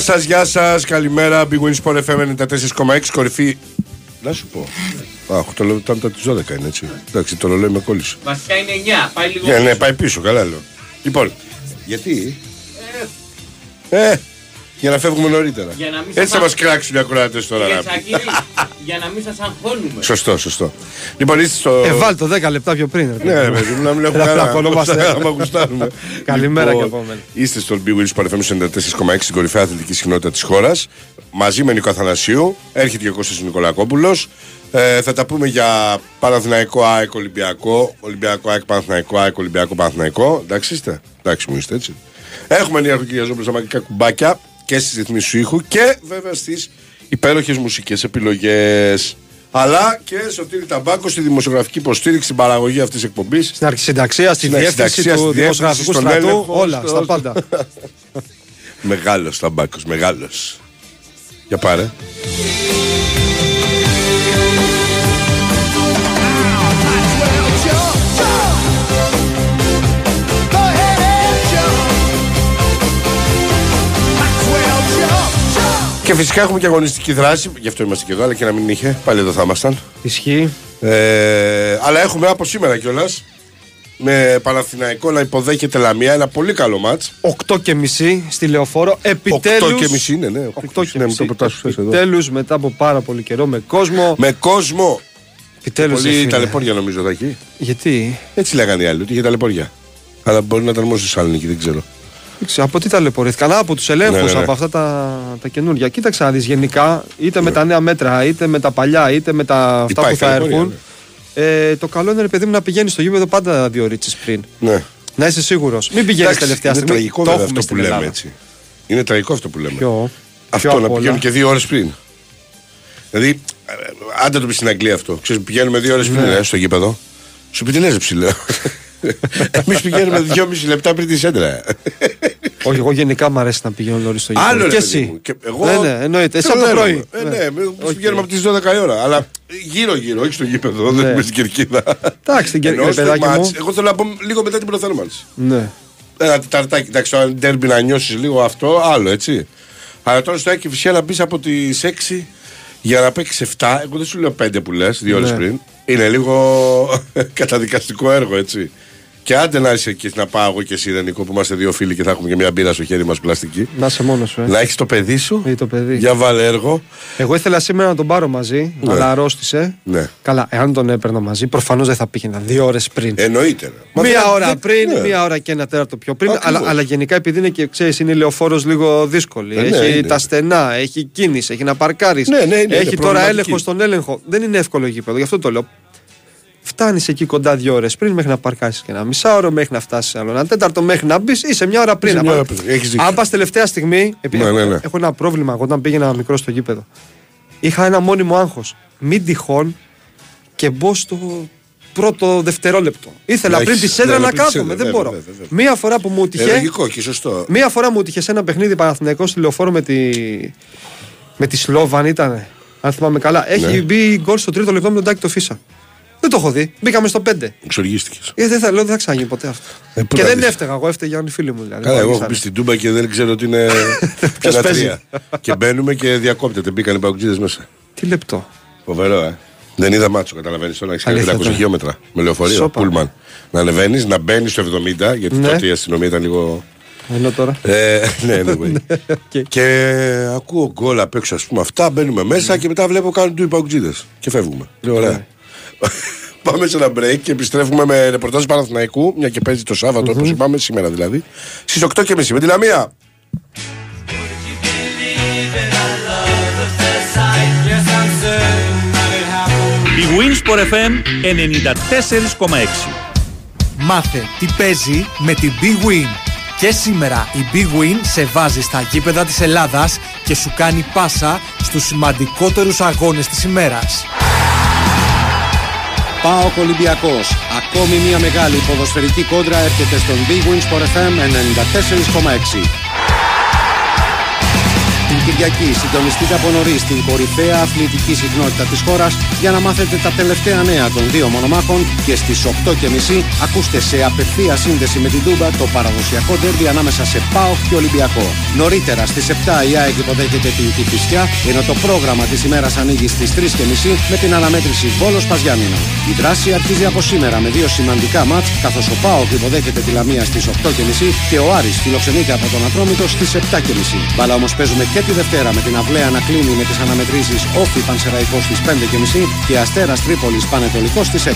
Γεια σας, γεια σας, καλημέρα. Big Win Sport FM 94,6 κορυφή. Να σου πω. Αχ, το λέω ήταν τα 12 είναι έτσι. Εντάξει, το λέω με κόλλησε. Βασικά είναι 9, πάει λίγο. Ναι, ναι, πάει πίσω, καλά λέω. Λοιπόν, γιατί; Ε, για να φεύγουμε νωρίτερα. Για να μην Έτσι σας θα μας αγ- κράξουν οι ακροάτε τώρα. Κύριε να- Τσακύρη, για να μην σας αγχώνουμε. Σωστό, σωστό. Λοιπόν, είστε στο. Ε, βάλ το 10 λεπτά πιο πριν. ρε. Ναι, ρε παιδί μου, να μην έχουμε Να κανένα. πλακωνόμαστε. Άμα γουστάρουμε. Καλημέρα Λοιπόν, και από μένα. Είστε στο Big Wheels Παρεφέμου 94,6 στην κορυφαία αθλητική συχνότητα της χώρας. Μαζί με Νίκο Αθανασίου. Έρχεται και ο Κώστας Νικολακόπουλος. Ε, θα τα πούμε για Παναθηναϊκό ΑΕΚ Ολυμπιακό. Ολυμπιακό ΑΕΚ Παναθηναϊκό ΑΕΚ Ολυμπιακό Παναθηναϊκό. Εντάξει είστε; Εντάξει μου είστε έτσι. Έχουμε νέα του Κυριαζόπουλο στα μαγικά κουμπάκια και στις ρυθμίσεις του ήχου και βέβαια στις υπέροχες μουσικές επιλογές. Αλλά και Σωτήρη Ταμπάκο στη δημοσιογραφική υποστήριξη στην παραγωγή αυτής της εκπομπής. Στην αρχισυνταξία, στη Στην διεύθυνση αρχισυνταξία, του στη διεύθυνση, δημοσιογραφικού στον στρατού, έλεγχο, όλα, στο- στα πάντα. Μεγάλος ταμπάκος, μεγάλος. Για πάρε. Και φυσικά έχουμε και αγωνιστική δράση. Γι' αυτό είμαστε και εδώ, αλλά και να μην είχε. Πάλι εδώ θα ήμασταν. Ισχύει. Ε, αλλά έχουμε από σήμερα κιόλας. Με Παναθηναϊκό να υποδέχεται Λαμία. Ένα πολύ καλό μάτς 8 και μισή στη λεωφόρο. Επιτέλου. 8 και μισή είναι, ναι. 8 και ναι, με μισή. το προτάσου θες εδώ. Επιτέλους μετά από πάρα πολύ καιρό με κόσμο. Με κόσμο. Επιτέλους. Πολύ ταλαιπώρια νομίζω θα έχει. Γιατί; Έτσι λέγανε οι άλλοι, ότι είχε ταλαιπώρια. Αλλά μπορεί να ήταν μόνος στη Θεσσαλονίκη, δεν ξέρω. Δεν ξέρω, από τι ταλαιπωρήθηκαν. Α, από τους ελέγχους, Ναι, ναι, ναι. από αυτά τα, τα καινούργια. Κοίταξε να δεις γενικά, είτε με τα νέα μέτρα, είτε με τα παλιά, είτε με τα αυτά Υπάρχει που θα ταλαιπωρία, έρθουν. Ε, το καλό είναι, ρε παιδί μου, να πηγαίνεις στο γήπεδο πάντα δύο ρίτσες πριν. Ναι. Να είσαι σίγουρος. Μην πηγαίνεις Εντάξει, τελευταία είναι στιγμή. τραγικό το βέβαια έχουμε αυτό που στην λέμε Ελλάδα. έτσι. Είναι τραγικό αυτό που λέμε. Ποιο. Αυτό ποιο να απ' όλα. πηγαίνουν και δύο ώρες πριν. Δηλαδή, ε, άντε το πεις στην Αγγλία αυτό. Ξέρεις, πηγαίνουμε δύο ώρες πριν Ναι. ε, στο γήπεδο. Σου πει τι λες, ψηλό. Εμείς πηγαίνουμε δυόμιση λεπτά πριν τη σέντρα. Όχι, εγώ γενικά μου αρέσει να πηγαίνω νωρίς στο γήπεδο. Άλλο ρε και παιδί εσύ. μου. Και εγώ... Ναι, ναι, εννοείται. Εσύ Θέλω από το να πρωί. έρχομαι. Ε, ναι, εμείς πηγαίνουμε από τις 12 η ώρα. Αλλά γύρω-γύρω, όχι στο γήπεδο, δεν Ναι. είμαι στην κερκίδα. Εντάξει, στην κερκίδα, Ενώ στο παιδάκι μου. μάτς, Εγώ θέλω να πω λίγο μετά την προθέρμανση. Ναι. Ένα τεταρτάκι, εντάξει, το ντέρμπι να νιώσεις λίγο αυτό, άλλο έτσι. Αλλά τώρα στο Άκη φυσικά να μπει από τις 6 για να παίξεις 7. Εγώ δεν σου λέω 5 που λες, δύο ώρες Ναι. πριν. Είναι λίγο καταδικαστικό έργο, έτσι. Και άντε να είσαι και να πάω εγώ και εσύ, Ρενικό, που είμαστε δύο φίλοι και θα έχουμε και μια μπύρα στο χέρι μας πλαστική. Να είσαι μόνος σου. Ε. Να έχεις το παιδί σου. Ή το παιδί. Για βάλε έργο. Εγώ ήθελα σήμερα να τον πάρω μαζί, Ναι. αλλά αρρώστησε. Ναι. Καλά, εάν τον έπαιρνα μαζί, προφανώς δεν θα πήγαινα δύο ώρες πριν. Εννοείται. ρε. Μα μία δεν- ώρα δεν- πριν, ναι. μία ώρα και ένα τέταρτο πιο πριν. Ακριβώς. Αλλά, αλλά γενικά επειδή είναι και ξέρεις, είναι λεωφόρο λίγο δύσκολη. Ε, ναι, έχει είναι. τα στενά, έχει κίνηση, έχει να παρκάρεις. Ναι, ναι, είναι, έχει είναι τώρα προβληματική. έλεγχο στον έλεγχο. Δεν είναι εύκολο γήπεδο, γι' αυτό το λέω. Φτάνεις εκεί κοντά δύο ώρες πριν μέχρι να παρκάσεις και ένα μισάωρο, μέχρι να φτάσεις άλλο ένα τέταρτο, μέχρι να μπεις. Είσαι μια ώρα πριν. Είσαι μια Αν ώρα πας- πριν. Έχεις δίκιο. Αν πας τελευταία στιγμή. Επειδή Ναι, ναι, ναι. Έχω ένα πρόβλημα εγώ όταν πήγαινα μικρό στο γήπεδο. Είχα ένα μόνιμο άγχος. Μην τυχόν και μπω στο πρώτο δευτερόλεπτο. Ήθελα Να πριν έχεις- τη σέντρα ναι, να πριν τη κάθομαι. σέντρα, Δεν βέβαια, μπορώ. βέβαια, βέβαια. Μία φορά που μου Ε, τυχε. λογικό και σωστό. Μία φορά μου τυχε σε ένα παιχνίδι Παναθηναϊκός στη λεωφόρο με τη, με τη Σλόβαν ήταν. Αν θυμάμαι καλά. Έχει Ναι. μπει γκολ στο τρίτο λεπτό με τον Τάκη το Φίσα. Δεν το έχω δει. Μπήκαμε στο 5. Εξοργίστηκες. Ε, δεν θα, λέω, δεν θα ξαναγίνει ποτέ αυτό. Ε, πού και να δεν δεις. έφταιγα. Εγώ έφταιγα οι φίλοι μου. Δηλαδή, Καλά, εγώ έχω Βαγίσανε. μπει στην Τούμπα και δεν ξέρω ότι είναι. Ποιος ένα παίζει; τρία. και μπαίνουμε και διακόπτεται. Μπήκαν οι ΠΑΟΚτζήδες μέσα. Τι λεπτό. Φοβερό, ε. Δεν είδα μάτσο, καταλαβαίνεις τώρα. Έχεις κάνει Αλήθεια 300 τώρα. χιλιόμετρα με λεωφορείο. Σόπα. Πούλμαν. Να ανεβαίνεις, να μπαίνεις στο 70, γιατί Ναι. τότε η αστυνομία ήταν λίγο. Ενώ τώρα. Ε, ναι, anyway. οκ. και ακούω γκολ απ' έξω, ας πούμε αυτά. Μπαίνουμε μέσα και μετά βλέπω κάνουν του οι ΠΑΟΚτζήδες. Και φεύγουμε. Λέω ωραία. Ναι. Πάμε σε ένα break και επιστρέφουμε με ρεπορτάζ Παναθηναϊκού, μια και παίζει το Σάββατο όπως είπαμε, σήμερα δηλαδή, στις 8.30 με τη Λαμία. Η Winsport FM 94,6. Μάθε τι παίζει με την Big Win. Και σήμερα η Big Win σε βάζει στα γήπεδα της Ελλάδας και σου κάνει πάσα στους σημαντικότερους αγώνες της ημέρας. ΠΑΟΚ Ολυμπιακός. Ακόμη μια μεγάλη ποδοσφαιρική κόντρα έρχεται στον Big Wins for FM 94,6. Την Κυριακή συντονιστείτε από νωρίς στην κορυφαία αθλητική συχνότητα της χώρας για να μάθετε τα τελευταία νέα των δύο μονομάχων και στις 8.30 ακούστε σε απευθεία σύνδεση με την Τούμπα το παραδοσιακό ντέρμπι ανάμεσα σε ΠΑΟΚ και Ολυμπιακό. Νωρίτερα στις 7 η ΑΕΚ υποδέχεται την Κηφισιά ενώ το πρόγραμμα της ημέρας ανοίγει στις 3.30 με την αναμέτρηση Βόλος Παζιάννηνα. Η δράση αρχίζει από σήμερα με δύο σημαντικά μάτς καθώς ο ΠΑΟΚ υποδέχεται τη Λαμία στις 8.30 και ο Άρης φιλοξενείται από τον Ατρόμητο στις 7.30. Μπαλά όμως παίζουμε και τη Δευτέρα με την αυλαία να κλείνει με τις αναμετρήσεις Όφη Πανσεραϊκός στις 5.30 και Αστέρας Τρίπολης Πανετολικό στις 6.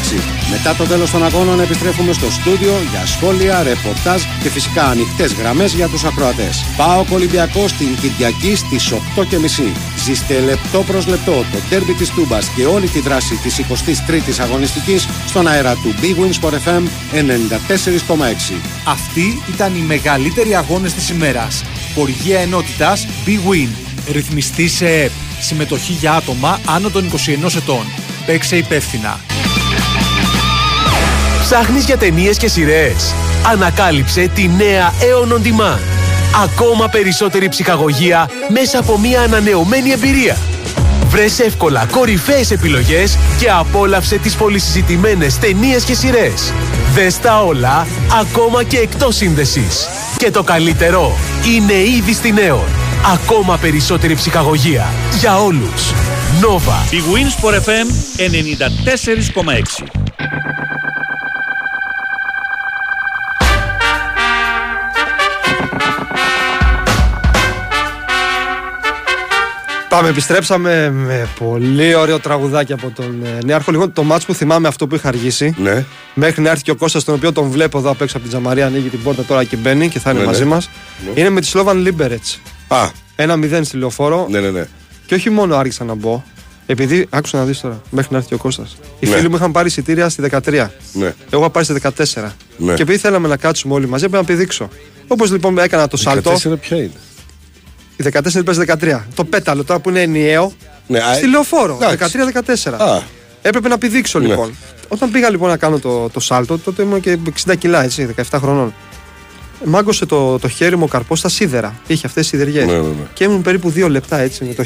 Μετά το τέλος των αγώνων επιστρέφουμε στο στούντιο για σχόλια, ρεπορτάζ και φυσικά ανοιχτές γραμμές για τους ακροατές. Πάω Ολυμπιακό την Κυριακή στις 8.30. Ζήστε λεπτό προς λεπτό το τέρμπι της Τούμπας και όλη τη δράση της 23η αγωνιστικής στον αέρα του Big Wins for FM 94,6. Αυτοί ήταν οι μεγαλύτεροι αγώνες της ημέρας. Χορηγία ενότητας Big Win. Ρυθμιστή σε ΕΠ. Συμμετοχή για άτομα άνω των 21 ετών. Παίξε υπεύθυνα. Ψάχνεις για ταινίες και σειρές. Ανακάλυψε τη νέα Aeon On Demand. Ακόμα περισσότερη ψυχαγωγία μέσα από μια ανανεωμένη εμπειρία. Βρες εύκολα κορυφαίες επιλογές και απόλαυσε τις πολυσυζητημένες ταινίες και σειρές. Δες τα όλα, ακόμα και εκτός σύνδεσης. Και το καλύτερο, είναι ήδη στην Aeon. Ακόμα περισσότερη ψυχαγωγία. Για όλους. Nova. Η Wins for FM 94,6. Πάμε, επιστρέψαμε με πολύ ωραίο τραγουδάκι από τον ε, Νέαρχο. Λοιπόν, το μάτς που θυμάμαι αυτό που είχα αργήσει. Ναι. Μέχρι να έρθει και ο Κώστας τον οποίο τον βλέπω εδώ απ' έξω από την Τζαμαρία, ανοίγει την πόρτα τώρα και μπαίνει και θα είναι Ναι, μαζί ναι. μας Είναι με τη Σλόβαν Λίμπερετς. Α, Ένα 0 στη λεωφόρο. ναι, ναι, ναι. Και όχι μόνο άργησα να μπω. Επειδή, άκουσα να δεις τώρα, μέχρι να έρθει και ο Κώστας. Οι Ναι. φίλοι μου είχαν πάρει εισιτήρια στη 13. ναι. Εγώ είχα πάρει στη 14. Ναι. Και επειδή θέλαμε να κάτσουμε όλοι μαζί, έπρεπε να πηδήξω. Όπως λοιπόν έκανα το σάλτο. 14 ποια είναι; Η 14 παίζει 13. Το πέταλο τώρα που είναι ενιαίο. Ναι, α, Στη λεωφόρο. εντάξει. 13-14. Α. Έπρεπε να πηδήξω Ναι. λοιπόν. Όταν πήγα λοιπόν να κάνω το, το σάλτο, τότε ήμουν και 60 κιλά, έτσι, 17 χρονών. Μάγκωσε το, το χέρι μου ο καρπός στα σίδερα. Είχε αυτές τις σιδεριέ. Ναι, ναι, ναι. Και ήμουν περίπου δύο λεπτά έτσι με το,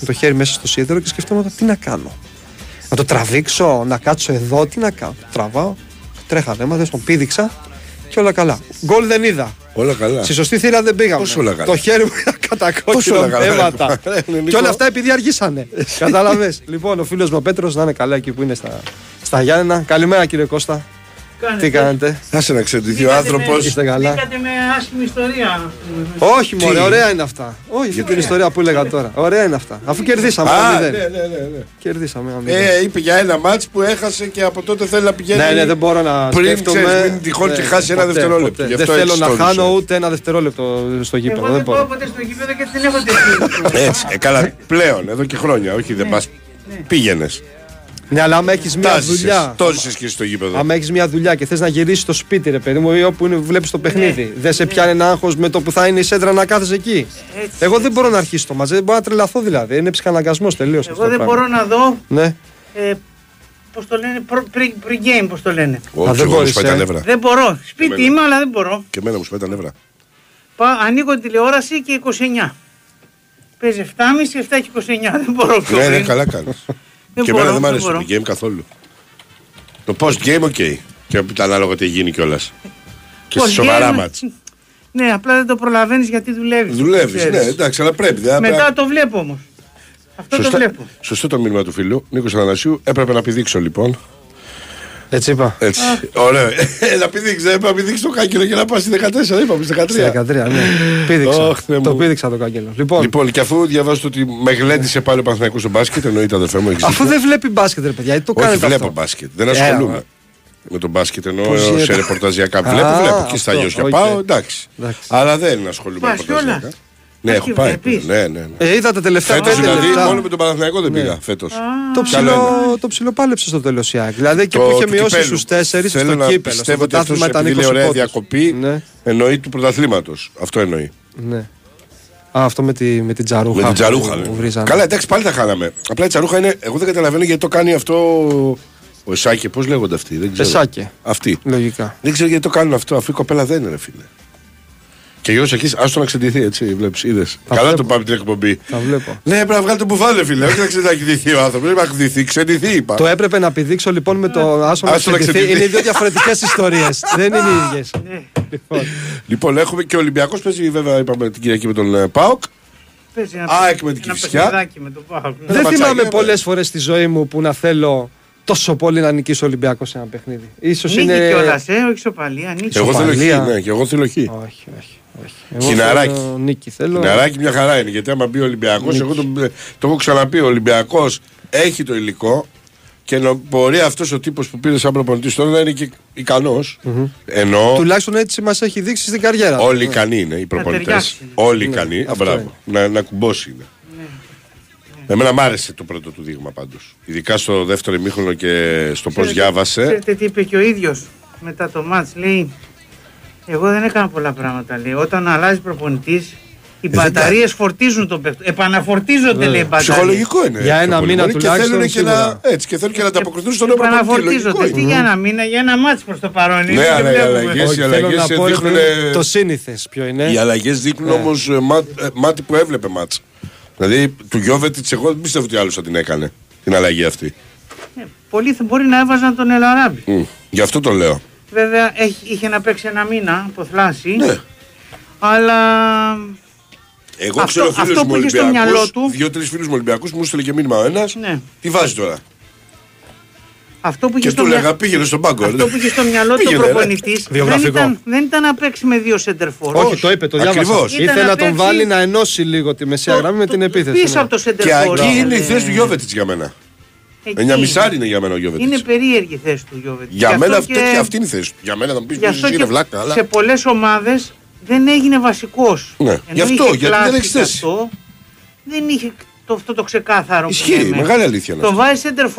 με το χέρι μέσα στο σίδερο και σκεφτόμουν τι να κάνω; Να το τραβήξω, να κάτσω εδώ, τι να κάνω; Το τραβάω, τρέχανε, έμαθε, τον πήδηξα και όλα καλά. Γκολ δεν είδα. Όλα καλά. Στη σωστή θύρα δεν πήγαμε. Πώς όλα καλά; Το χέρι μου ήταν κατά Πώς όλα κόκκινο καλά, αίματα. ρε, είναι και Νίκο. όλα αυτά επειδή αργήσανε. Κατάλαβε. λοιπόν, ο φίλος μου ο Πέτρος να είναι καλά εκεί που είναι στα, στα Γιάννενα. Καλημέρα κύριε Κώστα. Τι κάνετε; Άσε να ξεντηθεί ο άνθρωπο. Είστε καλά. Είχατε με άσχημη ιστορία. Όχι, Τι; μωρέ, ωραία είναι αυτά. Όχι, αυτή την ιστορία που έλεγα τώρα. Ωραία είναι αυτά. Αφού κερδίσαμε ένα Α, ναι, μηδέν. ναι, ναι, ναι. Κερδίσαμε ένα μηδέν. Ε, είπε για ένα μάτς που έχασε και από τότε θέλει να πηγαίνει. Ναι, ναι, δεν μπορώ να Πριν, σκέφτομαι. ξέρεις, μην τυχόν και Ναι, χάσει ένα ποτέ, δευτερόλεπτο. ποτέ. Γι' Δεν αυτό θέλω έτσι να τόνισα. χάνω ούτε ένα δευτερόλεπτο στο γήπεδο. Εγώ Δεν δεν πάω μπορώ. ποτέ στο γήπεδο γιατί δεν έχω τέτοιο. Έτσι, ε, καλά, πλέον, εδώ και χρόνια, όχι δεν πας. Πήγαινες. Ναι, αλλά άμα έχεις μια δουλειά. Το ζήσες και στο γήπεδο. Άμα έχεις μια δουλειά και θες να γυρίσεις στο σπίτι, ρε παιδί μου, ή όπου βλέπεις το παιχνίδι, δεν σε πιάνει ένα άγχος με το που θα είναι η σέντρα να κάθεσαι εκεί. Έτσι. Εγώ δεν μπορώ να αρχίσω το μαζί, δεν μπορώ να τρελαθώ δηλαδή. Είναι ψυχαναγκασμός τελείως. Εγώ δεν μπορώ να δω. Ναι. Ε, Πώς το λένε, προ- pre- pre-game, πώς το λένε. Όχι, δεν εγώ μου μπορείς, σπάει τα ε. νεύρα. Δεν μπορώ. Σπίτι Εμένα. είμαι, αλλά δεν μπορώ. Και εμένα μου σπάει τα νεύρα. Πά, ανοίγω την τηλεόραση και 29. Παίζει 7,5, 7 και 29. Δεν μπορώ πιο Ναι, ναι, πριν. καλά κάνεις. Δεν Και μπορώ, εμένα δεν μ' δεν αρέσει μπορώ. το game καθόλου. Το post game, ok. Και τα ανάλογα τι γίνει κιόλας. Και Πώς σε σοβαρά βγαίνουν- μάτς. Ναι, απλά δεν το προλαβαίνεις γιατί δουλεύεις. Δουλεύεις, ναι, εντάξει, αλλά πρέπει. δεν Μετά πρέπει- το βλέπω όμως. Αυτό Σωστά- το βλέπω. Σωστό το μήνυμα του φίλου. Νίκος Αθανασίου. Έπρεπε να πηδήξω λοιπόν. Έτσι είπα. Έτσι. Ωραίο. Ε, να πηδήξει, έπρεπε να πηδήξει το κάγκελο και να πάει στη 14. Είπαμε στη 13. Στη 13, ναι. Πήδηξα. Ωχ, Θεέ το μου. πήδηξα το κάγκελο. Λοιπόν, Λοιπόν, και αφού διαβάζω ότι με γλέντισε πάλι ο Παναθηναϊκός στο μπάσκετ, εννοείται αδερφέ μου. έχεις αφού δίκιο. δεν βλέπει μπάσκετ, ρε παιδιά, γιατί το Όχι, κάνετε βλέπω αυτό. μπάσκετ. Δεν Ε, ασχολούμαι. α. Με τον μπάσκετ εννοώ Πώς σε γίνεται. ρεπορταζιακά. Α, Βλέπω, βλέπω. Και στα αυτό, Ιώσια οκ. πάω, εντάξει. Εντάξει. Αλλά δεν ασχολούμαι με Πας ρεπορταζιακά. Κιόλας. Ναι, Όχι, έχω πάει. βλέπεις. Ναι, ναι, ναι. Ε, είδα τα τελευταία Φέτος πέντε δηλαδή λεπτά. μόνο με τον Παναθηναϊκό δεν πήγα φέτος. Το Καλό ψηλό, το ψηλοπάλεψε στο τέλος η ΑΕΚ. Δηλαδή εκεί Το- που είχε του μειώσει κυπέλου. στους 4 στο Θέλω να κύπελο. Στο πιστεύω ότι αυτός πρωτάθλημα ήταν επειδή 20 λέει ωραία πόντους. διακοπή Ναι, εννοεί του πρωταθλήματος. Αυτό εννοεί. ναι. Α, αυτό με, τη, με την τζαρούχα. Με την τζαρούχα. που ναι. βρίζανε. Καλά, εντάξει, πάλι τα χάναμε. Απλά η τζαρούχα είναι. Εγώ δεν καταλαβαίνω γιατί το κάνει αυτό. Ο Εσάκη, πώς λέγονται αυτοί. Δεν ξέρω. Εσάκε. Αυτοί. Λογικά. Δεν ξέρω γιατί το κάνουν αυτό, αφού η κοπέλα δεν είναι, ρε φίλε. Και Γιώργο εκεί, άστο να ξεντηθεί έτσι, βλέπεις, είδες. Καλά βλέπω. το πάμε την εκπομπή. Τα βλέπω. Ναι, πρέπει να βγάλει το μπουφάλε, φίλε. Όχι να ξεντηθεί ο άνθρωπος. Πρέπει να ξεντηθεί, ξεντηθεί, είπα. Το έπρεπε να πηδήξω λοιπόν με το άσο να Άσο να ξεντηθεί. ξεντηθεί. Είναι δύο διαφορετικές ιστορίες. Δεν είναι οι ίδιες. Λοιπόν, Λοιπόν, έχουμε και ο Ολυμπιακός παίζει βέβαια, είπαμε την Κυριακή με τον ε, Πάοκ. Παίζει ένα, ΑΕΚ με την ένα Κηφισιά. παιχνιδάκι με το Πάοκ. Ναι. Δεν ματσάκι, θυμάμαι ε, πολλές φορές στη ζωή μου που να θέλω τόσο πολύ να νικήσω Ολυμπιακός σε ένα παιχνίδι. Ίσως Νίκη είναι. κιόλας, ε, όχι σοπαλία. Νίκη. Εγώ θέλω χ, Ισοπαλία. ναι, και εγώ θέλω χ. Όχι, όχι. Όχι. Εγώ Χιναράκι. θέλω Νίκη θέλω. Νεράκι μια χαρά είναι. Γιατί άμα μπει ο Ολυμπιακός, εγώ το, το έχω ξαναπεί. Ο Ολυμπιακός έχει το υλικό και νο- μπορεί αυτός ο τύπος που πήρε σαν προπονητής τώρα να είναι και ικανός. Ενώ Τουλάχιστον έτσι μας έχει δείξει στην καριέρα. του. όλοι ικανοί είναι οι προπονητές. ταιριάξει. Όλοι ικανοί. Α, Ναι, αυτό μπράβο. Να, να κουμπώσει είναι. Εμένα μ' άρεσε το πρώτο του δείγμα πάντως. Ειδικά στο δεύτερο ημίχρονο και στο πώς Ξέρετε- διάβασε. Ξέρετε τι είπε και ο ίδιος μετά το μάτς. Λέει, εγώ δεν έκανα πολλά πράγματα. Λέει. Όταν αλλάζει προπονητής, οι δεν μπαταρίες φορτίζουν τον παίκτη. Επαναφορτίζονται, λέει, οι μπαταρίες. Ψυχολογικό είναι. Για πιο ένα πολύ. μήνα Μπορεί και τουλάχιστον, θέλουν και να, σίγουρα. έτσι, και θέλουν και να ανταποκριθούν στον νέο προπονητή. Λογικό Επαναφορτίζονται. είναι. Τι για ένα μήνα, για ένα μάτς προς το παρόν. είναι, Ναι, δεν αλλά οι βλέπουμε. αλλαγές- Όχι, οι θέλω αλλαγές να πω ρε, δείχνουν- παιδί, το σύνηθες ποιο είναι. Οι αλλαγές δείχνουν Ναι. όμως μάτι που έβλεπε μάτς. Δηλαδή του Γιώβετιτς, εγώ δεν πιστεύω ότι άλλος θα την έκανε την αλλαγή αυτή. Ε, Πολλοί θα- μπορεί να έβαζαν τον Ελαράμπη. Μμ, Γι' αυτό το λέω. Βέβαια έχει, είχε να παίξει ένα μήνα από θλάση. Ναι. Αλλά Εγώ Αυτό- ξέρω φίλου αυτό μου που είχε στο μυαλό Ολυμπιακού, του- δύο-τρεις φίλους μου Ολυμπιακούς μου έστειλε και μήνυμα ο ένας. Ναι. Τι βάζει τώρα; αυτό που είχε Και στο του μυα- λέγα πήγαινε στον πάγκο. Αυτό που είχε στο μυαλό του Πήγαινε, ρε. προπονητής δεν Βιογραφικό. ήταν, δεν ήταν να παίξει με δύο σεντερφόρ. Όχι, το είπε, το διάβασα. Ακριβώς. Ήταν Ήθελε να να τον παίξει βάλει να ενώσει λίγο τη μεσαία γραμμή με την επίθεση. Πίσω ναι. από το Και σεντερφόρ. εκεί είναι η Ε, θέση του Γιώβετιτς για μένα. Εκεί. Εννιά μισάρι είναι για μένα ο Είναι Γιώβετιτ. περίεργη η θέση του Γιώβετ. Για μένα αυτή, αυτή είναι η θέση του. Για μένα θα μου πεις Γι' αυτό είναι και βλάκα. Αλλά... σε πολλές ομάδες δεν έγινε βασικός. Ναι. Γι' αυτό, γιατί δεν έχεις θέση. Αυτό, δεν είχε το, αυτό το ξεκάθαρο που Ισχύει, λέμε. μεγάλη αλήθεια είναι Τον αυτό. βάζει center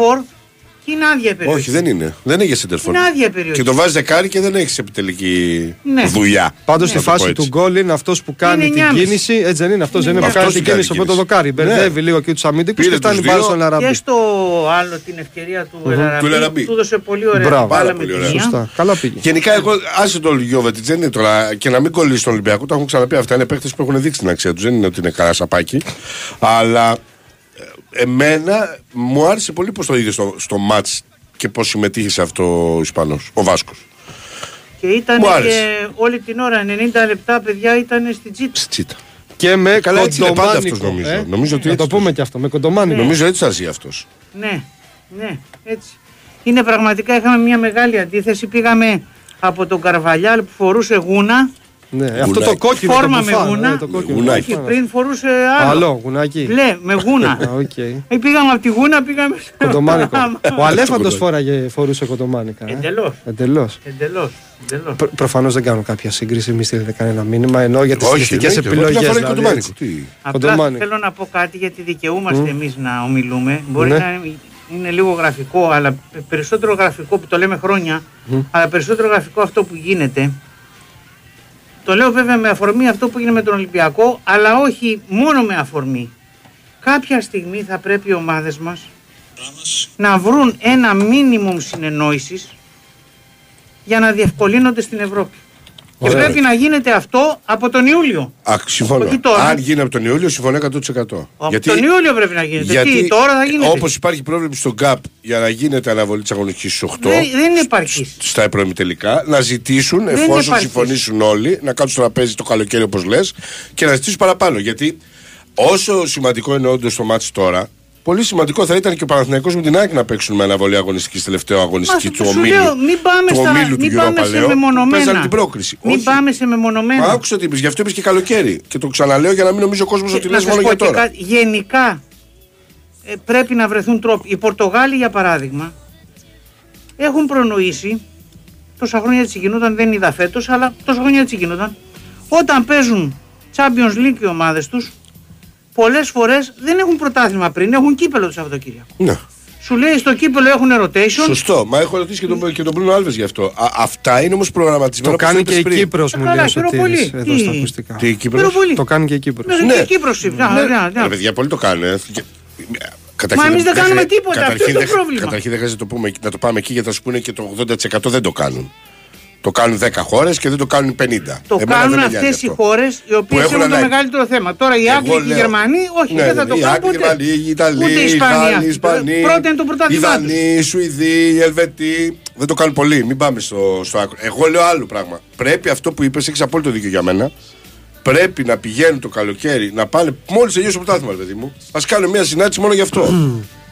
και είναι άδεια η περιοχή. Όχι, δεν είναι. Δεν έχει σεντερφόρ. Είναι άδεια η περιοχή. Και το βάζει δεκάρι και δεν έχει επιτελική Ναι. δουλειά. Πάντως Να στη το πω φάση έτσι. του γκολ είναι αυτός που κάνει Είναι την 9,5. κίνηση. Έτσι δεν είναι αυτός, δεν είναι που Είναι κάνει αυτός την που κάνει κίνηση. την Οπότε το κίνηση. δοκάρι. Ναι. Μπερδεύει λίγο και τους αμυντικούς Πήρε και φτάνει τους πάλι δύο. στον Αραμπί. Και στο άλλο την ευκαιρία του Ελαραμπή, Του Ελαραμπή. του έδωσε πολύ ωραία Μπράβο. μπάλα Πάρα με πολύ τη ωραία. μία. Σωστά. Καλά πήγε. Γενικά, εγώ άσε το Γιώβετιτς δεν είναι τώρα και να μην κολλήσει τον Ολυμπιακό. Το έχουν ξαναπεί αυτά. Είναι παίχτε που έχουν δείξει την αξία τους. Δεν είναι ότι είναι καλά σαπάκι. Αλλά ε, εμένα μου άρεσε πολύ πώ το είδες στο, στο ματ και πώ συμμετείχε σε αυτό ο Ισπανός, ο Βάσκος. Και ήταν Μου και άρεσε. όλη την ώρα, 90 λεπτά παιδιά ήταν στη τσίτα. Τσίτα. Και με Καλά, έτσι είναι πάντα κοντομάνικο. αυτός, νομίζω. ε. Νομίζω ότι Να το έτσι πούμε και αυτό. Με κοντομάνικο. Νομίζω έτσι θα ζει αυτός. Ναι, ναι, έτσι. Είναι πραγματικά, είχαμε μια μεγάλη αντίθεση. Πήγαμε από τον Καρβαλιάλ που φορούσε γούνα, Ναι, αυτό Γουνάκι. το κόκκινο. φόρμα το με μπουφάν, γούνα. ναι, το κόκκινο. Γουνάκι. Όχι, μπουφάν. πριν φορούσε άλλο. Άλλο, γουνάκι. Ναι, με γούνα. Α, οκ. Ε, πήγαμε από τη γούνα, πήγαμε στο κοντομάνικο. Ο Αλέφαντος κοντομάνικο. φόραγε, φορούσε κοντομάνικα. ε. Εντελώς. Εντελώς. Εντελώς, εντελώς. Προφανώς δεν κάνω κάποια σύγκριση, μη στείλετε κανένα μήνυμα. Ενώ για τις Όχι, στατιστικέ ναι, και εγώ. επιλογές. Μια φορά δηλαδή, κοντομάνικο. έτσι. Τι. Απλά Κοντομάνικο. θέλω να πω κάτι γιατί δικαιούμαστε εμείς να ομιλούμε. Μπορεί Ναι. να είναι- είναι λίγο γραφικό, αλλά περισσότερο γραφικό που το λέμε χρόνια, αλλά περισσότερο γραφικό αυτό που γίνεται. Το λέω βέβαια με αφορμή αυτό που έγινε με τον Ολυμπιακό, αλλά όχι μόνο με αφορμή. Κάποια στιγμή θα πρέπει οι ομάδες μας να βρουν ένα μίνιμουμ συνεννόησης για να διευκολύνονται στην Ευρώπη. Και Ωραία. πρέπει να γίνεται αυτό από τον Ιούλιο. Α, συμφωνώ. Όχι τώρα. Αν γίνει από τον Ιούλιο, συμφωνώ 100%. Από τον Ιούλιο πρέπει να γίνεται. Τι, τώρα θα γίνεται; Όπως υπάρχει πρόβλημα στο ΚΑΠ για να γίνεται αναβολή της αγωνιστικής στις 8. Δεν, δεν είναι επαρκής. Στα τελικά να ζητήσουν, Δεν εφόσον υπάρχει. συμφωνήσουν όλοι, να κάτσουν στο τραπέζι το καλοκαίρι όπως λες και να ζητήσουν παραπάνω. Γιατί όσο σημαντικό είναι όντως το μάτι τώρα, πολύ σημαντικό θα ήταν και ο Παναθηναϊκός με την ΑΕΚ να παίξουν με αναβολή αγωνιστικής τελευταίο αγωνιστική Μας, του σου ομίλου. λέω, μην πάμε, του στα, ομίλου του μην πάμε Europa, σε λέω, που μεμονωμένα. παίζανε την πρόκριση. Μην Όχι. πάμε σε μεμονωμένα. Μα άκουσα τι είπες, γι' αυτό είπες και καλοκαίρι. Και το ξαναλέω για να μην νομίζει ο κόσμος Και ότι να λες σας μόνο πω για και τώρα. κάτι, γενικά ε, πρέπει να βρεθούν τρόποι. Οι Πορτογάλοι, για παράδειγμα, έχουν προνοήσει. Τόσα χρόνια έτσι γινόταν, δεν είδα φέτος, αλλά τόσα χρόνια έτσι γινόταν. Όταν παίζουν Champions League οι ομάδες τους, πολλές φορές δεν έχουν πρωτάθλημα πριν, έχουν κύπελο το Σαββατοκύριακο. Ναι. Σου λέει στο κύπελο έχουν rotation. Σωστό. Μα έχω ρωτήσει και τον, και τον Μπρούνο Άλβες γι' αυτό. Α, αυτά είναι όμως προγραμματισμένα. Το όπως κάνει είπες και η πριν. Κύπρος, μου καλά, λέει ο χειροπολί. Σωτήρης, εδώ Τι- στα ακουστικά. Τι η Κύπρος; Πυροβολή. Το κάνει και η Κύπρος. Ναι, Ναι. και η Κύπρος, ναι, ναι, ναι. Ρε παιδιά, πολύ το κάνουν. ε. Και- Μα εμείς δεν κάνουμε χρεια- τίποτα, αυτό καταρχήν είναι το δεν- πρόβλημα. Καταρχήν δεν χρειάζεται να το, πούμε, να το πάμε εκεί γιατί θα σου πούνε και το 80% δεν το κάνουν. Το κάνουν 10 χώρες και δεν το κάνουν 50. Το Εμένα κάνουν δεν με νοιάζει αυτές οι αυτό. χώρες οι οποίες έχουν έχουν το ανάγκη. μεγαλύτερο θέμα. Τώρα οι Εγώ Άγγλοι και οι λέω- Γερμανοί, όχι, Ναι, δεν θα ναι, το οι κάνουν Άγγλοι, ποτέ. Γερμανοί, οι Ιταλοί, Ούτε οι οι Ισπανοί. Γάλλοι, οι αυτοί. Ισπανοί, Πρώτα είναι το οι πρωτάθλημά του. Δανείοι, οι Σουηδοί, οι Ελβετοί. Δεν το κάνουν πολύ. Μην πάμε στο, στο άκρο. Εγώ λέω άλλο πράγμα. Πρέπει αυτό που είπες, έχεις απόλυτο δίκιο για μένα. Πρέπει να πηγαίνουν το καλοκαίρι να πάνε μόλις τελειώσει το πρωτάθλημα, ρε παιδί μου. Α κάνουν μια συνάντηση μόνο γι' αυτό.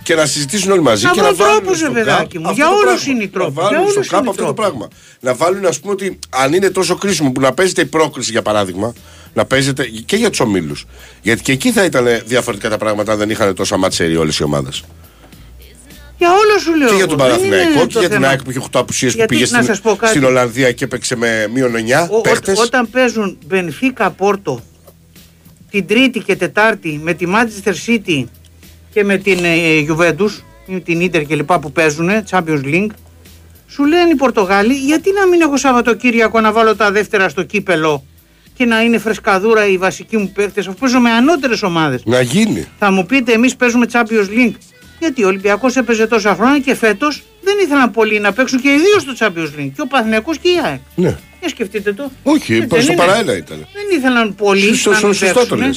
Και να συζητήσουν όλοι μαζί Να και να βρουν βάλουν. τρόπους, στο ρε παιδάκι καπ μου. αυτό Για το όλους πράγμα. είναι οι τρόποι. Να βάλουν Για στο όλους κάπ είναι οι αυτό το τρόποι. πράγμα. Να βάλουν, ας πούμε, ότι αν είναι τόσο κρίσιμο που να παίζεται η πρόκριση για παράδειγμα, να παίζεται και για τους ομίλους. Γιατί και εκεί θα ήταν διαφορετικά τα πράγματα αν δεν είχαν τόσα μάτσερι όλες οι ομάδες. Για όλο σου λέω. Και για εγώ. τον Δεν είναι Παναθηναϊκό το και για την θέμα. ΑΕΚ που είχε 8 απουσίες που Γιατί, πήγε να στην, σας πω κάτι. στην Ολλανδία και έπαιξε με μείον 9 Ο- ο- παίχτε. όταν παίζουν Μπενφίκα Πόρτο την Τρίτη και Τετάρτη με τη Manchester City και με την ε, Juventus, ή την Ίντερ και λοιπά που παίζουν, Champions League, σου λένε οι Πορτογάλοι, γιατί να μην έχω Σαββατοκύριακο να βάλω τα δεύτερα στο κύπελο και να είναι φρεσκαδούρα οι βασικοί μου παίχτε, αφού παίζω με ανώτερες ομάδες. Να γίνει. Θα μου πείτε, εμείς παίζουμε Champions League. Γιατί ο Ολυμπιακός έπαιζε τόσα χρόνια και φέτος δεν ήθελαν πολλοί να παίξουν και οι δύο στο Champions League. Και ο Παθηνακός και η ΑΕΚ. Ναι. Για σκεφτείτε το. Όχι, Έτσι δεν στο είναι. παραένα ήταν. Δεν ήθελαν πολλοί Σωστό, να μην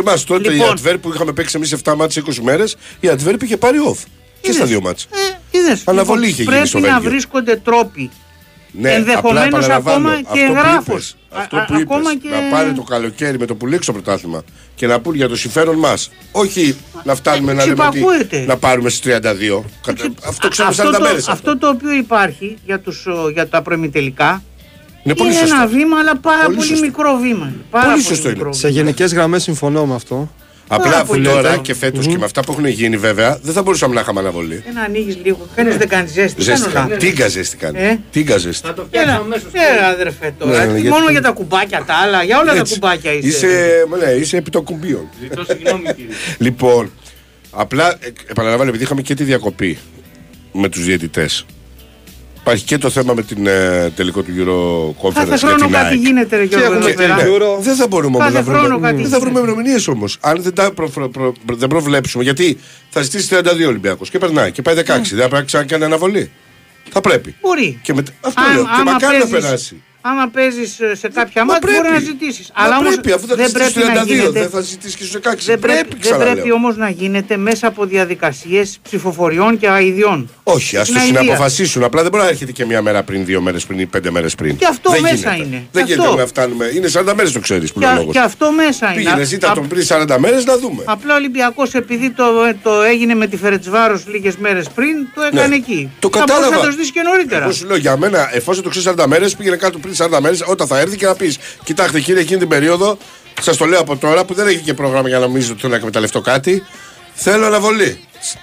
σωστό το παίξουνε. λε. Και εμάς τότε η Λοιπόν. Αντβέρ που είχαμε παίξει εμείς 7 μάτσε 20 μέρες, η Αντβέρ είχε πάρει off. Και Είδες. στα δύο μάτσε. Ε, είδες. Αναβολή είχε γίνει Πρέπει στο να Βέλγιο. βρίσκονται τρόποι. Ναι, Ενδεχομένως απλά επαναλαμβάνω, ακόμα και αυτό που εγγράφος. είπες, Α, Αυτό α, που είπες, ακόμα και- να πάρει το καλοκαίρι με το που λήξει το πρωτάθλημα και να πούν για το συμφέρον μας. Όχι να φτάνουμε ε, να λέμε ότι ξυπακούεται. να πάρουμε στις 32. Κατα- Αυτό ξέρουμε 40 αυτό, μέρες. το, αυτό το οποίο υπάρχει για, τους, ο, για τα προημιτελικά Είναι πολύ είναι σωστό. ένα βήμα, αλλά πάρα Πολύ πολύ, σωστό. μικρό βήμα. είναι. Πάρα Πολύ πολύ, σωστό είναι. μικρό Σε βήμα. γενικές γραμμές συμφωνώ με αυτό. Απλά Πάρα αφού πολύ τώρα ωραίο. και φέτος και με αυτά που έχουν γίνει βέβαια δεν θα μπορούσαμε να είχαμε αναβολή. Ένα ανοίγεις λίγο. Κανεί δεν κάνεις ζέστη. Ζέστη. Κάνω να- Τίγκα ζέστη κάνει. Ε; Τίγκα ζέστη. Έλα, έλα, αδερφέ τώρα. Ναι, ναι, Τι γιατί- Μόνο για τα κουμπάκια τα άλλα, για όλα τα Έτσι. κουμπάκια είσαι. Είσαι, ναι, είσαι επί των κουμπίων. λοιπόν, απλά ε, επαναλαμβάνω, επειδή είχαμε και τη διακοπή με τους διαιτητές. Υπάρχει και το θέμα με την ε, τελικό του Euro Conference Κάθε για χρόνο την κάτι ΑΕΚ. γίνεται, ρε Γιώργο. έχουμε εδώ και πέρα. την Euro. Δεν θα μπορούμε όμως Κάθε να βρούμε, χρόνο κάτι δεν θα βρούμε γίνεται. ημερομηνίες όμως. Αν δεν τα προ, προ, προ, δεν προβλέψουμε. Γιατί θα ζητήσει 32 Ολυμπιακός και περνάει και πάει 16. Ναι. Δεν θα πρέπει να ξανακάνει αναβολή. Θα πρέπει. Μπορεί. Και με, αυτό Αν- λέω. Και άμα μακάρι να παίζεις- περάσει. Άμα παίζεις σε κάποια Μα μάτια μπορεί πρέπει. να ζητήσεις. Μα Αλλά όμως πρέπει, αφού θα δεν ζητήσεις πρέπει να 32, γίνεται. δεν θα ζητήσεις και στους 16. Δεν πρέπει, δεν ξαναλέω. πρέπει όμως να γίνεται μέσα από διαδικασίες ψηφοφοριών και αειδιών. Όχι, ας το Είναι αηδία. συναποφασίσουν. Απλά δεν μπορεί να έρχεται και μία μέρα πριν, δύο μέρες πριν ή πέντε μέρες πριν. Και αυτό δεν μέσα γίνεται. είναι. Δεν Και γίνεται αυτό. να φτάνουμε. Είναι 40 μέρες το ξέρεις που Και, είναι ο α- λόγος. και αυτό μέσα είναι. Πήγαινε, ζήτα Α- τον πριν 40 μέρες να δούμε. Απλά ο Ολυμπιακός επειδή το, το έγινε με τη Φερετσβάρος λίγες μέρες πριν, το έκανε Ναι. εκεί. Το Θα μπορούσε κατάλαβα. να το ζητήσει και νωρίτερα. Εγώ σου λέω για μένα, εφόσον το ξέρεις 40 μέρες, πήγαινε κάτω πριν 40 μέρε, όταν θα έρθει και να πεις: Κοιτάξτε, κύριε, εκείνη την περίοδο, σας το λέω από τώρα που δεν έχει και πρόγραμμα για να νομίζετε ότι θέλω να εκμεταλλευτώ κάτι. Θέλω αναβολή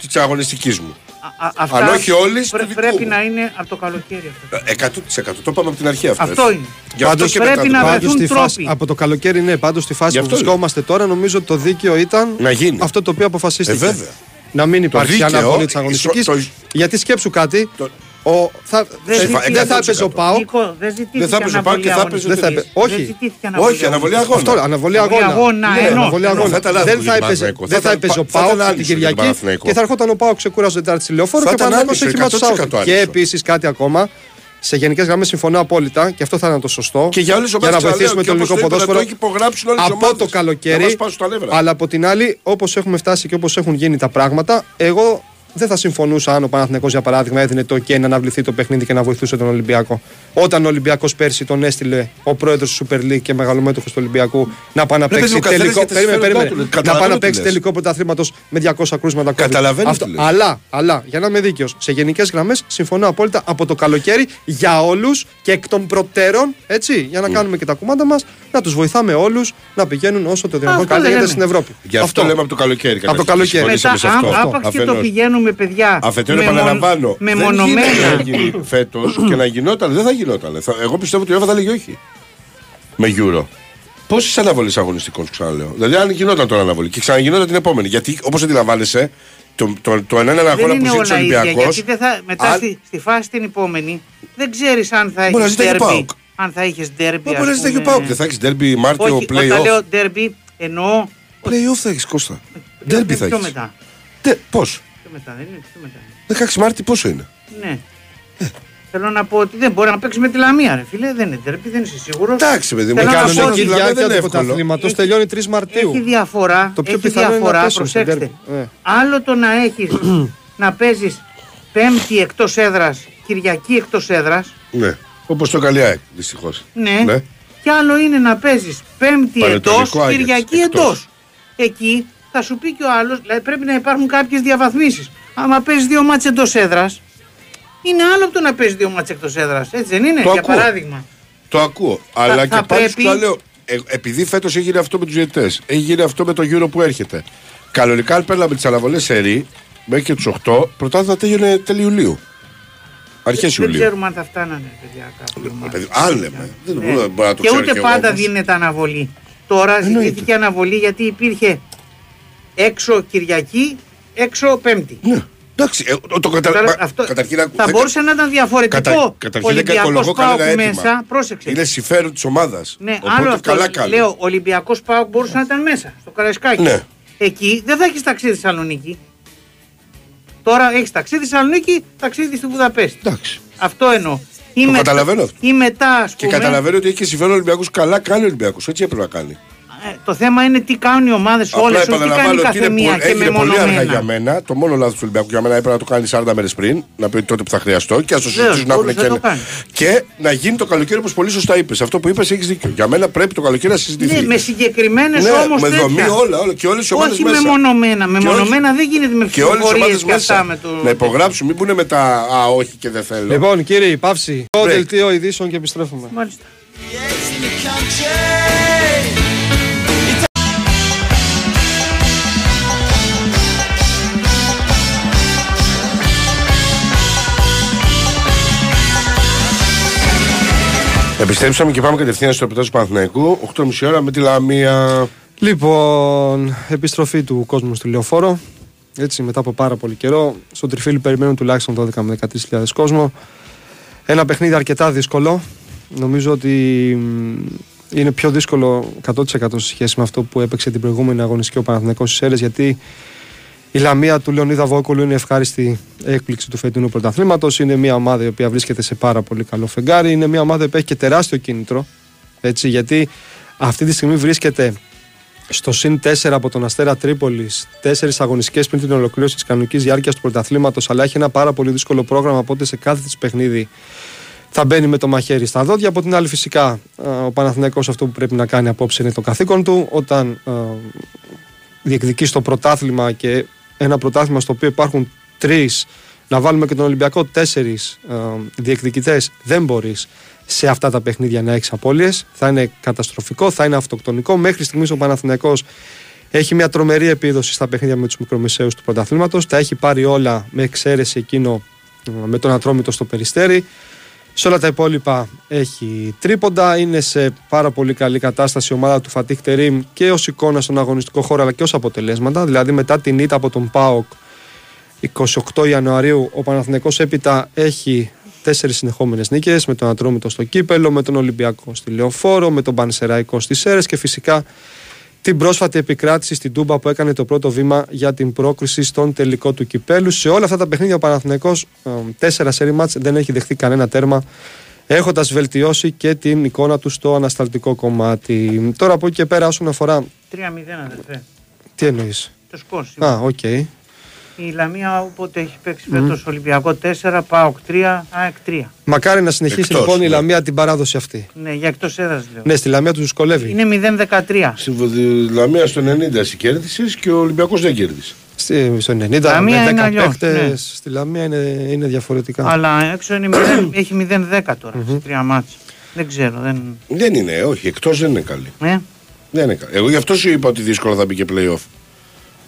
της αγωνιστικής μου. Α- α- αυτά Αν όχι όλη, πρέ- του δικού πρέπει μου. να είναι από το καλοκαίρι αυτό. Ε, 100% το είπαμε από την αρχή αυτό. Αυτό έτσι. είναι. Γι' αυτό Πάντως και πρέπει μετά το να πάμε. βρεθούν Πάντως στη φάση, τρόποι. από το καλοκαίρι, ναι, πάντως στη φάση Γι' που αυτό βρισκόμαστε τώρα, νομίζω ότι το δίκαιο ήταν Να γίνει. αυτό το οποίο αποφασίστηκε. Ε, βέβαια. Να μην υπάρχει δίκαιο, αναβολή της ισο- αγωνιστική. το- Γιατί σκέψου κάτι. Το- Ο, θα, Δεν δεν ζητήθηκε- δεν θα έπαιζε ο Πάοκ. Νίκο, δεν ζητήθηκε Δεν θα έπαιζε ο Πάοκ και θα αναβολή έπαιζε Δεν θα αγωνιστικής. έπαι- όχι. Δεν ζητήθηκε αναβολή Όχι, αναβολή αγώνα. Αυτό, αναβολή Αναβολή αγώνα. αγώνα, Ναι, εννοώ. αναβολή Εννοώ. αγώνα. Θα ήταν λάθος Δεν για θα τον έπαιζε, Παναθηναϊκό. δεν Θα θα ήταν- έπαιζε ο θα ήταν Πάοκ την άνισο για τον Κυριακή Παναθηναϊκό. και θα ερχόταν ο Πάοκ ξεκούραζε την Τετάρτη στη λεωφόρο Θα και ο ήταν Παναθηναϊκός άνισο, έχει μάτς 100% Σάββατο. άνισο. Και επίσης κάτι ακόμα. Σε γενικές γραμμές συμφωνώ απόλυτα και αυτό θα είναι το σωστό. Και για όλες τις ομάδες να βοηθήσουμε το ελληνικό ποδόσφαιρο Το έχει υπογράψουν όλες τις ομάδες. από το καλοκαίρι. Αλλά από την άλλη, όπως έχουμε φτάσει και όπως έχουν γίνει τα πράγματα, εγώ δεν θα συμφωνούσα αν ο Παναθηναϊκός για παράδειγμα έδινε το OK να αναβληθεί το παιχνίδι και να βοηθούσε τον Ολυμπιακό. Όταν ο Ολυμπιακός πέρσι τον έστειλε ο πρόεδρος του Super League και μεγαλομέτωχος του Ολυμπιακού να πάει να Ρε παιδί παίξει μου, καθένας τελικό. για τα Περίμενε, συμφέροντά περίμενε. του, Να πάει καταλαβαίνω να τι παίξει λες. τελικό πρωταθλήματος με 200 κρούσματα COVID. Καταλαβαίνω Αυτό- τι λες. Αλλά, αλλά, για να είμαι δίκαιος, σε γενικές γραμμές συμφωνώ απόλυτα από το καλοκαίρι για όλους και εκ των προτέρων, έτσι, για να κάνουμε και τα κουμάντα μας, να τους βοηθάμε όλους να πηγαίνουν όσο το δυνατόν Αυτό καλύτερα δεν στην Ευρώπη. Γι' αυτό λέμε από το καλοκαίρι. Από το καλοκαίρι. Συμφωνήσαμε Μετά, σε αυτό. αν- άπαξ και το Αφενός. Πηγαίνουμε, παιδιά. Αφετέρου, με επαναλαμβάνω. μον- δεν Μεμονωμένα. γίνεται να γίνει φέτος και να γινόταν. Δεν θα γινόταν. Θα- Εγώ πιστεύω ότι η UEFA θα λέγει όχι. Με Euro. Πόσες αναβολές αγωνιστικών σου ξαναλέω. Δηλαδή, αν γινόταν τώρα αναβολή και ξαναγινόταν την επόμενη. Γιατί όπως αντιλαμβάνεσαι, το, το, το ένα είναι ένα Δεν αγώνα που είναι ζήτησε ο όλα ίδια. Ολυμπιακός. Γιατί δεν θα, μετά στη, στη φάση την επόμενη δεν ξέρεις αν θα Μπορεί να έχεις ζητάει και ντέρμπι. ΠΑΟΚ. Αν θα έχει ντέρμπι. Μα ας μπορεί να ζητάει και ο πούμε. Πάουκ. Δεν θα έχεις derby Μάρτιο Όχι, όταν play-off. λέω ντέρμπι εννοώ. Play-off θα έχεις Κώστα. Derby θα Πιο έχεις. μετά. Πώς; Πιο μετά, δεν είναι πιο μετά. 16 Μάρτη πόσο είναι; Ναι. Θέλω να πω ότι δεν μπορεί να παίξει με τη Λαμία, ρε φίλε. Δεν είναι τερπή, δεν είσαι σίγουρος. Εντάξει, παιδί μου, Θέλω να κανονική πω Κανονική ότι δηλαδή διάρκεια δεν είναι του εύκολο. πρωταθλήματος Έχει- τελειώνει 3 Μαρτίου. Έχει διαφορά. Το πιο έχει πιθανό είναι να διαφορά, πέσουν στο προσέξτε. ντέρμπι. Ε. Άλλο το να έχεις να παίζεις Πέμπτη εκτός έδρας, Κυριακή εκτός έδρας. Ναι. Όπως το Καλιάκ, δυστυχώς. Ναι. Και άλλο είναι να παίζεις Πέμπτη εντό, Πανετολικό Άγιαξ, Κυριακή εκτός. εντό. Εκεί θα σου πει και ο άλλος, δηλαδή πρέπει να υπάρχουν κάποιες διαβαθμίσεις. Άμα παίζεις δύο μάτσε εντός έδρας, είναι άλλο από το να παίζεις δύο μάτσε εκτός έδρας. Έτσι δεν είναι, Το για ακούω. παράδειγμα. Το ακούω. Αλλά θα και πάλι πρέπει- σου το λέω. ε, επειδή φέτος έχει γίνει αυτό με τους διαιτητές, έχει γίνει αυτό με το γύρο που έρχεται. Κανονικά, αν παίρναμε τις αναβολές σε ρί, μέχρι και του 8, πρωτάθλημα τέλειωνε τέλη Ιουλίου. Αρχές Δεν Ιουλίου. ξέρουμε αν θα φτάνανε, παιδιά, κάποια ομάδα. Παιδί, Αν λέμε. Δεν Ναι. μπορεί μπορεί να το και ξέρω ούτε κι εγώ πάντα όμως. δίνεται αναβολή. Τώρα Εννοείται. ζητήθηκε αναβολή γιατί υπήρχε έξω Κυριακή, έξω Πέμπτη. Ναι. Εντάξει, ε, το, το κατα... Τώρα μα- αυτό καταρχήν ακού- θα δεν- μπορούσε να ήταν διαφορετικό. Κατα... Καταρχήν δεν Ολυμπιακός κακολογώ ΠΑΟΚ κανένα αίτημα. μέσα, πρόσεξε. Είναι συμφέρον της ομάδας. Ναι, άλλο αυτό. καλά κάνει. Λέω, Ολυμπιακός Πάοκ μπορούσε να ήταν μέσα, στο Καραϊσκάκι. Ναι. Εκεί δεν θα έχεις ταξίδι Θεσσαλονίκη. Τώρα έχεις ταξίδι Θεσσαλονίκη, ταξίδι στη Βουδαπέστη. Εντάξει. Αυτό εννοώ. Ή Το μετά- καταλαβαίνω αυτό. Ή μετά, ας Και πούμε, καταλαβαίνω ότι έχει και συμφέρον Ολυμπιακούς. Καλά κάνει ο Ολυμπιακός. Έτσι έπρεπε να κάνει. Ε, το θέμα είναι τι κάνουν οι ομάδες όλες, Απλά όχι τι κάνει επαναλαμβάνω ότι κάθε είναι μία πο- και έγινε πολύ αργά για μεμονωμένα. μένα. Το μόνο λάθος του Ολυμπιακού για μένα έπρεπε να το κάνει 40 μέρες πριν. Να πει τότε που θα χρειαστώ και ας το συζητήσουν να έχουν μπορούσε και να ένα. το κάνεις. Και να γίνει το καλοκαίρι όπως πολύ σωστά είπες. Αυτό που είπες έχεις δίκιο. Για μένα πρέπει το καλοκαίρι να συζητηθεί. Ναι, με συγκεκριμένες Ναι, όμως με δομή όλα, όλα. Και όλες οι ομάδες Όχι μέσα. μεμονωμένα. Και Μεμονωμένα δεν γίνεται με Και όλες οι ψηφοφορίες ομάδες και αυτά μέσα. με το. Να υπογράψουν, μην πούνε μετά Α, όχι και δεν θέλω. Λοιπόν, κύριε, παύση. Το Break. δελτίο ειδήσεων και επιστρέφουμε. Μάλιστα. Επιστρέψαμε και πάμε κατευθείαν στο ρεπορτάζ του Παναθηναϊκού. 8.30 ώρα με τη Λαμία. Λοιπόν, επιστροφή του κόσμου στη Λεωφόρο. Έτσι, μετά από πάρα πολύ καιρό. Στο τριφύλι περιμένουν τουλάχιστον 12 με 13.000 κόσμο. Ένα παιχνίδι αρκετά δύσκολο. Νομίζω ότι μ, είναι πιο δύσκολο 100% σε σχέση με αυτό που έπαιξε την προηγούμενη αγωνιστική ο Παναθηναϊκός στις Σέρες γιατί η Λαμία του Λεωνίδα Βόκολου είναι ευχάριστη έκπληξη του φετινού πρωταθλήματος. Είναι μια ομάδα η οποία βρίσκεται σε πάρα πολύ καλό φεγγάρι. Είναι μια ομάδα που έχει και τεράστιο κίνητρο. Έτσι, γιατί αυτή τη στιγμή βρίσκεται στο συν 4 από τον Αστέρα Τρίπολης, τέσσερις αγωνιστικές πριν την ολοκλήρωση της κανονικής διάρκειας του πρωταθλήματος, αλλά έχει ένα πάρα πολύ δύσκολο πρόγραμμα. Οπότε σε κάθε της παιχνίδι θα μπαίνει με το μαχαίρι στα δόντια. Από την άλλη, φυσικά, α, ο Παναθηναϊκός αυτό που πρέπει να κάνει απόψε είναι το καθήκον του. Όταν α, διεκδικεί στο πρωτάθλημα και ένα πρωτάθλημα στο οποίο υπάρχουν τρεις, να βάλουμε και τον Ολυμπιακό τέσσερις διεκδικητές, δεν μπορείς σε αυτά τα παιχνίδια να έχεις απώλειες. Θα είναι καταστροφικό, θα είναι αυτοκτονικό. Μέχρι στιγμής ο Παναθηναϊκός έχει μια τρομερή επίδοση στα παιχνίδια με τους μικρομεσαίους του πρωταθλήματος. Τα έχει πάρει όλα με εξαίρεση εκείνο ε, με τον Ατρόμητο στο περιστέρι. Σε όλα τα υπόλοιπα έχει τρίποντα. Είναι σε πάρα πολύ καλή κατάσταση η ομάδα του Φατίχ Τερίμ και ως εικόνα στον αγωνιστικό χώρο αλλά και ως αποτελέσματα. Δηλαδή μετά την ήττα από τον ΠΑΟΚ 28 Ιανουαρίου ο Παναθηναϊκός έπειτα έχει τέσσερις συνεχόμενες νίκες με τον Ατρόμητο στο Κύπελο, με τον Ολυμπιακό στη Λεωφόρο, με τον Πανσεραϊκό στις Σέρες και φυσικά την πρόσφατη επικράτηση στην Τούμπα που έκανε το πρώτο βήμα για την πρόκριση στον τελικό του κυπέλου. Σε όλα αυτά τα παιχνίδια ο Παναθηναϊκός ε, τέσσερα σερί μάτς δεν έχει δεχτεί κανένα τέρμα έχοντας βελτιώσει και την εικόνα του στο ανασταλτικό κομμάτι. Τώρα από εκεί και πέρα όσον αφορά... 3-0 αδερφέ. Τι εννοείς; Το σκορ σήμερα. Α, οκ. Η Λαμία όποτε έχει παίξει φέτος Ολυμπιακό 4, ΠΑΟΚ 3, ΑΕΚ 3. Μακάρι να συνεχίσει Εκτός, λοιπόν η ναι. Λαμία την παράδοση αυτή. Ναι, για εκτός έδρας λέω. Ναι, στη Λαμία τους δυσκολεύει. Είναι 0-13. Στη Λαμία στο 90 εσύ κέρδισες και ο Ολυμπιακός δεν κέρδισε. Στη, στο 90 Λαμία με 10 είναι αλλιώς, παίκτες, ναι. Στη Λαμία είναι, είναι διαφορετικά. Αλλά έξω είναι 0, έχει 0-10 τώρα σε τρία μάτς. Δεν ξέρω. Δεν... Δεν είναι, όχι, εκτός δεν είναι καλή. Ε; Δεν είναι καλή. Εγώ γι' αυτό σου είπα ότι δύσκολο θα μπει και playoff.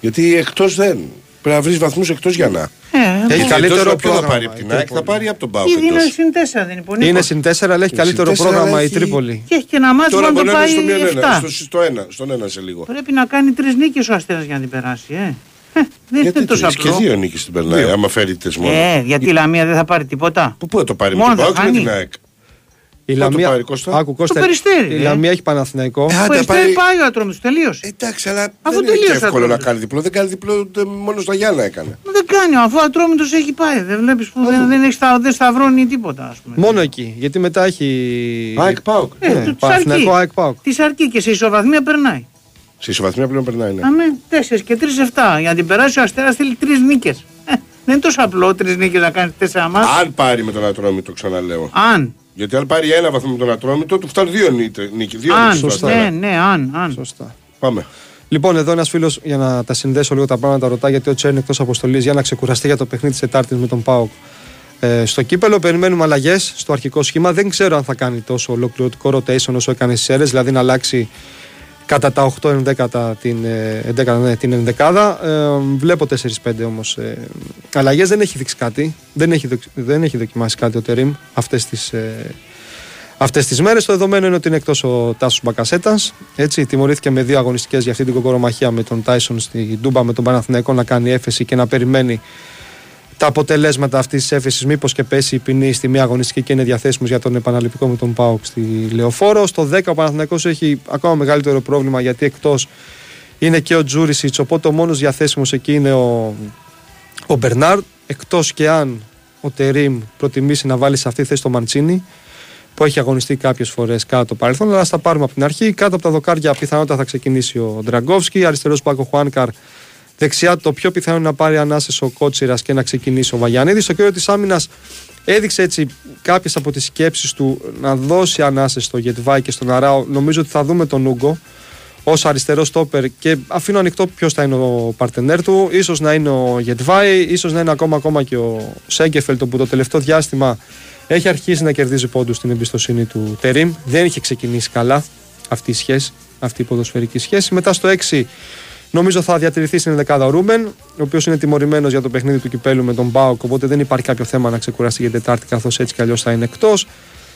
Γιατί εκτός δεν. Πρέπει να βρεις βαθμούς εκτός για να. Ε, Έχει Γιατί καλύτερο εκτός ποιο θα πρόγραμμα πάρει από την η ΑΕΚ, θα Τρίπολη. πάρει από τον Πάο. Ήδη είναι συν 4, δεν είναι πολύ. Είναι συν 4, αλλά έχει Είναι συν καλύτερο τέσσερα, πρόγραμμα αλλά η έχει- Τρίπολη. Και έχει και ένα μάτσο Τώρα να το μπορεί να πάει είναι στο 1-1, 7. στο, στο ένα, στον ένα σε λίγο. Πρέπει να κάνει τρεις νίκες ο Αστέρας για να την περάσει. Ε. Ε, δεν Γιατί είναι τόσο τρεις, και απλό. δύο νίκες την περνάει, άμα φέρει τρεις μόνο. Ε, γιατί η Λαμία δεν θα πάρει τίποτα. Πού πού θα το πάρει με Μόνο τον θα Πάο και με χάνει. την ΑΕΚ; Η Η το Λαμία, πάρει, Κώστα; άκου, Κώστα, Το Περιστέρι, η ε. Λαμία έχει Παναθηναϊκό. Ε, Ο άντε, Περιστέρι πάρει- πάει ο Ατρόμητος, τελείωσε. Εντάξει, αλλά Αφού δεν είναι και τελείωσε εύκολο να αυτό. κάνει διπλό. Δεν κάνει διπλό ούτε μόνος στο Γιάννα έκανε. Δεν κάνει, αφού ο Ατρόμητος έχει πάει. Δεν βλέπεις που δεν, δεν, έχει, στα- δεν σταυρώνει τίποτα, ας πούμε. Μόνο εκεί. Γιατί μετά έχει. ΑΕΚ Πάουκ. Ε, Ναι, του- της Παναθηναϊκό, αρκεί. ΑΕΚ ΠΑΟΚ. Της αρκεί και σε ισοβαθμία περνάει. Σε ισοβαθμία πλέον περνάει, ναι. Αμέ, 4 και 3 7. Για να την περάσει ο Αστέρας θέλει 3 νίκες. Ε, δεν είναι τόσο απλό 3 νίκες να κάνει 4 μάτια. Αν πάρει με τον Ατρόμητο, ξαναλέω. Αν. Γιατί αν πάρει ένα βαθμό με τον Ατρόμητο, του φτάνουν δύο νίκη. Δύο Αν. νίκες στο σωστά. Αστέρα. Ναι, ναι, αν. αν. Σωστά. Πάμε. Λοιπόν, εδώ ένας φίλος για να τα συνδέσω λίγο τα πράγματα ρωτά γιατί ο Τσέρν εκτός αποστολής για να ξεκουραστεί για το παιχνίδι της Τετάρτης με τον Πάοκ. Ε, στο κύπελο περιμένουμε αλλαγές στο αρχικό σχήμα. Δεν ξέρω αν θα κάνει τόσο ολοκληρωτικό rotation όσο έκανε στις αίρε, δηλαδή να αλλάξει κατά τα 8 ενδέκατα την, ε, ενδέκατα, ναι, την ενδεκάδα. Ε, βλέπω 4-5 όμως ε, αλλαγές. Δεν έχει δείξει κάτι. Δεν έχει, δοκ- δεν έχει δοκιμάσει κάτι ο Τερήμ αυτές τις ε, Αυτές τις μέρες το δεδομένο είναι ότι είναι εκτός ο Τάσος Μπακασέτας. Έτσι, τιμωρήθηκε με δύο αγωνιστικές για αυτή την κοκορομαχία με τον Τάισον στη Ντούμπα με τον Παναθηναϊκό να κάνει έφεση και να περιμένει τα αποτελέσματα αυτής της έφεσης. Μήπως και πέσει η ποινή στη μία αγωνιστική και είναι διαθέσιμος για τον επαναληπτικό με τον Πάουκ στη Λεωφόρο. Στο 10 ο Παναθηναϊκός έχει ακόμα μεγαλύτερο πρόβλημα γιατί εκτός είναι και ο Τζούρισιτς. Οπότε ο μόνος διαθέσιμος εκεί είναι ο, ο Μπερνάρ. Εκτός και αν ο Τερήμ προτιμήσει να βάλει σε αυτή τη θέση το Μαντσίνη που έχει αγωνιστεί κάποιες φορές κάτω το παρελθόν. Αλλά ας τα πάρουμε από την αρχή. Κάτω από τα δοκάρια πιθανότατα θα ξεκινήσει ο Ντραγκόφσκι. Αριστερός Πάκο Χουάνκαρ. Δεξιά το πιο πιθανό είναι να πάρει ανάσες ο Κότσιρας και να ξεκινήσει ο Βαγιανίδης. Το κύριο της άμυνας έδειξε έτσι κάποιες από τις σκέψεις του να δώσει ανάσες στο Γετβάη και στον Αράο. Νομίζω ότι θα δούμε τον Ούγκο ως αριστερό στόπερ και αφήνω ανοιχτό ποιος θα είναι ο παρτενέρ του. σω να είναι ο Γετβάη, ίσως να είναι ακόμα, ακόμα και ο Σέγκεφελτ που το τελευταίο διάστημα έχει αρχίσει να κερδίζει πόντους στην εμπιστοσύνη του Τερήμ. Δεν είχε ξεκινήσει καλά αυτή η σχέση, αυτή η ποδοσφαιρική σχέση. Μετά στο 6 νομίζω θα διατηρηθεί στην δεκάδα ο Ρούμπεν, ο οποίος είναι τιμωρημένος για το παιχνίδι του κυπέλου με τον Μπάουκ. Οπότε δεν υπάρχει κάποιο θέμα να ξεκουραστεί για Τετάρτη, καθώς έτσι κι αλλιώς θα είναι εκτός.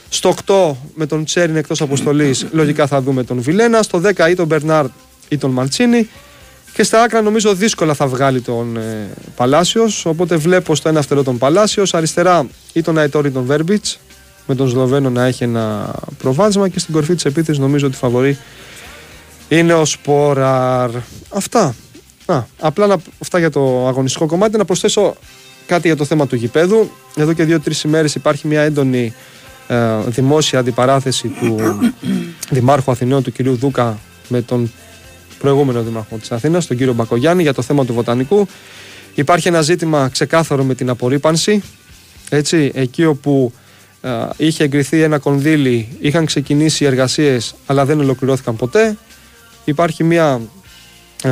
Στο 8 με τον Τσέριν εκτός αποστολής, λογικά θα δούμε τον Βιλένα. Στο 10 ή τον Μπερνάρ ή τον Μαντσίνη. Και στα άκρα νομίζω δύσκολα θα βγάλει τον ε, Παλάσιος. Οπότε βλέπω στο ένα φτερό τον Παλάσιος. Αριστερά ή τον Αϊτόρ ή τον Βέρμπιτς. Με τον Σλοβαίνο να έχει ένα προβάδισμα. Και στην κορφή της επίθεσης νομίζω ότι φαβορεί είναι ο Σπόραρ. Αυτά. Α, απλά να, αυτά για το αγωνιστικό κομμάτι. Να προσθέσω κάτι για το θέμα του γηπέδου. Εδώ και δύο-τρεις ημέρες υπάρχει μια έντονη ε, δημόσια αντιπαράθεση του Δημάρχου Αθηναίων του κυρίου Δούκα με τον προηγούμενο Δήμαρχο της Αθήνας, τον κύριο Μπακογιάννη, για το θέμα του βοτανικού. Υπάρχει ένα ζήτημα ξεκάθαρο με την απορρίπανση. Έτσι, εκεί όπου ε, είχε εγκριθεί ένα κονδύλι, είχαν ξεκινήσει οι εργασίες, αλλά δεν ολοκληρώθηκαν ποτέ. Υπάρχει μια ε,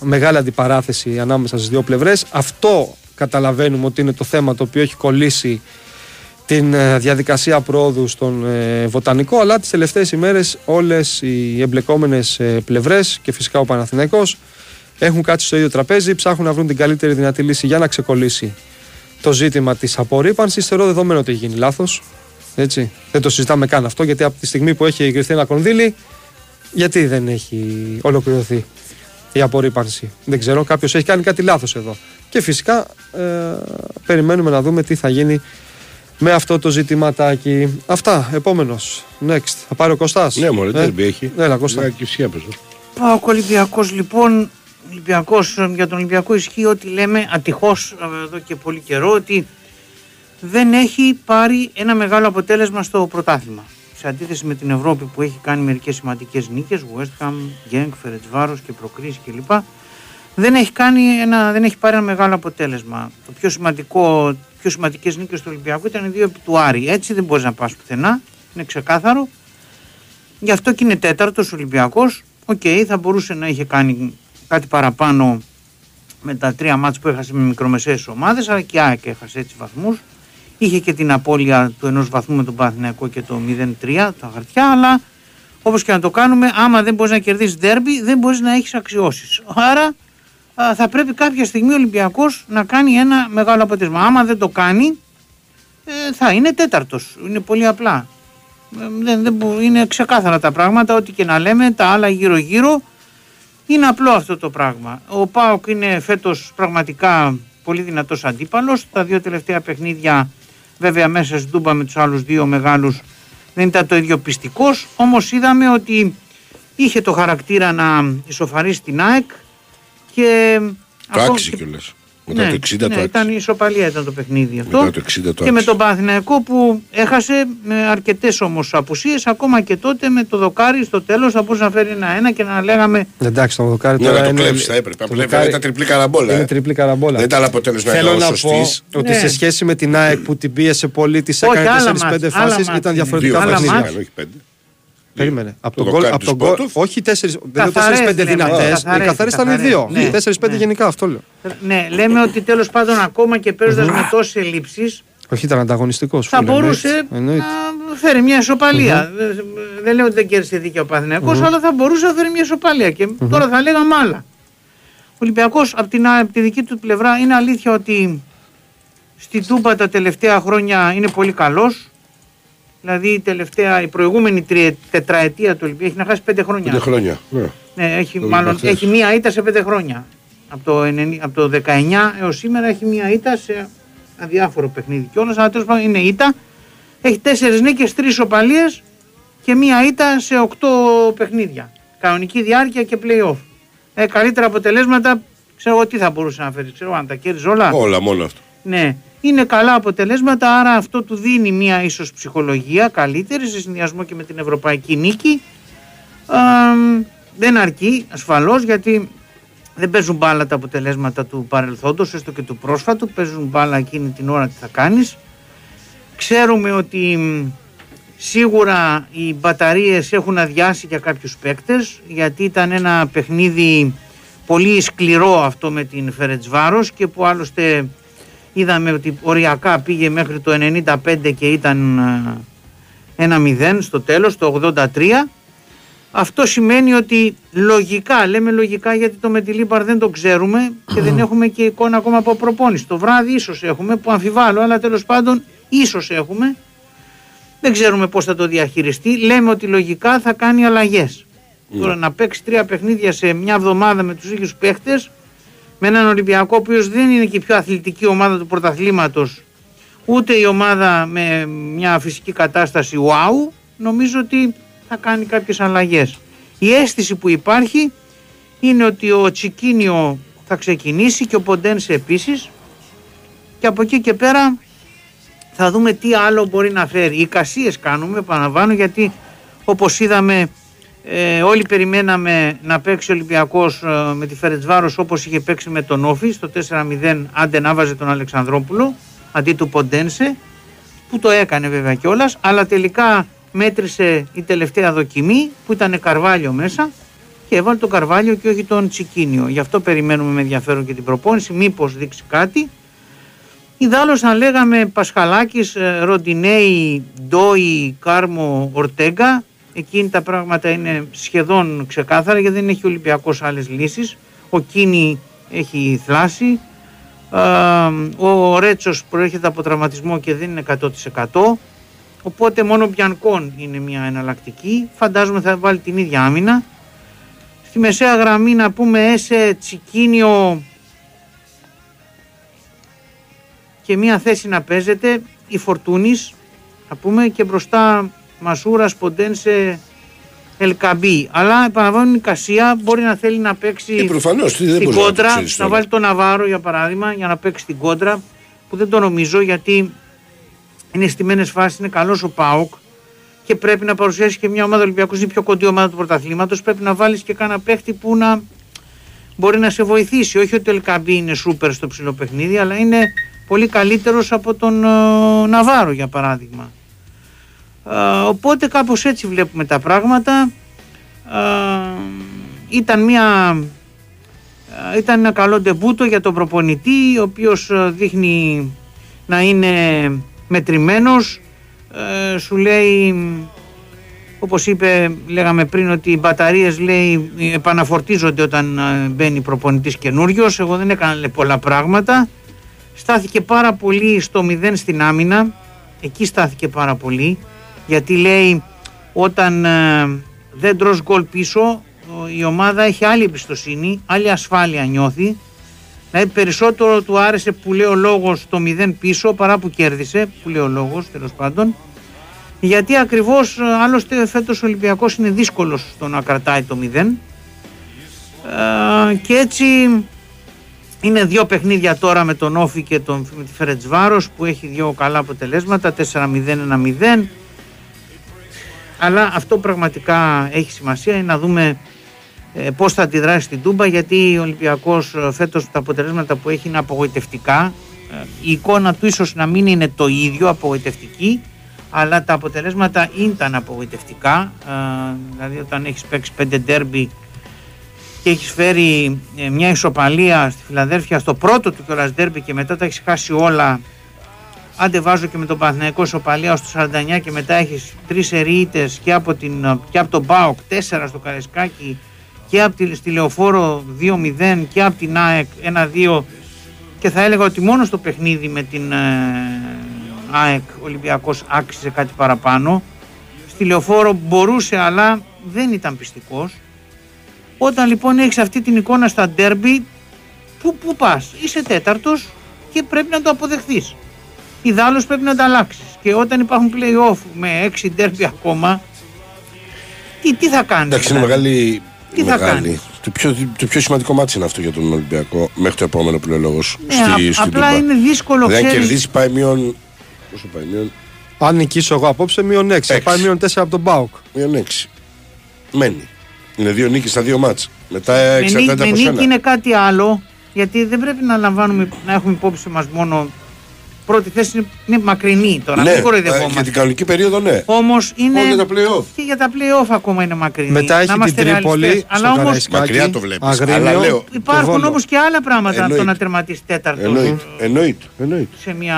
μεγάλη αντιπαράθεση ανάμεσα στις δύο πλευρές. Αυτό καταλαβαίνουμε ότι είναι το θέμα το οποίο έχει κολλήσει την ε, διαδικασία πρόοδου στον ε, βοτανικό αλλά τις τελευταίες ημέρες όλες οι εμπλεκόμενες ε, πλευρές και φυσικά ο Παναθηναϊκός έχουν κάτσει στο ίδιο τραπέζι, ψάχνουν να βρουν την καλύτερη δυνατή λύση για να ξεκολλήσει το ζήτημα της απορρίπανσης. Θεωρώ δεδομένο ότι έχει γίνει λάθος. Έτσι. Δεν το συζητάμε καν αυτό γιατί από τη στιγμή που έχει εγκριθεί ένα κονδύλι γιατί δεν έχει ολοκληρωθεί η απορρίπανση; Δεν ξέρω, κάποιος έχει κάνει κάτι λάθος εδώ. Και φυσικά ε, περιμένουμε να δούμε τι θα γίνει με αυτό το ζητηματάκι. Αυτά, επόμενος. Next. Θα πάρει ο Κωστάς. Ναι, μωρέ, τέρμπι έχει. Έλα, Κώστα. Ναι, και εσύ έπαιζε. Πάω Ολυμπιακός λοιπόν. Ολυμπιακός, ε, για τον Ολυμπιακό ισχύει ότι λέμε ατυχώς εδώ και πολύ καιρό ότι δεν έχει πάρει ένα μεγάλο αποτέλεσμα στο πρωτάθλημα. Σε αντίθεση με την Ευρώπη που έχει κάνει μερικές σημαντικές νίκες, West Ham, Genk, Φερεντσβάρος και προκρίσεις κλπ. Δεν έχει, κάνει ένα, δεν έχει πάρει ένα μεγάλο αποτέλεσμα. Το πιο σημαντικό, πιο σημαντικές νίκες του Ολυμπιακού ήταν οι δύο επί του Άρη. Έτσι δεν μπορείς να πας πουθενά, είναι ξεκάθαρο. Γι' αυτό και είναι τέταρτος Ολυμπιακός. Οκ, θα μπορούσε να είχε κάνει κάτι παραπάνω με τα τρία μάτς που έχασε με μικρομεσαίες ομάδες, αλλά και η ΑΕΚ έχασε έτσι βαθμούς. Είχε και την απώλεια του ενός βαθμού με τον Παναθηναϊκό και το 0-3 τα χαρτιά, αλλά όπως και να το κάνουμε, άμα δεν μπορείς να κερδίσεις δέρμπι, δεν μπορείς να έχεις αξιώσεις. Άρα α, θα πρέπει κάποια στιγμή ο Ολυμπιακός να κάνει ένα μεγάλο αποτέλεσμα. Άμα δεν το κάνει, ε, θα είναι τέταρτος. Είναι πολύ απλά. Ε, δεν, δεν, μπο- είναι ξεκάθαρα τα πράγματα, ό,τι και να λέμε, τα άλλα γύρω-γύρω είναι απλό αυτό το πράγμα. Ο Πάοκ είναι φέτος πραγματικά πολύ δυνατός αντίπαλος. Τα δύο τελευταία παιχνίδια βέβαια μέσα στην Τούμπα με τους άλλους δύο μεγάλους δεν ήταν το ίδιο πιστικός, όμως είδαμε ότι είχε το χαρακτήρα να ισοφαρίσει την ΑΕΚ και... Το ακόμα άξιζε και- κιόλας. Μετά το 60 ναι, το ήταν άξιζε. η ισοπαλία ήταν το παιχνίδι αυτό. Μετά το 60 το και με άξιζε. τον Παναθηναϊκό που έχασε με αρκετές όμως απουσίες. Ακόμα και τότε με το δοκάρι στο τέλος θα μπορούσε να φέρει ένα-ένα και να λέγαμε. Εντάξει, το δοκάρι Ναι, τώρα να το είναι- κλέψεις θα έπρεπε. το Απλά δοκάρι ήταν τριπλή καραμπόλα. Είναι ε. τριπλή καραμπόλα. Δεν ήταν αποτέλεσμα Θέλω να σωστής. πω ότι Ναι. σε σχέση με την ΑΕΚ που την πίεσε πολύ, τη Όχι, έκανε άλλα 4-5 μάτς, άλλα φάσεις, μάτς ήταν είναι. διαφορετικά Δύο Άλλα βάσεις παιχνίδια. μάτς. έκανε, όχι πέντε. Περίμενε. Από Το τον γκολ, δοκάρι από του τον γκολ, Σκότοφ. όχι 4, δεν είναι Καθαρές 4-5 λέμε, δυνατές. καθαρές, Οι καθαρέ ήταν οι καθαρές. δύο. Ναι, 4-5 ναι. γενικά, αυτό λέω. Ναι, λέμε ότι τέλος πάντων ακόμα και παίζοντας με τόσες ελλείψεις Όχι, ήταν ανταγωνιστικός. θα μπορούσε να φέρει μια ισοπαλία. Δεν- Δεν λέω ότι δεν κέρδισε δίκαιο ο Παναθηναϊκός, αλλά θα μπορούσε να φέρει μια ισοπαλία. Και τώρα θα λέγαμε άλλα. Ο Ολυμπιακός από την, από τη δική του πλευρά είναι αλήθεια ότι στην Τούμπα τα τελευταία χρόνια είναι πολύ καλός. Δηλαδή η, τελευταία, η προηγούμενη τριε, τετραετία του Ολυμπιακού έχει να χάσει πέντε χρόνια. Πέντε χρόνια. Ναι. Ναι, έχει, Το μάλλον, είπα χθες. έχει μία ήττα σε πέντε χρόνια. Από το, 90 από το 19 έως σήμερα έχει μία ήττα σε αδιάφορο παιχνίδι κιόλας, αλλά τέλος πάντων είναι ήττα. Έχει τέσσερις νίκες, τρεις οπαλίες και μία ήττα σε οκτώ παιχνίδια. Κανονική διάρκεια και play-off. Ε, καλύτερα αποτελέσματα, ξέρω εγώ τι θα μπορούσε να φέρει, ξέρω αν τα κέρδιζε όλα. Όλα μόνο αυτό. Ναι, είναι καλά αποτελέσματα, άρα αυτό του δίνει μια ίσως ψυχολογία καλύτερη σε συνδυασμό και με την ευρωπαϊκή νίκη. Αμ, δεν αρκεί ασφαλώς γιατί δεν παίζουν μπάλα τα αποτελέσματα του παρελθόντος, έστω και του πρόσφατου, παίζουν μπάλα εκείνη την ώρα τι θα κάνεις. Ξέρουμε ότι μ, σίγουρα οι μπαταρίες έχουν αδειάσει για κάποιους παίκτες γιατί ήταν ένα παιχνίδι πολύ σκληρό αυτό με την Φερετσβάρος και που άλλωστε είδαμε ότι οριακά πήγε μέχρι το 95 και ήταν ε, 1-0 στο τέλος, το 83. Αυτό σημαίνει ότι λογικά, λέμε λογικά γιατί το Μετιλίμπαρ δεν το ξέρουμε και δεν έχουμε και εικόνα ακόμα από προπόνηση. Το βράδυ ίσως έχουμε που αμφιβάλλω, αλλά τέλος πάντων ίσως έχουμε. Δεν ξέρουμε πώς θα το διαχειριστεί. Λέμε ότι λογικά θα κάνει αλλαγές. Τώρα να παίξει τρία παιχνίδια σε μια εβδομάδα με τους ίδιους παίχτες με έναν Ολυμπιακό ο οποίος δεν είναι και η πιο αθλητική ομάδα του πρωταθλήματος ούτε η ομάδα με μια φυσική κατάσταση wow νομίζω ότι θα κάνει κάποιες αλλαγές. Η αίσθηση που υπάρχει είναι ότι ο Τσικίνιο θα ξεκινήσει και ο Ποντένσε επίσης και από εκεί και πέρα θα δούμε τι άλλο μπορεί να φέρει. Οι κασίες κάνουμε, επαναλαμβάνω, γιατί όπως είδαμε ε, όλοι περιμέναμε να παίξει ο Ολυμπιακός ε, με τη Φερετσβάρος όπως είχε παίξει με τον Όφη στο 4-0 άντε να βάζε τον Αλεξανδρόπουλο αντί του Ποντένσε που το έκανε βέβαια κιόλας, αλλά τελικά μέτρησε η τελευταία δοκιμή που ήταν Καρβάλιο μέσα και έβαλε τον Καρβάλιο και όχι τον Τσικίνιο. Γι' αυτό περιμένουμε με ενδιαφέρον και την προπόνηση, μήπως δείξει κάτι. Ιδάλλως αν λέγαμε Πασχαλάκης, ε, Ροντινέη, Ντόι, Κάρμο, Ορτέγκα, εκείνη τα πράγματα είναι σχεδόν ξεκάθαρα γιατί δεν έχει ο Ολυμπιακός άλλες λύσεις. Ο Κίνη έχει θλάσει, Α, ο Ρέτσος προέρχεται από τραυματισμό και δεν είναι 100% οπότε μόνο ο Μπιανκόν είναι μια εναλλακτική. Φαντάζομαι θα βάλει την ίδια άμυνα. Στη μεσαία γραμμή να πούμε Έσε, Τσικίνιο και μια θέση να παίζεται. Η Φορτούνης να πούμε και μπροστά Μασούρας, Ποντένσε, Ελκαμπή. Αλλά επαναλαμβάνω η Κασία μπορεί να θέλει να παίξει Ε, προφανώς, τι, δεν στην μπορείς να το κόντρα, ξέρεις να τώρα. βάλει τον Ναβάρο για παράδειγμα για να παίξει την κόντρα που δεν το νομίζω γιατί είναι στιμένες φάσεις, είναι καλός ο ΠΑΟΚ και πρέπει να παρουσιάσει και μια ομάδα Ολυμπιακούς είναι η πιο κοντή ομάδα του πρωταθλήματος πρέπει να βάλεις και κάνα παίχτη που να μπορεί να σε βοηθήσει όχι ότι ο Ελκαμπή είναι σούπερ στο ψηλό παιχνίδι αλλά είναι πολύ καλύτερος από τον ε, Ναβάρο για παράδειγμα ε, οπότε κάπως έτσι βλέπουμε τα πράγματα. Ε, ήταν μια ε, ήταν ένα καλό ντεμπούτο για τον προπονητή ο οποίος ε, δείχνει να είναι μετρημένος. Ε, σου λέει όπως είπε λέγαμε πριν ότι οι μπαταρίες λέει επαναφορτίζονται όταν ε, μπαίνει προπονητής καινούριος. εγώ δεν έκανα λέει, πολλά πράγματα. Στάθηκε πάρα πολύ στο μηδέν στην άμυνα. Εκεί στάθηκε πάρα πολύ γιατί λέει όταν ε, δεν τρως γκολ πίσω ο- η ομάδα έχει άλλη εμπιστοσύνη, άλλη ασφάλεια νιώθει. Δηλαδή περισσότερο του άρεσε που λέει ο λόγος το 0 πίσω παρά που κέρδισε, που λέει ο λόγος τέλος πάντων. Γιατί ακριβώς ε, άλλωστε φέτος ο Ολυμπιακός είναι δύσκολος στο να κρατάει το 0 ε, και έτσι είναι δύο παιχνίδια τώρα με τον Όφη και τον, με τη Φερετσβάρος που έχει δύο καλά αποτελέσματα 4-0-1-0 αλλά αυτό πραγματικά έχει σημασία είναι να δούμε ε, πώς θα αντιδράσει στην Τούμπα γιατί ο Ολυμπιακός ε, φέτος τα αποτελέσματα που έχει είναι απογοητευτικά. Ε, η εικόνα του ίσως να μην είναι το ίδιο απογοητευτική αλλά τα αποτελέσματα ήταν απογοητευτικά. Ε, δηλαδή όταν έχεις παίξει πέντε ντέρμπι και έχεις φέρει ε, μια ισοπαλία στη Φιλαδέρφια στο πρώτο του κιόλας ντέρμπι και μετά τα έχεις χάσει όλα άντε βάζω και με τον Παναθηναϊκό ισοπαλία στο 49 και μετά έχεις τρεις ερείτες και από, την, και από τον ΠΑΟΚ, τέσσερα στο Καρεσκάκι και από τη, στη Λεωφόρο 2-0 και από την ΑΕΚ 1-2 και θα έλεγα ότι μόνο στο παιχνίδι με την ε, ΑΕΚ ο Ολυμπιακός άξιζε κάτι παραπάνω. Στη Λεωφόρο μπορούσε αλλά δεν ήταν πιστικός. Όταν λοιπόν έχεις αυτή την εικόνα στα ντέρμπι πού, πού πας, είσαι τέταρτος και πρέπει να το αποδεχθείς Ιδάλλως πρέπει να τα αλλάξεις. Και όταν υπάρχουν play-off με 6 ντέρμπι ακόμα, τι, τι θα κάνεις. Εντάξει, είναι δηλαδή; μεγάλη. Τι θα μεγάλη. κάνεις; Το πιο, το πιο σημαντικό μάτι είναι αυτό για τον Ολυμπιακό μέχρι το επόμενο που λέει ο λόγος Ναι, στη, α- στην απλά Τούμπα. είναι δύσκολο, Δηλαδή, αν ξέρεις. κερδίσει πάει μείον. Πόσο πάει, μείον, Αν νικήσω εγώ απόψε, μείον 6. Θα Έξι. πάει μείον 4 από τον Μπάουκ. μείον 6. Μένει. Είναι δύο νίκες στα δύο μάτς. Μετά Με, νίκη- εξαρτάται με από νίκη σένα. είναι κάτι άλλο, γιατί δεν πρέπει να λαμβάνουμε, να έχουμε υπόψη μας μόνο πρώτη θέση είναι, είναι μακρινή τώρα, Ναι, μην ε, κοροϊδευόμαστε. για την κανονική περίοδο ναι. Όμως είναι. Μόνο για τα play-off. Και για τα play-off ακόμα είναι μακρινή. Μετά Να έχει την είμαστε Τρίπολη ρεαλιστές. Αλλά στο όμω Καραϊσκάκι. Μακριά το βλέπεις. Αγρίνιο. Αλλά λέω, υπάρχουν Βόλο. όμως και άλλα πράγματα από το Εννοείται. να τερματίσει τέταρτο εννοείται, εννοείται, εννοείται. σε μια.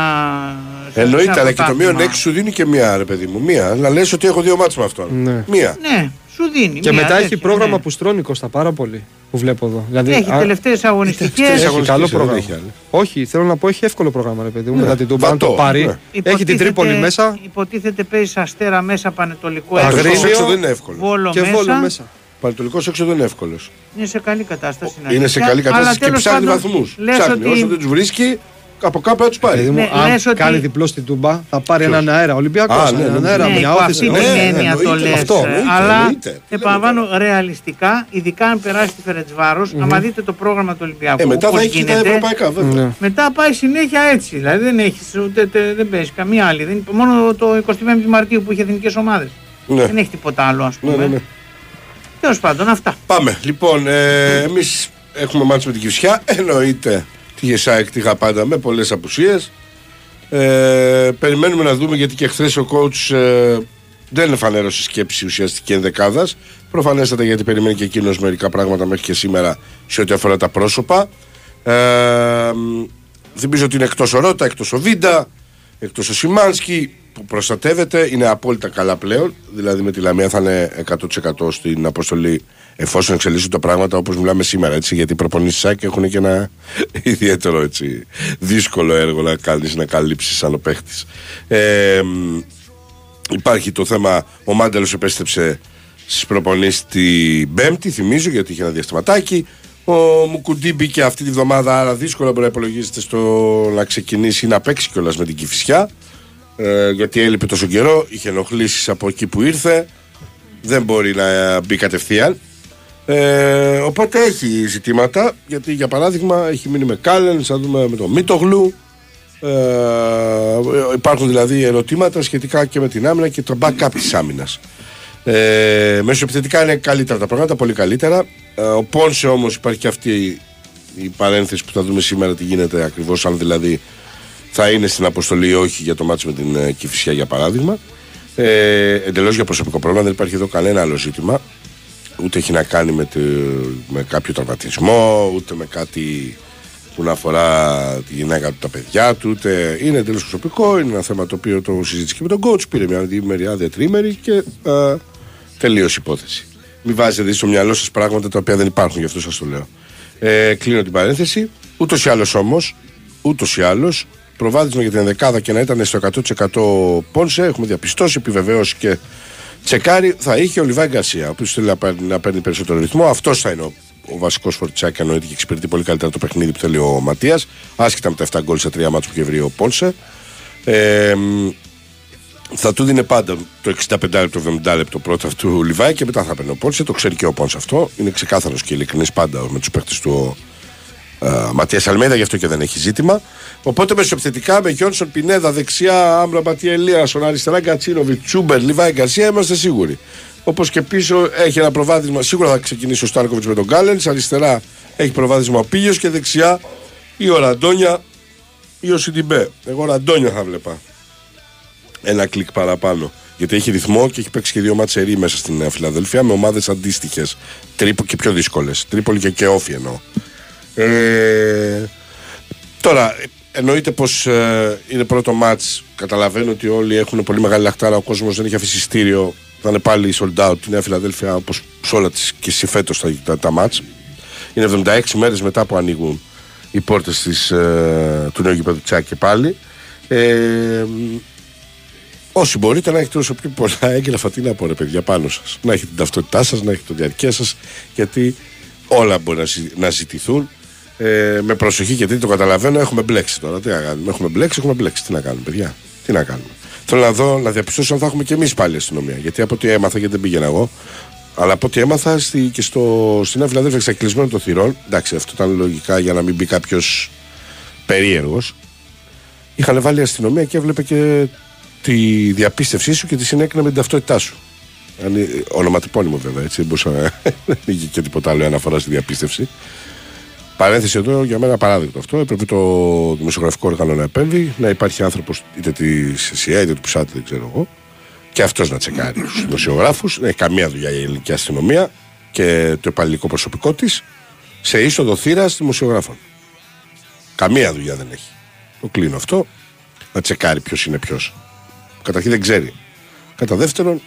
σε- σε Εννοείται, ένα αλλά και το πρωτάθλημα. μείον 6 σου δίνει και μία, ρε παιδί μου. Μία. Να λες ότι έχω δύο μάτς με αυτόν. Ναι. Μία. Ναι, σου δίνει. Και μια μετά έχει τέτοια, πρόγραμμα ναι. που στρώνει Κώστα πάρα πολύ. Που βλέπω εδώ. Δηλαδή, Έχει α- τελευταίες αγωνιστικές. τελευταίες Έχει αγωνιστικές, καλό δεν πρόγραμμα. έχει άλλη. Όχι, θέλω να πω έχει εύκολο πρόγραμμα, ρε παιδί μου. μετά την Τούμπα. Αν βατό, το πάρει, ναι. έχει την Τρίπολη μέσα Υποτίθεται παίζεις αστέρα μέσα, πανετολικό Αγρίνιο. Πανετολικός έξω. έξω δεν είναι εύκολο. Βόλο και μέσα. βόλο μέσα. Πανετολικός έξω δεν είναι εύκολος. Είναι σε καλή κατάσταση. Είναι σε αλήθεια. καλή κατάσταση Αλλά και τέλος ψάχνει πάντων, βαθμούς. λες Ψάχνει. Όσο δεν ότι τους βρίσκει, από κάπου θα του Παιδί πάρει. μου, Ναι, αν λες ότι- κάνει διπλό στην Τούμπα, θα πάρει έναν αέρα. Ολυμπιακός. Α, ναι, ναι, έναν ναι. αέρα, Ναι, μια υπό όθηση. αυτή ναι, την ναι, έννοια το εννοείται, λες. αυτό, εννοείται, Αλλά εννοείται. Τι λέμε επαναλαμβάνω ρεαλιστικά, ειδικά αν περάσει τη Φερετσβάρος, άμα δείτε το πρόγραμμα του Ολυμπιακού, Ε, μετά πώς θα έχει και τα γίνεται, ευρωπαϊκά, βέβαια. Ναι. μετά πάει συνέχεια έτσι. Δηλαδή δεν έχεις ούτε, τε- δεν παίζεις καμία άλλη. Δεν, μόνο το 25 Μαρτίου που είχε εθνικές ομάδες. Ναι. Δεν έχει τίποτα άλλο, ας Ναι, πούμε. ναι, ναι. Τέλος πάντων, αυτά. Πάμε. Λοιπόν, ε, εμείς έχουμε μάτς με την Κυφσιά. Εννοείται τη Γεσάικ τη είχα πάντα με πολλές απουσίες. Ε, περιμένουμε να δούμε γιατί και χθες ο coach ε, δεν εφανέρωσε σκέψη ουσιαστική ενδεκάδας. Προφανέστατα γιατί περιμένει και εκείνος μερικά πράγματα μέχρι και σήμερα σε ό,τι αφορά τα πρόσωπα. Ε, μ, θυμίζω ότι είναι εκτός ο Ρότα, εκτός ο Βίντα, εκτός ο Σιμάνσκι που προστατεύεται. Είναι απόλυτα καλά πλέον. Δηλαδή με τη Λαμία θα είναι 100% στην αποστολή εφόσον εξελίσσουν τα πράγματα όπως μιλάμε σήμερα. Έτσι, γιατί οι προπονήσεις ΣΑΚ έχουν και ένα ιδιαίτερο έτσι, δύσκολο έργο να κάνεις να καλύψεις σαν ο παίχτης. Ε, μ, Υπάρχει το θέμα, ο Μάντελος επέστρεψε στις προπονήσεις την Πέμπτη, θυμίζω, γιατί είχε ένα διαστηματάκι. Ο Μουκουντή μπήκε αυτή τη βδομάδα, άρα δύσκολα μπορεί να υπολογίζεται στο να ξεκινήσει ή να παίξει κιόλας με την Κηφισιά. Ε, γιατί έλειπε τόσο καιρό, είχε ενοχλήσεις από εκεί που ήρθε. Δεν μπορεί να μπει κατευθείαν. Ε, οπότε έχει ζητήματα, γιατί για παράδειγμα έχει μείνει με Κάλεν, θα δούμε με τον Μίτογλου. Ε, υπάρχουν δηλαδή ερωτήματα σχετικά και με την άμυνα και το backup της άμυνας. Ε, μέσω επιθετικά είναι καλύτερα τα πράγματα, πολύ καλύτερα. Ε, ο Πόνσε όμως υπάρχει και αυτή η παρένθεση που θα δούμε σήμερα τι γίνεται ακριβώς αν δηλαδή θα είναι στην αποστολή ή όχι για το μάτσο με την ε, Κηφισιά για παράδειγμα. Ε, Εντελώς για προσωπικό πρόβλημα, δεν υπάρχει εδώ κανένα άλλο ζήτημα. Ούτε έχει να κάνει με, το, με κάποιο τραυματισμό, ούτε με κάτι που να αφορά τη γυναίκα του, τα παιδιά του, ούτε είναι εντελώς προσωπικό. Είναι ένα θέμα το οποίο το συζήτησε και με τον coach. Πήρε μια διήμερη άδεια τρίμερη και ε, τελείωσε η υπόθεση. Μην βάζετε δηλαδή στο μυαλό σας πράγματα τα οποία δεν υπάρχουν, γι' αυτό σας το λέω. Ε, κλείνω την παρένθεση. Ούτως ή άλλως όμως, ούτως ή άλλως, προβάδισμα για την δεκάδα και να ήταν στο 100% Πόνσε, έχουμε διαπιστώσει, επιβεβαίωση και τσεκάρει, θα είχε ο Λιβάη Γκαρσία, ο οποίος θέλει να παίρνει, να παίρνει περισσότερο ρυθμό. Αυτός θα είναι ο, ο βασικός φορτσάκι, εννοείται και εξυπηρετεί πολύ καλύτερα το παιχνίδι που θέλει ο Ματίας. Άσχετα με τα 7 γκολ σε 3 μάτια που είχε βρει ο Πόνσε. Ε, μ, θα του δίνει πάντα το 65 λεπτό, 70 λεπτό πρώτα του Λιβάη και μετά θα παίρνει ο Πόνσε. Το ξέρει και ο Πόνσε αυτό. Είναι ξεκάθαρος και ειλικρινής πάντα με τους παίχτες του uh, Ματίας Αλμέδα, γι' αυτό και δεν έχει ζήτημα. Οπότε μεσοεπιθετικά με Γιόνσον Πινέδα δεξιά, Άμπρα Ματία Ελίασον, αριστερά Γκατσίνοβιτ, Τσούμπερ, Λιβάη Γκαρσία είμαστε σίγουροι. Όπως και πίσω έχει ένα προβάδισμα, σίγουρα θα ξεκινήσει ο Στάρκοβιτς με τον Γκάλεν. Αριστερά έχει προβάδισμα ο Πίγιο και δεξιά ή ο Ραντόνια ή ο Σιντιμπέ. Εγώ Ραντόνια θα βλέπα. Ένα κλικ παραπάνω. Γιατί έχει ρυθμό και έχει παίξει και δύο ματσερί μέσα στην Νέα Φιλαδέλφια με ομάδες αντίστοιχες. Τρίπο και πιο δύσκολες. Τρίπολη και, και όφι εννοώ. Ε, τώρα, εννοείται πως ε, είναι πρώτο μάτς. Καταλαβαίνω ότι όλοι έχουν πολύ μεγάλη λαχτάρα. Ο κόσμος δεν έχει αφήσει στήριο. Θα είναι πάλι sold out η Νέα Φιλαδέλφια όπως σε όλα τις και εσύ φέτος τα, τα, τα μάτς. Είναι 76 μέρες μετά που ανοίγουν οι πόρτες ε, του νέου γηπέδου Τσάκ και πάλι. Ε, όσοι μπορείτε να έχετε όσο πιο πολλά έγγραφα, τι να πω ρε παιδιά πάνω σας. Να έχετε την ταυτότητά σας, να έχετε το διαρκεία σας, γιατί όλα μπορεί να, να ζητηθούν. Ε, με προσοχή γιατί το καταλαβαίνω, έχουμε μπλέξει τώρα. Τι να κάνουμε, έχουμε μπλέξει, έχουμε μπλέξει. Τι να κάνουμε, παιδιά, τι να κάνουμε. Θέλω να δω, να διαπιστώσω αν θα έχουμε και εμείς πάλι αστυνομία. Γιατί από ό,τι έμαθα, γιατί δεν πήγαινα εγώ, αλλά από ό,τι έμαθα στη, και στο, στην Νέα Φιλαδέλφια εξακλεισμένο των θυρών, εντάξει, αυτό ήταν λογικά για να μην μπει κάποιος περίεργος. Είχαν βάλει αστυνομία και έβλεπε και τη διαπίστευσή σου και τη συνέκρινε με την ταυτότητά σου. Ονοματεπώνυμο βέβαια, έτσι. Δεν μπορούσα να είχε και τίποτα άλλο αναφορά στη διαπίστευση. Παρένθεση εδώ για μένα παράδειγμα αυτό. Έπρεπε το δημοσιογραφικό όργανο να επέμβει, να υπάρχει άνθρωπος είτε της ΣΥΑ είτε του ΠΣΑΤ, δεν ξέρω εγώ, και αυτός να τσεκάρει τους δημοσιογράφους. Δεν έχει καμία δουλειά η ελληνική αστυνομία και το υπαλληλικό προσωπικό της σε είσοδο θύρας δημοσιογράφων. Καμία δουλειά δεν έχει. Το κλείνω αυτό. Να τσεκάρει ποιος είναι ποιος. Καταρχήν δεν ξέρει. Κατά δεύτερον,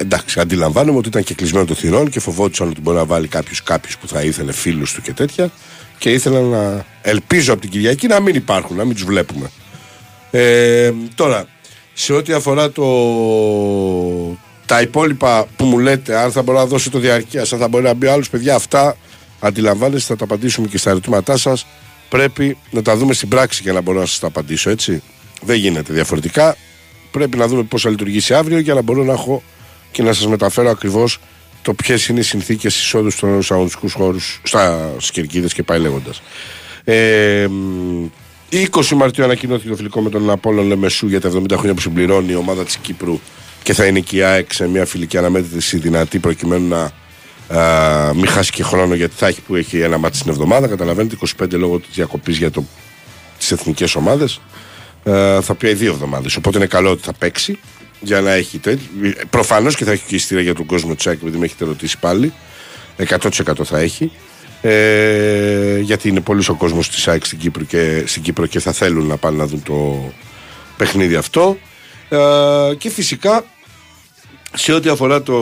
εντάξει, αντιλαμβάνομαι ότι ήταν και κλεισμένο το θυρών και φοβόντουσαν ότι μπορεί να βάλει κάποιου κάποιου που θα ήθελε φίλους του και τέτοια. Και ήθελα να ελπίζω από την Κυριακή να μην υπάρχουν, να μην τους βλέπουμε. Ε, τώρα, σε ό,τι αφορά το, τα υπόλοιπα που μου λέτε, αν θα μπορεί να δώσει το διαρκείας, αν θα μπορεί να μπει άλλου παιδιά, αυτά αντιλαμβάνεστε, θα τα απαντήσουμε και στα ερωτήματά σας. Πρέπει να τα δούμε στην πράξη για να μπορώ να σας τα απαντήσω, έτσι. Δεν γίνεται διαφορετικά. Πρέπει να δούμε πώς θα λειτουργήσει αύριο για να μπορώ να έχω και να σας μεταφέρω ακριβώς το ποιες είναι οι συνθήκες εισόδου στους αγωνιστικού χώρους, στα κερκίδε και πάει λέγοντας. Ε, 20 Μαρτίου ανακοινώθηκε το φιλικό με τον Απόλλων Λεμεσού για τα 70 χρόνια που συμπληρώνει η ομάδα της Κύπρου και θα είναι και η ΑΕΚ σε μια φιλική αναμέτρηση δυνατή προκειμένου να α, μην χάσει και χρόνο γιατί θα έχει που έχει ένα μάτι την εβδομάδα. Καταλαβαίνετε, 25 λόγω της διακοπής για τις εθνικές ομάδες. Θα πει δύο εβδομάδες. Οπότε είναι καλό ότι θα παίξει για να έχει τέτοιο. Προφανώς και θα έχει και ιστήρια για τον κόσμο Τσάκη, επειδή με έχετε ρωτήσει πάλι. 100% θα έχει. Ε, γιατί είναι πολύ ο κόσμος της ΑΕΚ στην Κύπρο, και, στην Κύπρο και θα θέλουν να πάνε να δουν το παιχνίδι αυτό. Ε, και φυσικά σε ό,τι αφορά το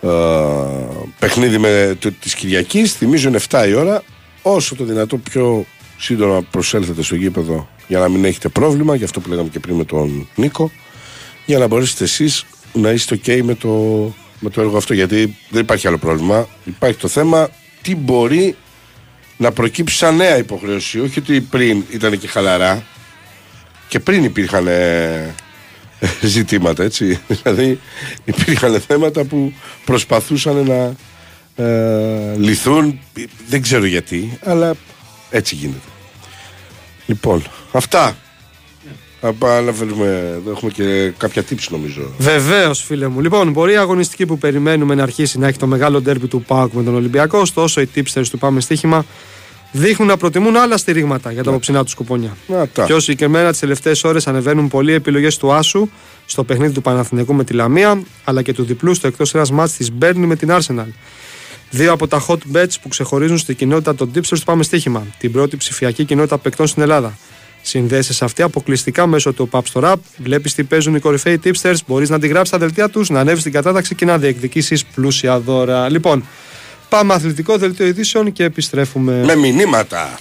ε, παιχνίδι με, το, της Κυριακής θυμίζω είναι 7 η ώρα όσο το δυνατό πιο σύντομα προσέλθετε στο γήπεδο για να μην έχετε πρόβλημα για αυτό που λέγαμε και πριν με τον Νίκο για να μπορέσετε εσείς να είστε ok με το με το έργο αυτό γιατί δεν υπάρχει άλλο πρόβλημα. Υπάρχει το θέμα τι μπορεί να προκύψει σαν νέα υποχρέωση. Όχι ότι πριν ήταν και χαλαρά και πριν υπήρχαν ε, ζητήματα έτσι. Δηλαδή υπήρχαν θέματα που προσπαθούσαν να ε, λυθούν. Δεν ξέρω γιατί, αλλά έτσι γίνεται. Λοιπόν, αυτά. Να φέρουμε, εδώ έχουμε και κάποια tips νομίζω. Βεβαίως, φίλε μου. Λοιπόν, μπορεί η αγωνιστική που περιμένουμε να αρχίσει να έχει το μεγάλο ντέρμπι του ΠΑΟΚ με τον Ολυμπιακό, ωστόσο οι tipsters του Πάμε Στοίχημα δείχνουν να προτιμούν άλλα στηρίγματα για τα αποψινά τους κουπόνια. Πιο συγκεκριμένα τις τελευταίες ώρες ανεβαίνουν πολλοί επιλογές του Άσου στο παιχνίδι του Παναθηναϊκού με τη Λαμία, αλλά και του διπλού στο εκτός ένα μάτς της Μπέρνη με την Arsenal. Δύο από τα hot bets που ξεχωρίζουν στην κοινότητα των tipsters του Πάμε Στοίχημα. Την πρώτη ψηφιακή κοινότητα παικτών στην Ελλάδα. Συνδέσεις αυτή αποκλειστικά μέσω του Pub Store App. Βλέπεις τι παίζουν οι κορυφαίοι tipsters. Μπορείς να αντιγράψει στα δελτία τους, να ανέβεις στην κατάταξη και να διεκδικήσεις πλούσια δώρα. Λοιπόν, πάμε αθλητικό δελτίο ειδήσεων και επιστρέφουμε. Με μηνύματα.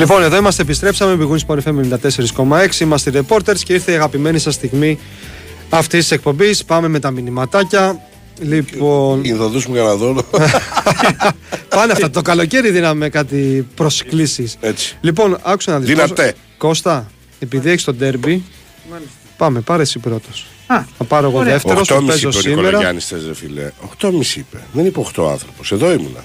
Λοιπόν, εδώ είμαστε, επιστρέψαμε. Big Wings Sport FM 94,6. Είμαστε οι reporters και ήρθε η αγαπημένη σας στιγμή αυτής της εκπομπής. Πάμε με τα μηνυματάκια. Λοιπόν. Ινδοδούς μου για να δω. Πάνε αυτά. Το καλοκαίρι δίναμε κάτι προσκλήσεις. Έτσι. Λοιπόν, άκουσα να δεις. Δυνατέ. Κώστα, επειδή έχεις το ντέρμπι, πάμε, πάρε εσύ πρώτος. Α, Θα πάρω εγώ Ωραία. δεύτερο. 8,5 Το παίζω είπε ο σήμερα. Νικολογιάννης θες ρε φίλε. 8,5 είπε. Δεν είπε 8 άνθρωπος. Εδώ ήμουνα.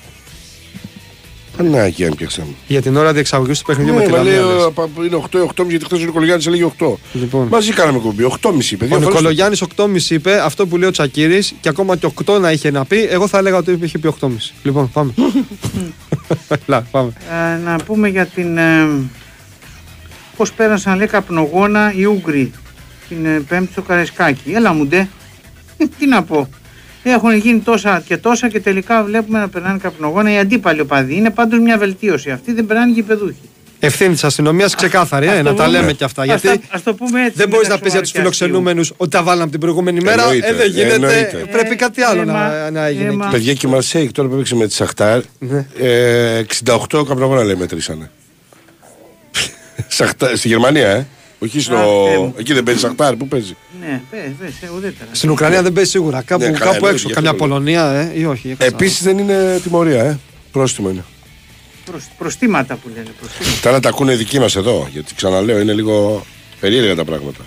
Παναγία πιάξαμε. Για την ώρα διεξαγωγής του παιχνιδιού με Ναι, τη μα λέει, Λαμία. λες. α, πα- είναι 8, 8,5 γιατί χθες ο Νικολογιάννης έλεγε 8. Λοιπόν. Μαζί κάναμε κουμπί. 8,5 είπε. Ο Δύο φορές Νικολογιάννης 8,5 είπε αυτό που λέει ο Τσακύρης και ακόμα και 8 να είχε να πει. Εγώ θα έλεγα ότι είχε πει 8,5. Λοιπόν, πάμε. Λα, πάμε. ε, να πούμε για την. Ε, Πώς πέρασαν λέει καπνογόνα οι Ούγγροι την ε, Πέμπτη στο Καρεσκάκι. Έλα μου ντε. Τι να πω. Έχουν γίνει τόσα και τόσα και τελικά βλέπουμε να περνάνε καπνογόνα οι αντίπαλοι οπαδοί. Είναι πάντως μια βελτίωση. Αυτοί δεν περνάνε γηπεδούχοι. Ευθύνη της αστυνομίας ξεκάθαρη, ε, Ας να το τα πούμε. λέμε και αυτά. Ας Γιατί τα- ας το πούμε έτσι, δεν με μπορεί τα να πεις για τους σοβαρά και φιλοξενούμενους ότι τα βάλαμε την προηγούμενη μέρα. Εννοείται, Ε, δεν γίνεται. εννοείται. Πρέπει κάτι άλλο Έμα, να, να έγινε. έμα. εκεί. Παιδιά και η Μαρσέικ τώρα που έπαιξε με τη Σαχτάρ, Ναι. ε, 68 καπνογόνα λέει μετρήσανε. Σαχτάρ, στη Γερμανία, ε. Όχι στο. Α, ε, μου. Εκεί δεν παίζει Σαχτάρ, πού παίζει; Ναι, πες, πες, ε, ουδέτερα. Στην Ουκρανία δεν παίζει σίγουρα. Κάπου, Ναι, καλά, κάπου εννοείται, έξω, γι' καμιά αυτό το λέω. Πολωνία, ε, ή όχι. για κάτσα. Επίσης δεν είναι τιμωρία, ε. Πρόστιμο είναι. Προς, προστήματα που λένε. Προστήματα. Τα άλλα τα ακούνε δικοί μας εδώ. Γιατί ξαναλέω, είναι λίγο περίεργα τα πράγματα.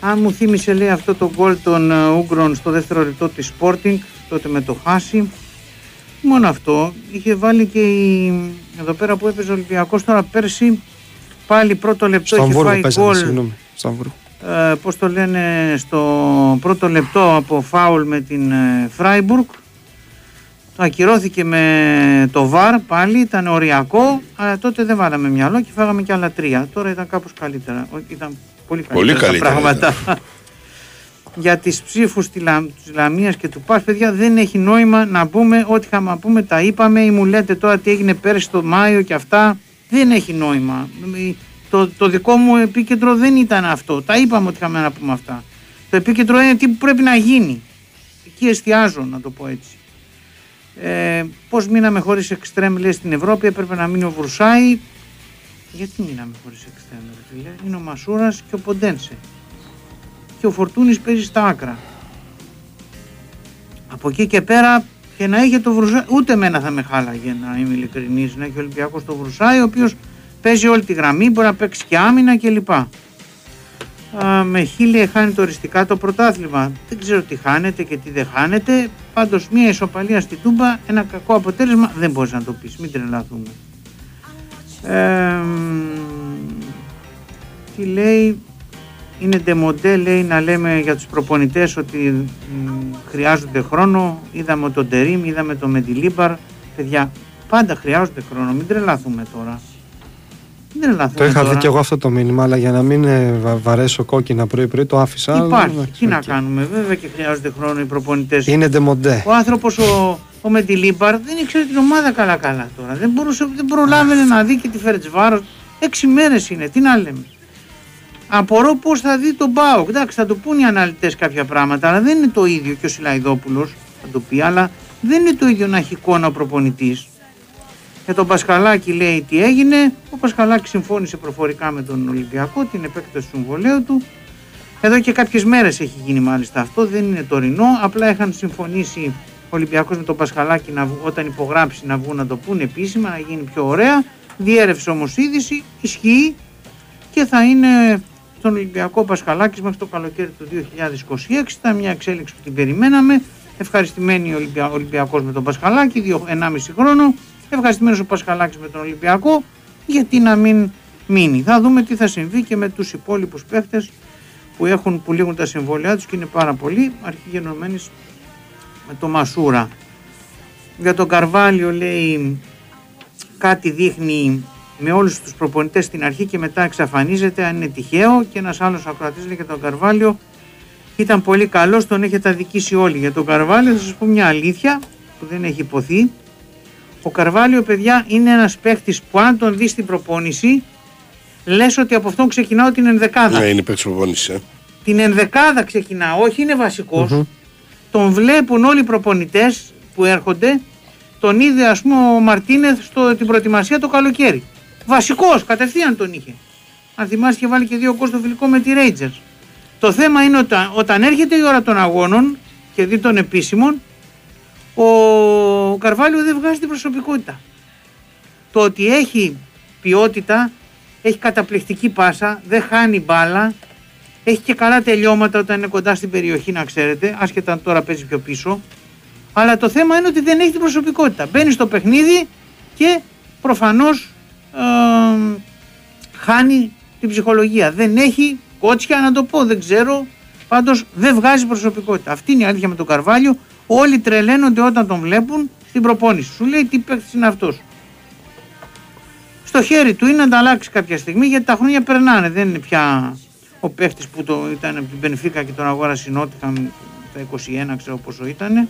Αν μου θύμισε λέει αυτό το γκολ των ε, Ούγγρων στο δεύτερο λεπτό της Sporting, τότε με το χάσει. Μόνο αυτό, είχε βάλει και η, εδώ πέρα που έπαιζε ο Ολυμπιακός τώρα πέρσι, πάλι πρώτο λεπτό Στο είχε Αμβούργο φάει παίζανε, γκολ, συγγνώμη. Στο Αμβούργο. ε, πώς το λένε, στο πρώτο λεπτό από φάουλ με την ε, Φράιμπουργκ. Το ακυρώθηκε με το ΒΑΡ πάλι, ήταν οριακό, αλλά τότε δεν βάλαμε μυαλό και φάγαμε και άλλα τρία. Τώρα ήταν κάπως καλύτερα. Όχι, ήταν πολύ καλύτερα, Πολύ τα καλύτερα πράγματα. Για τις ψήφους της, Λα... της Λαμίας και του ΠΑΣ, παιδιά, δεν έχει νόημα να πούμε ό,τι είχαμε να πούμε, τα είπαμε ή μου λέτε τώρα τι έγινε πέρυσι το Μάιο και αυτά. Δεν έχει νόημα. Το, το δικό μου επίκεντρο δεν ήταν αυτό. Τα είπαμε ότι είχαμε να πούμε αυτά. Το επίκεντρο είναι τι πρέπει να γίνει. Εκεί εστιάζω, να το πω έτσι. Ε, Πώς μείναμε χωρίς εξτρέμ, λέει στην Ευρώπη, έπρεπε να μείνει ο Βρουσάη. Γιατί μείναμε χωρίς εξτρέμ, ρε φίλε; Είναι ο Μασούρας και ο Ποντένσε. Και ο Φορτούνης παίζει στα άκρα. Από εκεί και πέρα και να είχε το Βρουσάη, ούτε εμένα θα με χάλαγε να είμαι ειλικρινής. Να έχει ο Ολυμπιακός το Βρουσάη, ο οποίος παίζει όλη τη γραμμή, μπορεί να παίξει και άμυνα κλπ. Α, με χίλια χάνει το οριστικά το πρωτάθλημα. Δεν ξέρω τι χάνεται και τι δεν χάνεται. Πάντως μια ισοπαλία στην Τούμπα, ένα κακό αποτέλεσμα δεν μπορείς να το πεις. Μην τρελαθούμε. Ε, μ, τι λέει, είναι ντεμοντέ λέει να λέμε για τους προπονητές ότι μ, χρειάζονται χρόνο. Είδαμε τον Τερίμ, είδαμε τον Μεντιλίμπαρ. Παιδιά, πάντα χρειάζονται χρόνο. Μην τρελαθούμε τώρα. Μην τρελαθούμε Το είχα τώρα. δει και εγώ αυτό το μήνυμα, αλλά για να μην ε, βα- βαρέσω κόκκινα πρωί-πρωί το άφησα. αλλά Υπάρχει. εντάξει, Τι να οκ. κάνουμε. Βέβαια και χρειάζονται χρόνο οι προπονητές. Είναι ντεμοντέ. Ο άνθρωπος ο, ο Μεντιλίμπαρ δεν ήξερε την ομάδα καλά-καλά τώρα. Δεν, μπορούσε, δεν προλάβαινε να δει και τη Φερεντσβάρο. Έξι μέρες είναι. Τι να λέμε. Απορώ πώς θα δει τον Μπάουκ. Εντάξει, θα του πούν οι αναλυτές κάποια πράγματα, αλλά δεν είναι το ίδιο και ο Σιλαϊδόπουλος θα το πει, αλλά δεν είναι το ίδιο να έχει εικόνα ο προπονητής. Για τον Πασχαλάκη λέει τι έγινε. Ο Πασχαλάκη συμφώνησε προφορικά με τον Ολυμπιακό την επέκταση του συμβολέου του. Εδώ και κάποιες μέρες έχει γίνει μάλιστα αυτό, δεν είναι τωρινό. Απλά είχαν συμφωνήσει ο Ολυμπιακός με τον Πασχαλάκη να, βγ- όταν υπογράψει να βγουν να το πούνε επίσημα, να γίνει πιο ωραία. Διέρευσε όμως είδηση, ισχύει και θα είναι στον Ολυμπιακό Πασχαλάκης μέχρι το καλοκαίρι του 2026. Ήταν μια εξέλιξη που την περιμέναμε. Ευχαριστημένοι ο Ολυμπια... Ολυμπιακός με τον Πασχαλάκη, 1,5 χρόνο. Ευχαριστημένος ο Πασχαλάκης με τον Ολυμπιακό. Γιατί να μην μείνει. Θα δούμε τι θα συμβεί και με τους υπόλοιπους παίχτες που, έχουν, που λήγουν τα συμβόλαιά τους και είναι πάρα πολλοί. Αρχή γενομένης με το Μασούρα. Για τον Καρβάλιο λέει κάτι δείχνει με όλους τους προπονητές στην αρχή και μετά εξαφανίζεται αν είναι τυχαίο και ένας άλλος ακροατής λέει για τον Καρβάλιο ήταν πολύ καλός, τον έχετε αδικήσει όλοι. Για τον Καρβάλιο θα σας πω μια αλήθεια που δεν έχει υποθεί. Ο Καρβάλιο παιδιά είναι ένας παίχτης που αν τον δεις στην προπόνηση λες ότι από αυτόν ξεκινάω την ενδεκάδα. Ναι, είναι παίκτης προπόνησης. Ε. Την ενδεκάδα ξεκινάω, όχι είναι βασικός. Τον βλέπουν όλοι οι προπονητές που έρχονται. Τον είδε ας πούμε ο Μαρτίνεθ στο την προετοιμασία το καλοκαίρι. Βασικός, κατευθείαν τον είχε. Αν θυμάσαι, είχε βάλει και δύο γκολ στο φιλικό με τη Rangers. Το θέμα είναι όταν, όταν έρχεται η ώρα των αγώνων και δει των επίσημων, ο Καρβάλιο δεν βγάζει την προσωπικότητα. Το ότι έχει ποιότητα, έχει καταπληκτική πάσα, δεν χάνει μπάλα, έχει και καλά τελειώματα όταν είναι κοντά στην περιοχή, να ξέρετε, άσχετα αν τώρα παίζει πιο πίσω. Αλλά το θέμα είναι ότι δεν έχει την προσωπικότητα. Μπαίνει στο παιχνίδι και προφανώς ε, χάνει την ψυχολογία. Δεν έχει κότσια να το πω, δεν ξέρω. Πάντως δεν βγάζει προσωπικότητα. Αυτή είναι η αλήθεια με τον Καρβάλιο. Όλοι τρελαίνονται όταν τον βλέπουν στην προπόνηση. Σου λέει τι παίκτης είναι αυτός; Στο χέρι του είναι να τα αλλάξει κάποια στιγμή γιατί τα χρόνια περνάνε. Δεν είναι πια ο παίχτη που το ήταν από την Πενφύκα και τον αγόρασε η Νότιχαμ τα 21, ξέρω πόσο ήταν.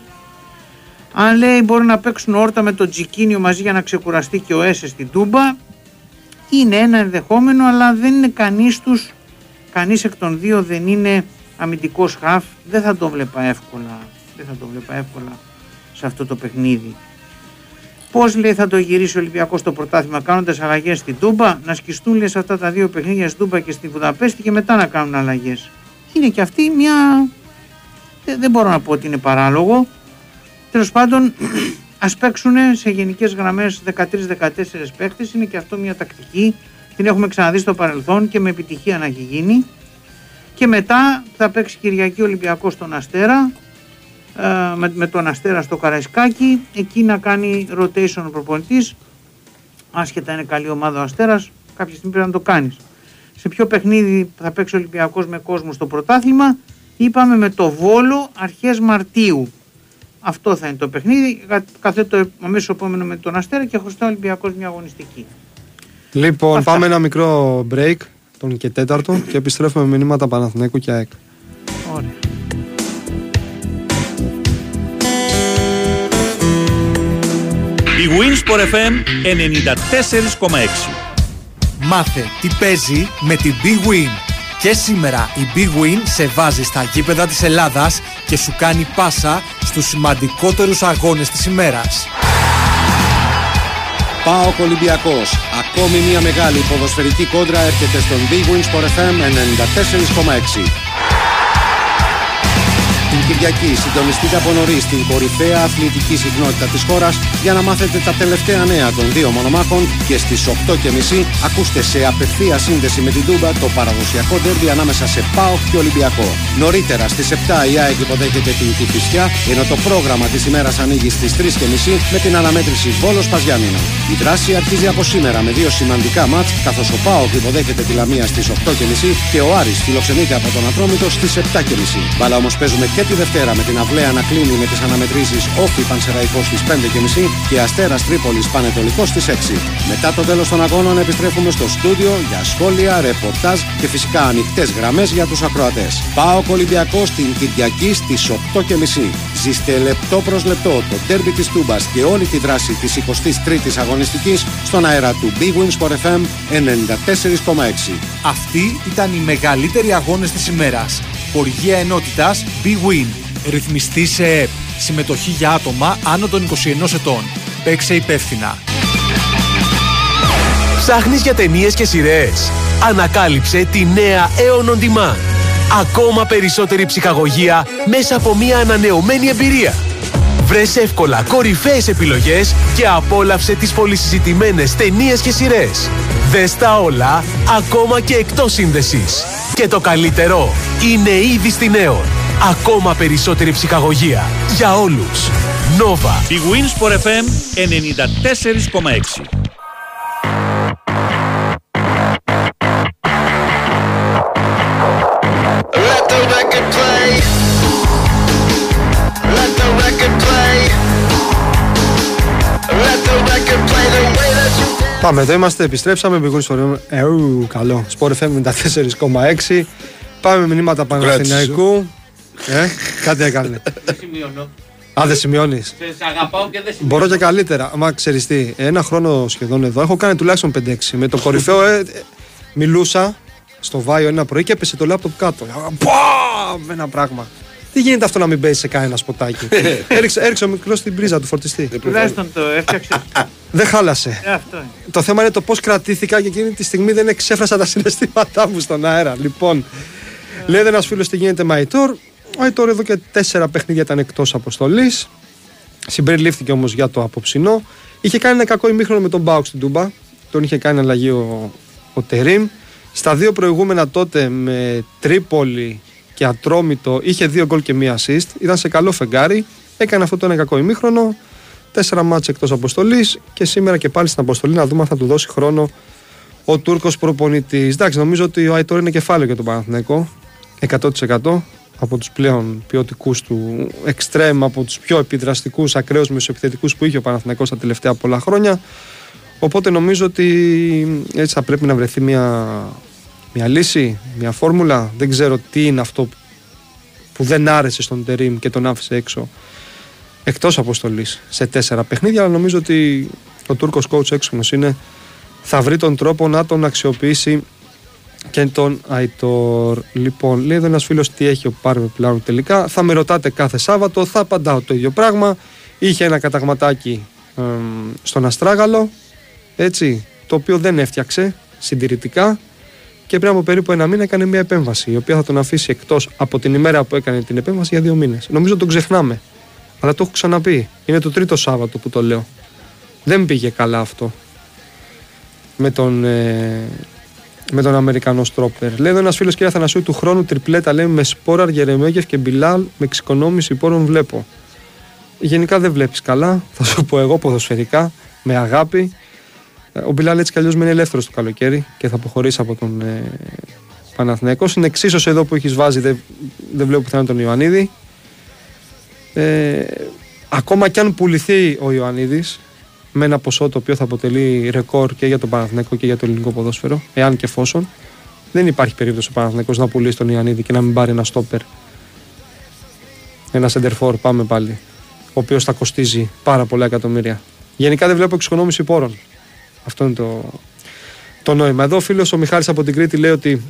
Αν λέει μπορεί να παίξουν όρτα με τον Τζικίνιο μαζί για να ξεκουραστεί και ο Έσες στην Τούμπα, είναι ένα ενδεχόμενο, αλλά δεν είναι κανείς τους, κανείς εκ των δύο δεν είναι αμυντικός χαφ. Δεν θα το βλέπα εύκολα. Δεν θα το βλέπα εύκολα σε αυτό το παιχνίδι. Πώς λέει θα το γυρίσει ο Ολυμπιακός στο πρωτάθλημα, κάνοντας αλλαγές στην Τούμπα, να σκιστούν λέει σε αυτά τα δύο παιχνίδια στην Τούμπα και στη Βουδαπέστη και μετά να κάνουν αλλαγές. Είναι και αυτή μια. Δεν, δεν μπορώ να πω ότι είναι παράλογο. Τέλος πάντων, ας παίξουν σε γενικές γραμμές 13-14 παίχτε. Είναι και αυτό μια τακτική. Την έχουμε ξαναδεί στο παρελθόν και με επιτυχία να έχει γίνει. Και μετά θα παίξει Κυριακή Ολυμπιακός στον Αστέρα ε, με, με τον Αστέρα στο Καραϊσκάκι. Εκεί να κάνει rotation ο προπονητής. Άσχετα είναι καλή ομάδα ο Αστέρας, κάποια στιγμή πρέπει να το κάνεις. Σε ποιο παιχνίδι θα παίξει ο Ολυμπιακός με κόσμο στο πρωτάθλημα, είπαμε με το Βόλο αρχές Μαρτίου. Αυτό θα είναι το παιχνίδι. Κα- Καθέτω αμέσως επόμενο με τον Αστέρα και χρωστά ο Ολυμπιακός μια αγωνιστική. Λοιπόν, Αυτά. πάμε ένα μικρό break, τον και τέταρτο, και επιστρέφουμε με μηνύματα Παναθηναϊκού και ΑΕΚ. Ωραία. Η Winsport FM 94,6. Μάθε τι παίζει με την Big Win. Και σήμερα η Big Win σε βάζει στα γήπεδα της Ελλάδας και σου κάνει πάσα στους σημαντικότερους αγώνες της ημέρας. Πάο Ολυμπιακός. Ακόμη μια μεγάλη ποδοσφαιρική κόντρα έρχεται στον Big Win Sport FM 94,6. Την Κυριακή συντονιστείτε από νωρίς στην κορυφαία αθλητική συχνότητα της χώρας για να μάθετε τα τελευταία νέα των δύο μονομάχων και στις 8.30 ακούστε σε απευθεία σύνδεση με την Τούμπα το παραδοσιακό ντέρμπι ανάμεσα σε ΠΑΟΚ και Ολυμπιακό. Νωρίτερα στις 7 η ΑΕΚ υποδέχεται την Κηφισιά ενώ το πρόγραμμα της ημέρας ανοίγει στις 3.30 με την αναμέτρηση Βόλος Παζιάννηνα. Η δράση αρχίζει από σήμερα με δύο σημαντικά μάτς καθώς ο ΠΑΟΚ υποδέχεται τη Λαμία στις 8.30 και ο Άρης φιλοξενείται από τον Ατρόμητο στις 7.30. Μπαλά όμως παίζουμε και τη Δευτέρα με την Αυλαία να κλείνει με τις αναμετρήσεις Όφη Πανσεραϊκός στις 5.30 και Αστέρας Τρίπολης Πανετολικός στις 6. Μετά το τέλος των αγώνων επιστρέφουμε στο στούντιο για σχόλια, ρεπορτάζ και φυσικά ανοιχτές γραμμές για τους ακροατές. Πάω Ολυμπιακός την Κυριακή στις 8.30. Ζήστε λεπτό προς λεπτό το τέρμπι της Τούμπας και όλη τη δράση της 23η αγωνιστικής στον αέρα του Big Win Sport FM 94,6. Αυτοί ήταν οι μεγαλύτεροι αγώνες της ημέρας. Χοργία ενότητας Big Win. Ρυθμιστή σε ΕΠ. Συμμετοχή για άτομα άνω των 21 ετών. Παίξε υπεύθυνα. Ψάχνεις για ταινίες και σειρές. Ανακάλυψε τη νέα Aeon On Demand. Ακόμα περισσότερη ψυχαγωγία μέσα από μια ανανεωμένη εμπειρία. Βρες εύκολα κορυφαίες επιλογές και απόλαυσε τις πολυσυζητημένες ταινίες και σειρές. Δες τα όλα, ακόμα και εκτός σύνδεσης. Και το καλύτερο, είναι ήδη στην Aeon. Ακόμα περισσότερη ψυχαγωγία. Για όλους. Nova. Η Winsport FM 94,6. Let the record play. Let the record play. Let the record play the way that you did. Πάμε, εδώ είμαστε, επιστρέψαμε. Μπηγούνι στο Εου, καλό. Sport FM 94,6. Πάμε με μηνύματα Παναθηναϊκού. Ε, κάτι έκανε. Δεν σημειώνω. Α, δεν σημειώνεις. Σε αγαπάω και δεν σημειώνω. Μπορώ και καλύτερα. Μα ξέρεις τι, ένα χρόνο σχεδόν εδώ έχω κάνει τουλάχιστον 5-6. Με το κορυφαίο ε, ε, μιλούσα στο Βάιο ένα πρωί και έπεσε το λάπτοπ κάτω. Παμ! Ένα πράγμα. Τι γίνεται αυτό να μην παίζει σε κανένα σποτάκι; έριξε, έριξε ο μικρός στην πρίζα του φορτιστή. Τουλάχιστον το έφτιαξε. Δεν χάλασε. Ε, αυτό είναι. Το θέμα είναι το πώς κρατήθηκα και εκείνη τη στιγμή δεν εξέφρασα τα συναισθήματά μου στον αέρα. Λοιπόν, λέει ένας φίλος τι γίνεται με Αϊτόρ. Ο Αϊτόρ εδώ και τέσσερα παιχνίδια ήταν εκτός αποστολής. Συμπεριλήφθηκε όμως για το απόψινό. Είχε κάνει ένα κακό ημίχρονο με τον Μπάουξ στην Τούμπα. Τον είχε κάνει αλλαγή ο, ο Τερίμ. Στα δύο προηγούμενα τότε με Τρίπολη και Ατρόμητο είχε δύο γκολ και μία assist. Ήταν σε καλό φεγγάρι. Έκανε αυτό το ένα κακό ημίχρονο. Τέσσερα μάτς εκτός αποστολής και σήμερα και πάλι στην αποστολή να δούμε αν θα του δώσει χρόνο ο Τούρκος προπονητής. Εντάξει, νομίζω ότι ο Αϊτόρ είναι κεφάλαιο για τον Παναθηναϊκό. 100% από τους πλέον ποιοτικούς του εξτρέμ, από τους πιο επιδραστικούς, ακραίους μεσοεπιθετικούς που είχε ο Παναθηναϊκός τα τελευταία πολλά χρόνια. Οπότε νομίζω ότι έτσι θα πρέπει να βρεθεί μια, μια λύση, μια φόρμουλα. Δεν ξέρω τι είναι αυτό που δεν άρεσε στον Τερίμ και τον άφησε έξω εκτός αποστολής σε τέσσερα παιχνίδια. Αλλά νομίζω ότι ο Τούρκος coach έξυπνο είναι. Θα βρει τον τρόπο να τον αξιοποιήσει και τον Αϊτόρ. Λοιπόν, λέει εδώ ένας φίλος τι έχει ο Πάρμε πλάνο τελικά. Θα με ρωτάτε κάθε Σάββατο, θα απαντάω το ίδιο πράγμα. Είχε ένα καταγματάκι εμ, στον Αστράγαλο, έτσι, το οποίο δεν έφτιαξε συντηρητικά και πριν από περίπου ένα μήνα έκανε μια επέμβαση, η οποία θα τον αφήσει εκτός από την ημέρα που έκανε την επέμβαση για δύο μήνες. Νομίζω τον ξεχνάμε. Αλλά το έχω ξαναπεί. Είναι το τρίτο Σάββατο που το λέω. Δεν πήγε καλά αυτό. Με τον, ε, με τον Αμερικανό Στρόπερ. Λέει εδώ ένας φίλος κύριε Αθανασίου του χρόνου τριπλέτα λέει με Σπόραρ, Γερεμέγεφ και Μπιλάλ με εξοικονόμηση πόρων βλέπω. Γενικά δεν βλέπεις καλά, θα σου πω εγώ ποδοσφαιρικά, με αγάπη. Ε, Ο Μπιλάλ έτσι κι αλλιώς μένει ελεύθερος το καλοκαίρι και θα αποχωρήσει από τον ε, Παναθηναϊκό. Στην εξίσωση εδώ που έχεις βάζει, δεν, δεν βλέπω πουθενά τον Ιωαννίδη. Ε, ακόμα κι αν πουληθεί ο Ιωαννίδης με ένα ποσό το οποίο θα αποτελεί ρεκόρ και για τον Παναθηναϊκό και για το ελληνικό ποδόσφαιρο, εάν και εφόσον, δεν υπάρχει περίπτωση ο Παναθηναϊκός να πουλήσει τον Ιωαννίδη και να μην πάρει ένα στόπερ. Ένα σεντερφόρ, πάμε πάλι. Ο οποίος θα κοστίζει πάρα πολλά εκατομμύρια. Γενικά δεν βλέπω εξοικονόμηση πόρων. Αυτό είναι το, το νόημα. Εδώ ο φίλος ο Μιχάλης από την Κρήτη λέει ότι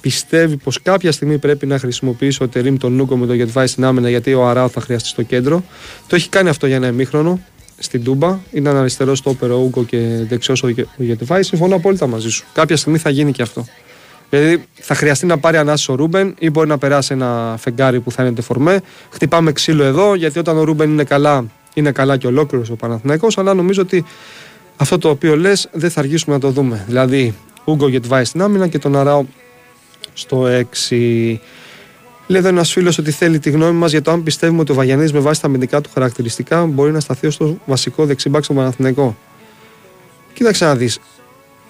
πιστεύει πως κάποια στιγμή πρέπει να χρησιμοποιήσει ο Τερήμ τον Νούκο με το Γετβάη στην άμυνα γιατί ο Αράου θα χρειαστεί στο κέντρο. Το έχει κάνει αυτό για ένα ημίχρονο στην Τούμπα. Ήταν αριστερό στο ο Ούγκο και δεξιός ο Γε- ο Γετβάη. Συμφωνώ απόλυτα μαζί σου. Κάποια στιγμή θα γίνει και αυτό. Δηλαδή θα χρειαστεί να πάρει ανάσης ο Ρούμπεν ή μπορεί να περάσει ένα φεγγάρι που θα είναι τεφορμέ. Χτυπάμε ξύλο εδώ γιατί όταν ο Ρούμπεν είναι καλά, είναι καλά και ολόκληρος ο Παναθηναϊκός αλλά νομίζω ότι αυτό το οποίο λες δεν θα αργήσουμε να το δούμε. Δηλαδή, Ούγκο Γετβάη στην άμυνα και τον Αράο στο 6. Λέει εδώ ένας φίλος ότι θέλει τη γνώμη μας για το αν πιστεύουμε ότι ο Βαγιανίδης με βάση τα αμυντικά του χαρακτηριστικά μπορεί να σταθεί ως το βασικό δεξιμπάκ στον Παναθηναϊκό. Κοίταξε να δεις.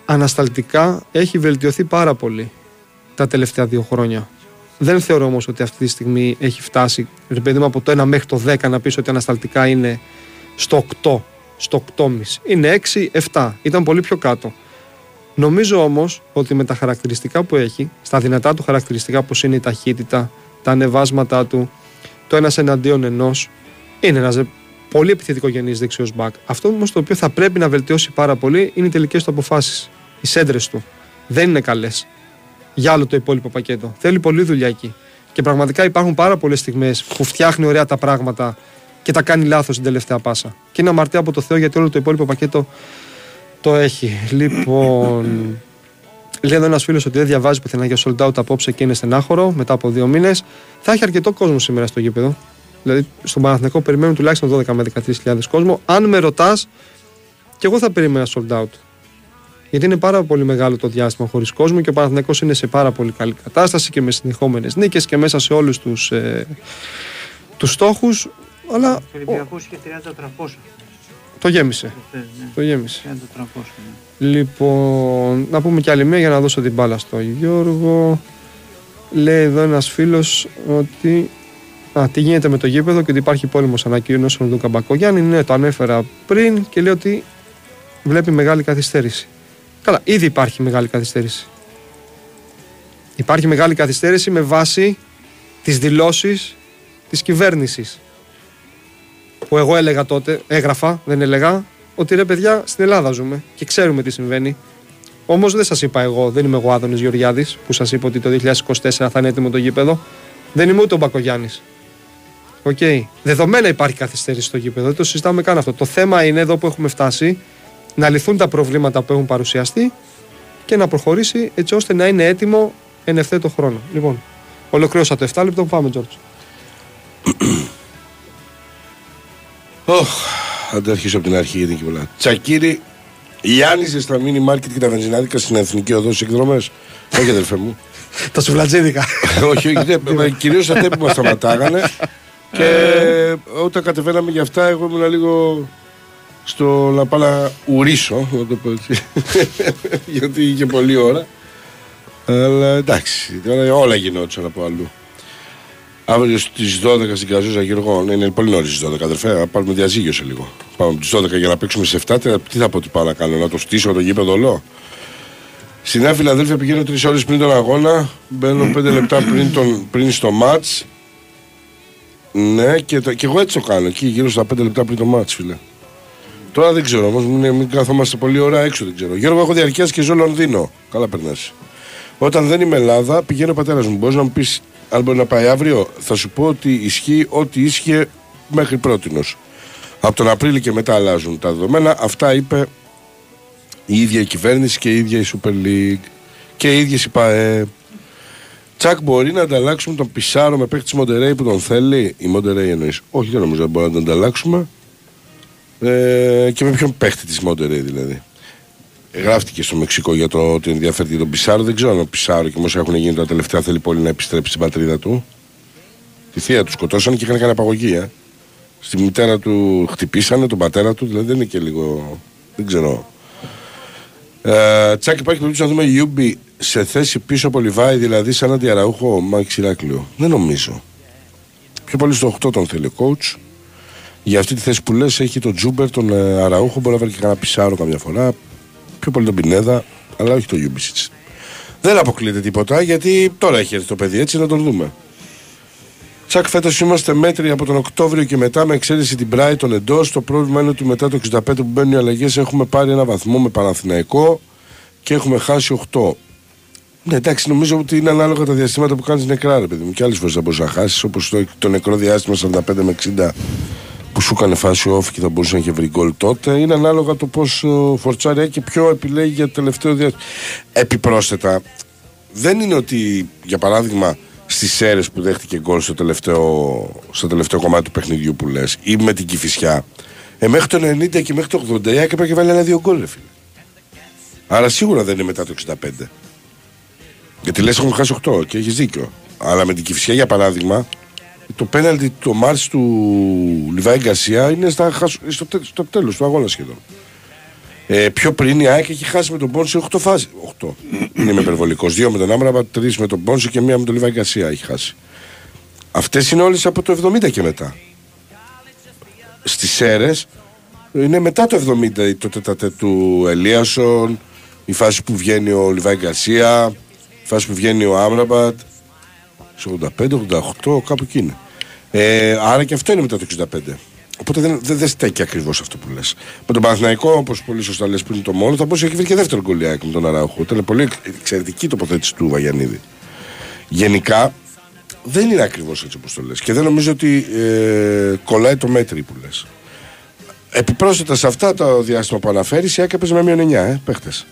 Ανασταλτικά έχει βελτιωθεί πάρα πολύ τα τελευταία δύο χρόνια. Δεν θεωρώ όμως ότι αυτή τη στιγμή έχει φτάσει, ρε παιδί μου, από το 1 μέχρι το 10 να πεις ότι ανασταλτικά είναι στο 8, στο 8,5. Είναι 6, 7. Ήταν πολύ πιο κάτω. Νομίζω όμως ότι με τα χαρακτηριστικά που έχει, στα δυνατά του χαρακτηριστικά όπως είναι η ταχύτητα, τα ανεβάσματά του, το ένας εναντίον ενός, είναι ένας πολύ επιθετικό γενή δεξιός μπακ. Αυτό όμως το οποίο θα πρέπει να βελτιώσει πάρα πολύ είναι οι τελικές του αποφάσεις. Οι σέντρες του. Δεν είναι καλές. Για άλλο το υπόλοιπο πακέτο. Θέλει πολλή δουλειά εκεί. Και πραγματικά υπάρχουν πάρα πολλές στιγμές που φτιάχνει ωραία τα πράγματα και τα κάνει λάθος στην τελευταία πάσα. Και είναι αμαρτία από το Θεό γιατί όλο το υπόλοιπο πακέτο το έχει. Λοιπόν. Λέει εδώ ένας φίλος ότι δεν διαβάζει πουθενά για sold out απόψε και είναι στενάχωρο μετά από δύο μήνες. Θα έχει αρκετό κόσμο σήμερα στο γήπεδο. Δηλαδή στον Παναθηναϊκό περιμένουν τουλάχιστον 12 με 13.000 κόσμο. Αν με ρωτάς, και εγώ θα περίμενα sold out. Γιατί είναι πάρα πολύ μεγάλο το διάστημα χωρίς κόσμο και ο Παναθηναϊκός είναι σε πάρα πολύ καλή κατάσταση και με συνεχόμενες νίκες και μέσα σε όλους τους ε, τους στόχους. Αλλά Ο Ολυμπιακό είχε 30-300. το γέμισε. προχθές, ναι. Το γέμισε. 30-300. ναι. Λοιπόν, να πούμε κι άλλη μία για να δώσω την μπάλα στο Γιώργο. Λέει εδώ ένας φίλος ότι. Α, τι γίνεται με το γήπεδο και ότι υπάρχει πόλεμος ανακοίνωσεων του Καμπακογιάννη. Ναι, το ανέφερα πριν και λέει ότι βλέπει μεγάλη καθυστέρηση. Καλά, ήδη υπάρχει μεγάλη καθυστέρηση. Υπάρχει μεγάλη καθυστέρηση με βάση τις δηλώσεις της κυβέρνησης. Που εγώ έλεγα τότε, έγραφα, δεν έλεγα, ότι ρε παιδιά στην Ελλάδα ζούμε και ξέρουμε τι συμβαίνει. Όμως δεν σας είπα εγώ, δεν είμαι εγώ Άδωνης Γεωργιάδης που σας είπα ότι το 2024 θα είναι έτοιμο το γήπεδο. Δεν είμαι ούτε ο Μπακογιάννης. Οκ. Δεδομένα υπάρχει καθυστέρηση στο γήπεδο, δεν το συζητάμε καν αυτό. Το θέμα είναι εδώ που έχουμε φτάσει να λυθούν τα προβλήματα που έχουν παρουσιαστεί και να προχωρήσει έτσι ώστε να είναι έτοιμο εν ευθέτω χρόνω. Λοιπόν, ολοκλήρωσα το 7 λεπτό, πάμε Τζόρτζ. Ωχ, θα το αρχίσω από την αρχή γιατί είναι και πολλά. Τσακίρι, Γιάννη στα μίνι μάρκετ και τα βενζινάδικα στην εθνική οδό στις εκδρομές. όχι, αδερφέ μου. Τα σουβλατζίδικα. όχι, όχι. Κυρίως αυτά που μας σταματάγανε. και όταν κατεβαίναμε για αυτά, εγώ ήμουν λίγο στο να πάω να ουρίσω, να το πω έτσι. γιατί είχε πολλή ώρα. Αλλά εντάξει, τώρα όλα γινόντουσαν από αλλού. Αύριο στις 12 στην Καζούζα Γεωργών. Είναι πολύ νωρίς στις 12, αδερφέ. Θα πάρουμε διαζύγιο σε λίγο. Πάμε στι 12 για να παίξουμε σε 7. Τι θα πω τι πάω να κάνω, να το στήσω το γήπεδο όλο; Στη Νέα Φιλαδέλφια πηγαίνω 3 ώρες πριν τον αγώνα. Μπαίνω 5 λεπτά πριν, τον, πριν στο ματ. Ναι, και, το, και εγώ έτσι το κάνω. Εκεί γύρω στα 5 λεπτά πριν το ματ, φίλε. Τώρα δεν ξέρω όμως, μην, μην καθόμαστε πολλή ώρα έξω, δεν ξέρω. Γιώργο, έχω διαρκεία και ζω Λονδίνο. Καλά περνάς. Όταν δεν είμαι Ελλάδα, πηγαίνει ο πατέρας μου. Μπορείς να μου πεις αν μπορεί να πάει αύριο, θα σου πω ότι ισχύει ό,τι ίσχυε μέχρι πρώτη. Από τον Απρίλιο και μετά αλλάζουν τα δεδομένα. Αυτά είπε η ίδια η κυβέρνηση και η ίδια η Super League και οι ίδιες οι ΠαΕ. Τσακ, μπορεί να ανταλλάξουμε τον Πισάρο με παίχτη της Μοντερέη που τον θέλει; Η Μοντερέη εννοείς. Όχι, δεν νομίζω ότι μπορούμε να τον ανταλλάξουμε. Ε, και με ποιον παίχτη της Μοντερέη δηλαδή; Γράφτηκε στο Μεξικό για το ότι ενδιαφέρει τον Πισάρο. Δεν ξέρω αν ο Πισάρο και όμω έχουν γίνει τα τελευταία θέλει πολύ να επιστρέψει στην πατρίδα του. Τη θεία του σκοτώσαν και είχαν κάνει απαγωγή. Ε. Στη μητέρα του χτυπήσανε, τον πατέρα του, δηλαδή δεν είναι και λίγο. Δεν ξέρω. Ε, τσάκ, υπάρχει περίπτωση να δούμε Λιούμπι σε θέση πίσω από Λιβάη, δηλαδή σαν αντι-Αραούχο Μάκη Ηράκλειο. Δεν νομίζω. Πιο πολύ στο 8 τον θέλει ο coach. Για αυτή τη θέση που λες, έχει τον Τζούμπερ, τον ε, Αραούχο. Μπορεί να βάλει και κανένα Πιζάρο καμιά φορά. Πιο πολύ τον Πινέδα, αλλά όχι τον Λιούμπισιτς. Δεν αποκλείεται τίποτα γιατί τώρα έχει έρθει το παιδί έτσι να τον δούμε. Τσακ, φέτος είμαστε μέτροι από τον Οκτώβριο και μετά με εξαίρεση την Brighton εντός. Το πρόβλημα είναι ότι μετά το 65 που μπαίνουν οι αλλαγές έχουμε πάρει ένα βαθμό με Παναθηναϊκό και έχουμε χάσει 8. Ναι, εντάξει, νομίζω ότι είναι ανάλογα τα διαστήματα που κάνεις νεκρά, ρε παιδί μου. Και άλλες φορές θα μπορούσε να χάσεις, όπως το, το νεκρό διάστημα 45 με 60 που σου έκανε φάση off και θα μπορούσε να έχει βρει γκολ τότε. Είναι ανάλογα το πώς ο Φορτσάρι και ποιο επιλέγει για το τελευταίο διάστημα. Επιπρόσθετα, δεν είναι ότι, για παράδειγμα, στις ΣΕΡΕ που δέχτηκε γκολ στο τελευταίο, στο τελευταίο κομμάτι του παιχνιδιού που λες ή με την κυφισιά. Ε, μέχρι το 90 και μέχρι το 80 η ΑΕΚ έπρεπε να βάλει ένα-δύο γκολ, ρε φίλε. Άρα σίγουρα δεν είναι μετά το 65. Γιατί λες, έχουμε χάσει 8 και έχεις δίκιο. Αλλά με την κυφισιά, για παράδειγμα, το πέναλτι του Μάρτ του Λιβάη Γκαρσία είναι στα, χασ- στο, τε- στο τέλος του αγώνα σχεδόν. Ε, πιο πριν η ΑΕΚ έχει χάσει με τον Πόνσο 8 φάσεις. 8. Είναι με υπερβολικός. Δύο με τον Άμραμπα, τρεις με τον Πόνσο και μία με τον Λιβάη Γκαρσία έχει χάσει. Αυτές είναι όλες από το 70 και μετά. Στις ΣΕΡΕ είναι μετά το 70 το τετατέ του Ελίασον, η φάση που βγαίνει ο Λιβάη Γκαρσία, η φάση που βγαίνει ο Άμραμπατ. Σε 85, 88, κάπου εκεί είναι. Ε, άρα και αυτό είναι μετά το 65. Οπότε δεν, δεν, δεν στέκει ακριβώς αυτό που λες. Με τον Παναθηναϊκό, όπως πολύ σωστά λες πριν το μόνο, θα μπορούσε να έχει βρει και δεύτερο γκολιάκι με τον Αράουχο. Ήταν πολύ εξαιρετική η τοποθέτηση του Βαγιανίδη. Γενικά δεν είναι ακριβώς έτσι όπως το λες. Και δεν νομίζω ότι ε, κολλάει το μέτρη που λες. Επιπρόσθετα σε αυτά το διάστημα που αναφέρεις, η ΑΕΚ έπαιζε με μείον 9 ε, παίχτες.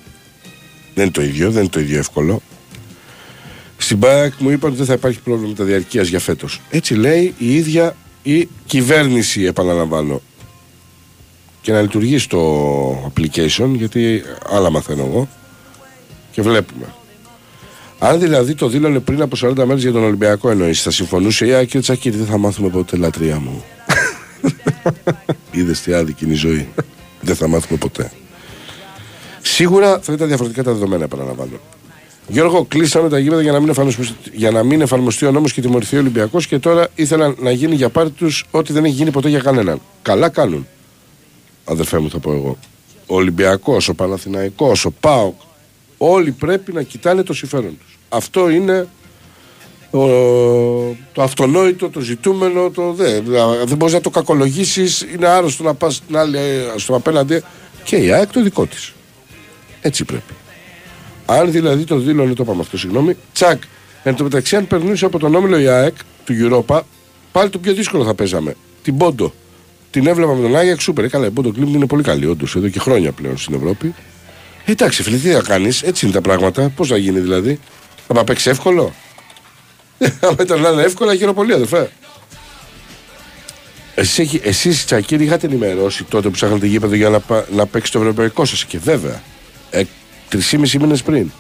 Δεν είναι το ίδιο, δεν είναι το ίδιο εύκολο. Στην ΠΑΕΚ μου είπαν ότι δεν θα υπάρχει πρόβλημα με τα διαρκεία για φέτος. Έτσι λέει η ίδια η κυβέρνηση, επαναλαμβάνω. Και να λειτουργεί στο application, γιατί άλλα μαθαίνω εγώ. Και βλέπουμε. Αν δηλαδή το δήλωνε πριν από 40 μέρες για τον Ολυμπιακό εννοείς, θα συμφωνούσε η Άκη Τσακίρη, δεν θα μάθουμε ποτέ λατρεία μου. Είδες τι άδικη είναι η ζωή. δεν θα μάθουμε ποτέ. Σίγουρα θα ήταν διαφορετικά τα δεδομένα, επαναλαμβάνω. Γιώργο, κλείσαμε τα γήπεδα για να μην εφαρμοστεί, για να μην εφαρμοστεί ο νόμος και τιμωρηθεί ο Ολυμπιακός και τώρα ήθελαν να γίνει για πάρτι τους ό,τι δεν έχει γίνει ποτέ για κανέναν. Καλά κάνουν. Αδερφέ μου, θα πω εγώ. Ο Ολυμπιακός, ο Παναθηναϊκός, ο ΠΑΟΚ, όλοι πρέπει να κοιτάνε το συμφέρον τους. Αυτό είναι ο, το αυτονόητο, το ζητούμενο. Το, δε, δεν μπορείς να το κακολογήσεις. Είναι άρρωστο να πας στην άλλη, ε, στο απέναντι. Και η ΑΕΚ το δικό της. Έτσι πρέπει. Αν δηλαδή το δήλωνε, το είπαμε αυτό, συγγνώμη, τσακ. Εν τω μεταξύ, αν περνούσε από τον όμιλο η ΑΕΚ του Europa, πάλι το πιο δύσκολο θα παίζαμε. Την Πόντο. την έβλεπα με τον Άγιαξ σούπερ. Ε, Καλά, η Μπόντο Κλίμπ είναι πολύ καλή, όντως, εδώ και χρόνια πλέον στην Ευρώπη. Ε, εντάξει, φίλε, τι θα κάνεις, έτσι είναι τα πράγματα. Πώς θα γίνει δηλαδή. Θα παίξει εύκολο. Αν ήταν να είναι εύκολα, χαίρομαι πολύ, αδερφέ. Εσείς, έχει- εσείς Τσακίρη είχατε ενημερώσει τότε που ψάχνατε γήπεδο για να, πα- να παίξει το ευρωπαϊκό σας και βέβαια ε, 3,5 μήνες πριν.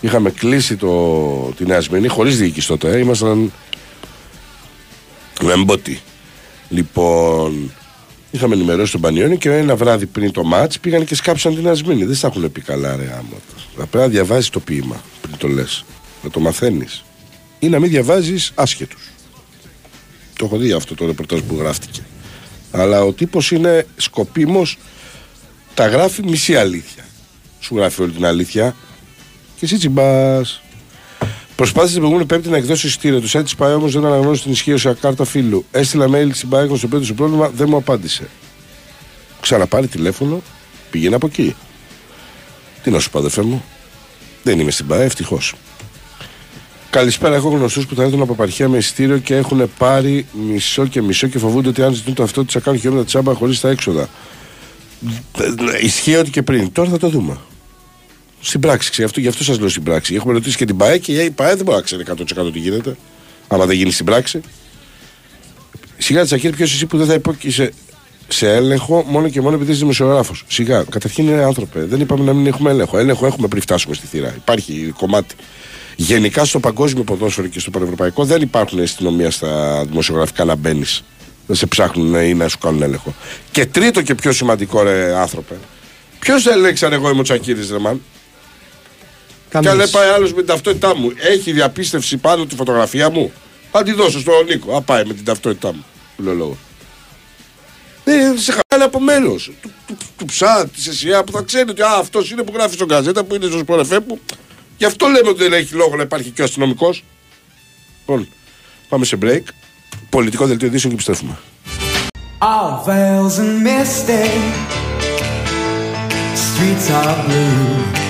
Είχαμε κλείσει το, την Νέα Σμyrνή χωρίς διοίκηση τότε ε, ήμασταν με εμπότη λοιπόν είχαμε ενημερώσει τον Πανιόνι και ένα βράδυ πριν το μάτς πήγαν και σκάψαν την Νέα Σμύρνη δεν στα έχουν πει καλά ρε άμα θα πρέπει να διαβάζεις το ποίημα πριν το λες. Να το μαθαίνεις. Ή να μην διαβάζεις άσχετους. Το έχω δει αυτό το ρεπορτάζ που γράφτηκε. Αλλά ο τύπος είναι σκοπίμω. Τα γράφει μισή αλήθεια. Σου γράφει όλη την αλήθεια. Και εσύ τσιμπάς. Προσπάθησε την προηγούμενη Πέμπτη να εκδώσει εισιτήριο του. Έτσι πάει όμως δεν αναγνώρισε την ισχύουσα κάρτα φίλου. Έστειλα mail στην Πάγκο στο πέτρο πρόβλημα, δεν μου απάντησε. Ξαναπάρει τηλέφωνο, πήγαινε από εκεί. Τι να σου πω, αδερφέ μου; Δεν είμαι στην ΠΑΕ, ευτυχώς. Καλησπέρα. Έχω γνωστούς που θα έρθουν από επαρχία με εισιτήριο και έχουν πάρει μισό και μισό και φοβούνται ότι αν ζητούν το αυτό τους θα κάνουν χειρότερα τσάμπα χωρίς τα έξοδα. Ε, Ισχύει ότι και πριν. Τώρα θα το δούμε. Στην πράξη, ξέρω, αυτό, γι' αυτό σας λέω στην πράξη. Έχουμε ρωτήσει και την ΠΑΕ και η ΠΑΕ δεν μπορεί να ξέρει 100% τι γίνεται. Άμα δεν γίνει στην πράξη. Σιγά Τσακίρ, ποιος εσύ που δεν θα υπόκεισε σε έλεγχο μόνο και μόνο επειδή είσαι δημοσιογράφος. Σιγά. Καταρχήν είναι άνθρωπε. Δεν είπαμε να μην έχουμε έλεγχο. Έλεγχο έχουμε πριν φτάσουμε στη θύρα. Υπάρχει κομμάτι. Γενικά στο παγκόσμιο ποδόσφαιρο και στο πανευρωπαϊκό δεν υπάρχουν αστυνομία στα δημοσιογραφικά να μπαίνεις. Δεν σε ψάχνουν ή να σου κάνουν έλεγχο. Και τρίτο και πιο σημαντικό, ρε άνθρωπε. Ποιος έλεγξε αν εγώ είμαι ο Τσακίρη, ρε μαν. Και αν πάει άλλος με την ταυτότητά μου, έχει διαπίστευση πάνω τη φωτογραφία μου; Θα τη δώσω στον Νίκο. Α πάει με την ταυτότητά μου. Που λέω λόγο. Δεν σε χαλάει από μέλο του, του, του ψά, τη ΕΣΥΑ που θα ξέρει ότι αυτός είναι που γράφει στον καζέτα που είναι στο σπορεφέ που. Γι' αυτό λέμε ότι δεν έχει λόγο να υπάρχει και ο αστυνομικός. Λοιπόν, πάμε σε break. Πολιτικό δελτίο ειδήσεων και επιστρέφουμε. All veils and misty Streets are blue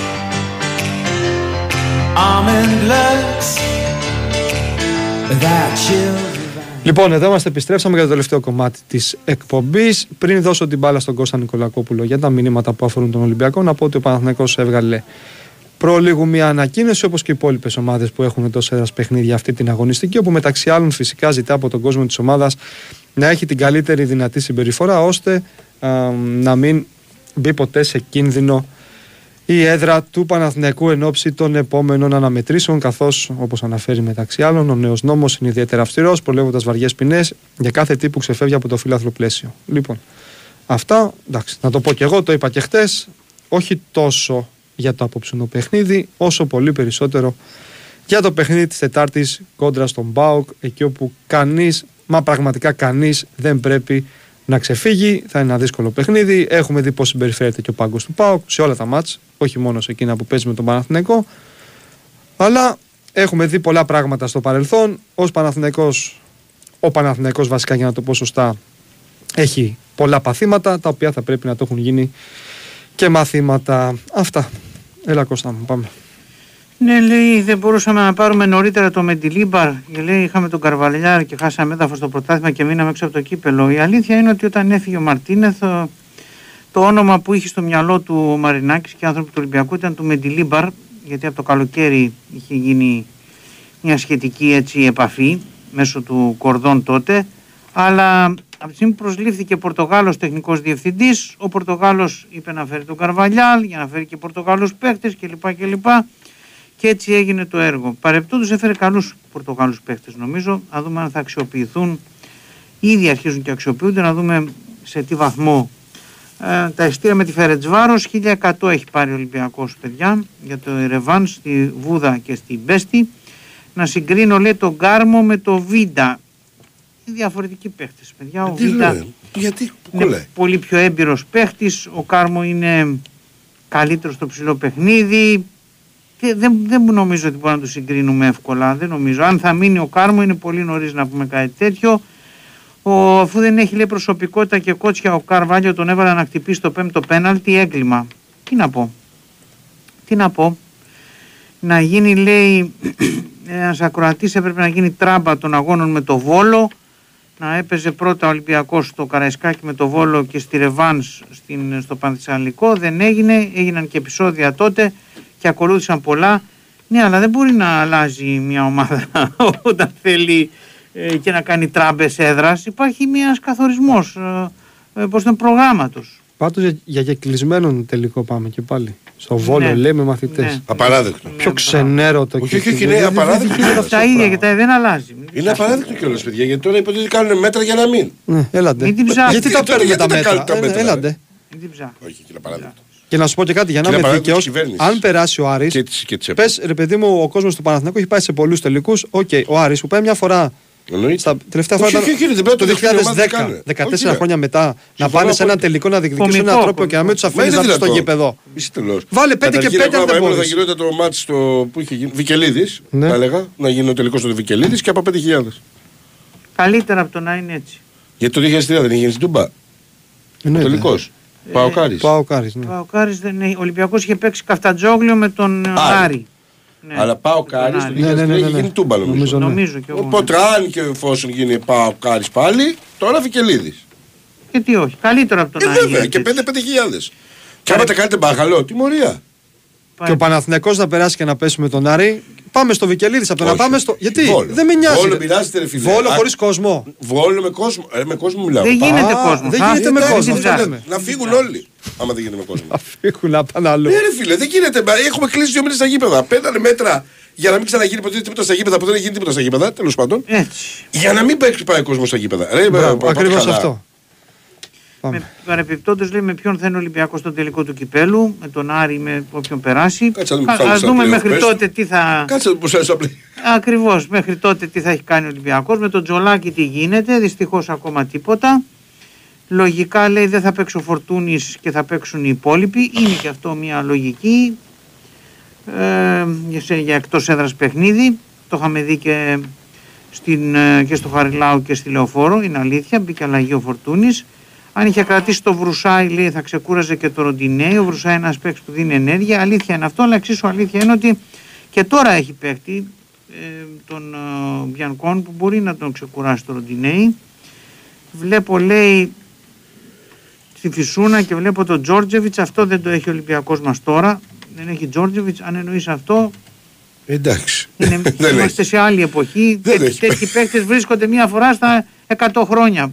Λοιπόν, εδώ είμαστε, επιστρέψαμε για το τελευταίο κομμάτι της εκπομπής. Πριν δώσω την μπάλα στον Κώστα Νικολακόπουλο για τα μηνύματα που αφορούν τον Ολυμπιακό, να πω ότι ο Παναθηναϊκός έβγαλε προλίγου μια ανακοίνωση, όπως και οι υπόλοιπες ομάδες που έχουν τόσα έδρας παιχνίδια αυτή την αγωνιστική, όπου μεταξύ άλλων φυσικά ζητά από τον κόσμο της ομάδας να έχει την καλύτερη δυνατή συμπεριφορά, ώστε α, να μην μπει ποτέ σε κίνδυνο η έδρα του Παναθηναϊκού εν ώψη των επόμενων αναμετρήσεων, καθώς, όπως αναφέρει μεταξύ άλλων, ο νέος νόμος είναι ιδιαίτερα αυστηρός, προλέγοντας βαριές ποινές για κάθε τι που ξεφεύγει από το φύλαθρο πλαίσιο. Λοιπόν, αυτά, εντάξει, να το πω και εγώ, το είπα και χτες, όχι τόσο για το απόψινο παιχνίδι, όσο πολύ περισσότερο για το παιχνίδι της Τετάρτης κόντρα στον Μπάουκ, εκεί όπου κανείς, μα πραγματικά κανείς δεν πρέπει να ξεφύγει. Θα είναι ένα δύσκολο παιχνίδι. Έχουμε δει πώς συμπεριφέρεται και ο πάγκος του Πάουκ σε όλα τα μάτς, όχι μόνο σε εκείνα που παίζει με τον Παναθηναϊκό. Αλλά έχουμε δει πολλά πράγματα στο παρελθόν. Ω Παναθηναϊκός, ο Παναθηναϊκός βασικά για να το πω σωστά, έχει πολλά παθήματα τα οποία θα πρέπει να το έχουν γίνει και μαθήματα. Αυτά. Έλα Κώστα μου, πάμε. Ναι, λέει, δεν μπορούσαμε να πάρουμε νωρίτερα το Μεντιλίμπαρ. Και λέει, είχαμε τον Καρβαλιάρ και χάσαμε έδαφος στο πρωτάθλημα και μείναμε έξω από το κύπελο. Η αλήθεια είναι ότι όταν έφυγε ο Μαρτίνεθ, ο- το όνομα που είχε στο μυαλό του ο Μαρινάκης και οι άνθρωποι του Ολυμπιακού ήταν του Μεντιλίμπαρ, γιατί από το καλοκαίρι είχε γίνει μια σχετική έτσι, επαφή μέσω του Κορδόν τότε. Αλλά από τη στιγμή που προσλήφθηκε Πορτογάλος τεχνικός διευθυντής, ο Πορτογάλος είπε να φέρει τον Καρβαλιάλ για να φέρει και Πορτογάλους παίχτες κλπ. κλπ. Και έτσι έγινε το έργο. Παρεπτόντως έφερε καλούς Πορτογάλους παίχτες νομίζω. Να δούμε αν θα αξιοποιηθούν. Ήδη αρχίζουν και αξιοποιούνται. Να δούμε σε τι βαθμό. Ε, τα ειστήρια με τη Φερετσβάρος 1100 έχει πάρει ο Ολυμπιακός παιδιά για το Ερεβάν στη Βούδα και στη Μπέστη. Να συγκρίνω λέει τον Γκάρμο με το Βίντα. Είναι διαφορετικοί παίχτες παιδιά. Ο Τι Βίντα λέει, γιατί είναι κολλάει. πολύ πιο έμπειρος παίχτης. Ο Κάρμο είναι καλύτερος στο ψηλό παιχνίδι. Και δεν, δεν νομίζω ότι μπορούμε να το συγκρίνουμε εύκολα. Δεν νομίζω. Αν θα μείνει ο Κάρμο είναι πολύ νωρίς να πούμε κάτι τέτοιο. Ο, αφού δεν έχει λέει προσωπικότητα και κότσια ο Καρβάλιο τον έβαλε να χτυπήσει το πέμπτο πέναλτι έγκλημα. Τι να πω. Τι να πω. Να γίνει λέει ένας ακροατής έπρεπε να γίνει τράμπα των αγώνων με το Βόλο να έπαιζε πρώτα ο Ολυμπιακός στο Καραϊσκάκι με το Βόλο και στη Ρεβάνς στην, στο Πανθυσσαλικό. Δεν έγινε, έγιναν και επεισόδια τότε και ακολούθησαν πολλά. Ναι, αλλά δεν μπορεί να αλλάζει μια ομάδα όταν θέλει ε, και να κάνει τράμπες έδρας. Υπάρχει μιας καθορισμός ε, ε, πώς είναι προγράμματος. Πάντως για, για κεκλεισμένον τελικό πάμε και πάλι. Στο Βόλο Ναι. λέει με μαθητές. Ναι. Απαράδεκτο. Πιο ξενέρωτο Όχι, και όχι, όχι, δεν- ναι, δεν- δεν απαράδεκτο. γίνεται αυτό Τα το ίδια πράγμα. και τα δεν αλλάζει. Μην Είναι απαράδεκτο κιόλας, παιδιά, γιατί τώρα υποτίθεται κάνουν μέτρα για να μην. Ναι, έλαντε. Μην την ψάχνεις. Γιατί τα Γιατί- παίρνουμε γιατί τα τα μέτρα; κάνουν τα Ε, ναι, μέτρα, Έλαντε. Μην την ψάχνεις. Όχι, και είναι απαράδεκτο. Και να σου πω και κάτι για να Και είμαι είναι απαράδεκτο δίκαιο. της κυβέρνησης. Αν περάσει ο Άρης Και τη και της Πες ΕΠΟ. ρε παιδί μου, ο κόσμος του Παναθηναϊκού έχει πάει σε πολλούς τελικούς. Οκ, ο Άρης που πάει μια φορά. Εννοείται. Στα τελευταία Όχι, φορά όχι, όχι, δεν πρέπει να το το δεχτούν οι ομάδες να 2010, κάνουν. 14 Όχι, χρόνια μετά, να Συμφωνώ πάνε σε ένα απόλυτα. τελικό να διεκδικήσουν έναν Κωμικό, τρόπο και να μην τους κωμικό. Μα αφήνει είναι να μπουν στο δυνατό. γήπεδο. Είσαι τελός. Βάλε πέντε και Καταρχήν, πέντε εγώ αν δεν άμα έπρεπε μπορείς. Θα γινόταν το μάτι στο που είχε γίνει. Βικελίδης, Ναι. θα έλεγα. Να γίνει ο τελικός του Βικελίδης και από 5.000. Καλύτερα από το να είναι έτσι. Γιατί το 2003 δεν είχε γίνει στην Τούμπα. Ο Εννοείται. τελικός. Πάω κάρι. Πάω ο Κάρης, ναι. Ο Κάρης δεν είναι. Ο Ολυμπιακός είχε παίξει καφτατζόγλιο με τον ε, Άρη. Άρη. Ναι. Αλλά πάω Με τον κάρι το Άρη. 2003 Ναι, ναι, ναι, είχε ναι. γίνει Τούμπα νομίζω. Νομίζω, ναι. Νομίζω και εγώ. Οπότε αν και εφόσον γίνει πάω κάρι πάλι, τώρα Βικελίδης. Και τι όχι. Καλύτερα από το Ε, να βέβαια, γίνεται και έτσι. 5-5.000. Και άμα τα κάνετε μπαχαλό, τιμωρία. Και ο Παναθηναϊκός να περάσει και να πέσει με τον Άρη. Πάμε στο Βικελίδης από το να Όχι. πάμε στο. Γιατί; Βόλο. δεν με νοιάζει. Βόλο ρε. πειράζεται, ρε φίλε. Βόλο Α, χωρίς κόσμο. Βόλο με κόσμο. Ε, με κόσμο μιλάω. Δεν γίνεται Α, κόσμο. δεν Θα- γίνεται με δεν κόσμο, την αυτό ψάχνεις. λέμε. Να φύγουν όλοι. Άμα δεν γίνεται με κόσμο. Θα φύγουν να πάνε αλλού. Ναι, ρε φίλε, δεν γίνεται. Μα Έχουμε κλείσει δύο μήνες στα γήπεδα. Πέτανε μέτρα για να μην ξαναγίνει ποτέ τίποτα στα γήπεδα που δεν έχει γίνει τίποτα στα γήπεδα. Τέλος πάντων. Έτσι. Για να μην παίξει πάει κόσμος στα γήπεδα. Ρε, Μπράβο, πάμε Ακριβώς καλά. αυτό. Πάμε. Με παρεπιπτόντως λέει με ποιον θα είναι ο Ολυμπιακός στο τελικό του κυπέλου, με τον Άρη, με όποιον περάσει. Κάτσε να δούμε Α- τι θα Ας είναι στα δούμε play-off, μέχρι πες. τότε τι θα... Κάτσε που σα απλή. Ακριβώς, μέχρι τότε τι θα έχει κάνει ο Ολυμπιακός. Με τον Τζολάκη τι γίνεται, δυστυχώς ακόμα τίποτα. Λογικά λέει δεν θα παίξει ο Φορτούνης και θα παίξουν οι υπόλοιποι. Είναι και αυτό μια λογική ε, για, σε, για εκτός έδρας παιχνίδι. Το είχαμε δει και, στην, ε, και στο Χαριλάου και στη Λεωφόρο. Είναι αλήθεια, μπήκε αλλαγή ο Φορτούνης. Αν είχε κρατήσει το Βρουσάι, λέει, θα ξεκούραζε και το Ροντινέι. Ο Βρουσάι είναι ένας παίκτης που δίνει ενέργεια. Αλήθεια είναι αυτό, αλλά εξίσου αλήθεια είναι ότι και τώρα έχει παίκτη ε, τον ε, Μπιανκόν που μπορεί να τον ξεκουράσει το Ροντινέι. Βλέπω, λέει, στη Φυσούνα και βλέπω τον Τζόρτζεβιτς. Αυτό δεν το έχει ο Ολυμπιακός μας τώρα. Δεν έχει Τζόρτζεβιτς. Αν εννοείς αυτό, Εντάξει. είναι, Δεν είμαστε έχει. σε άλλη εποχή. Δεν Τέ, έχει. τέτοιοι παίκτες βρίσκονται μία φορά στα 100 χρόνια.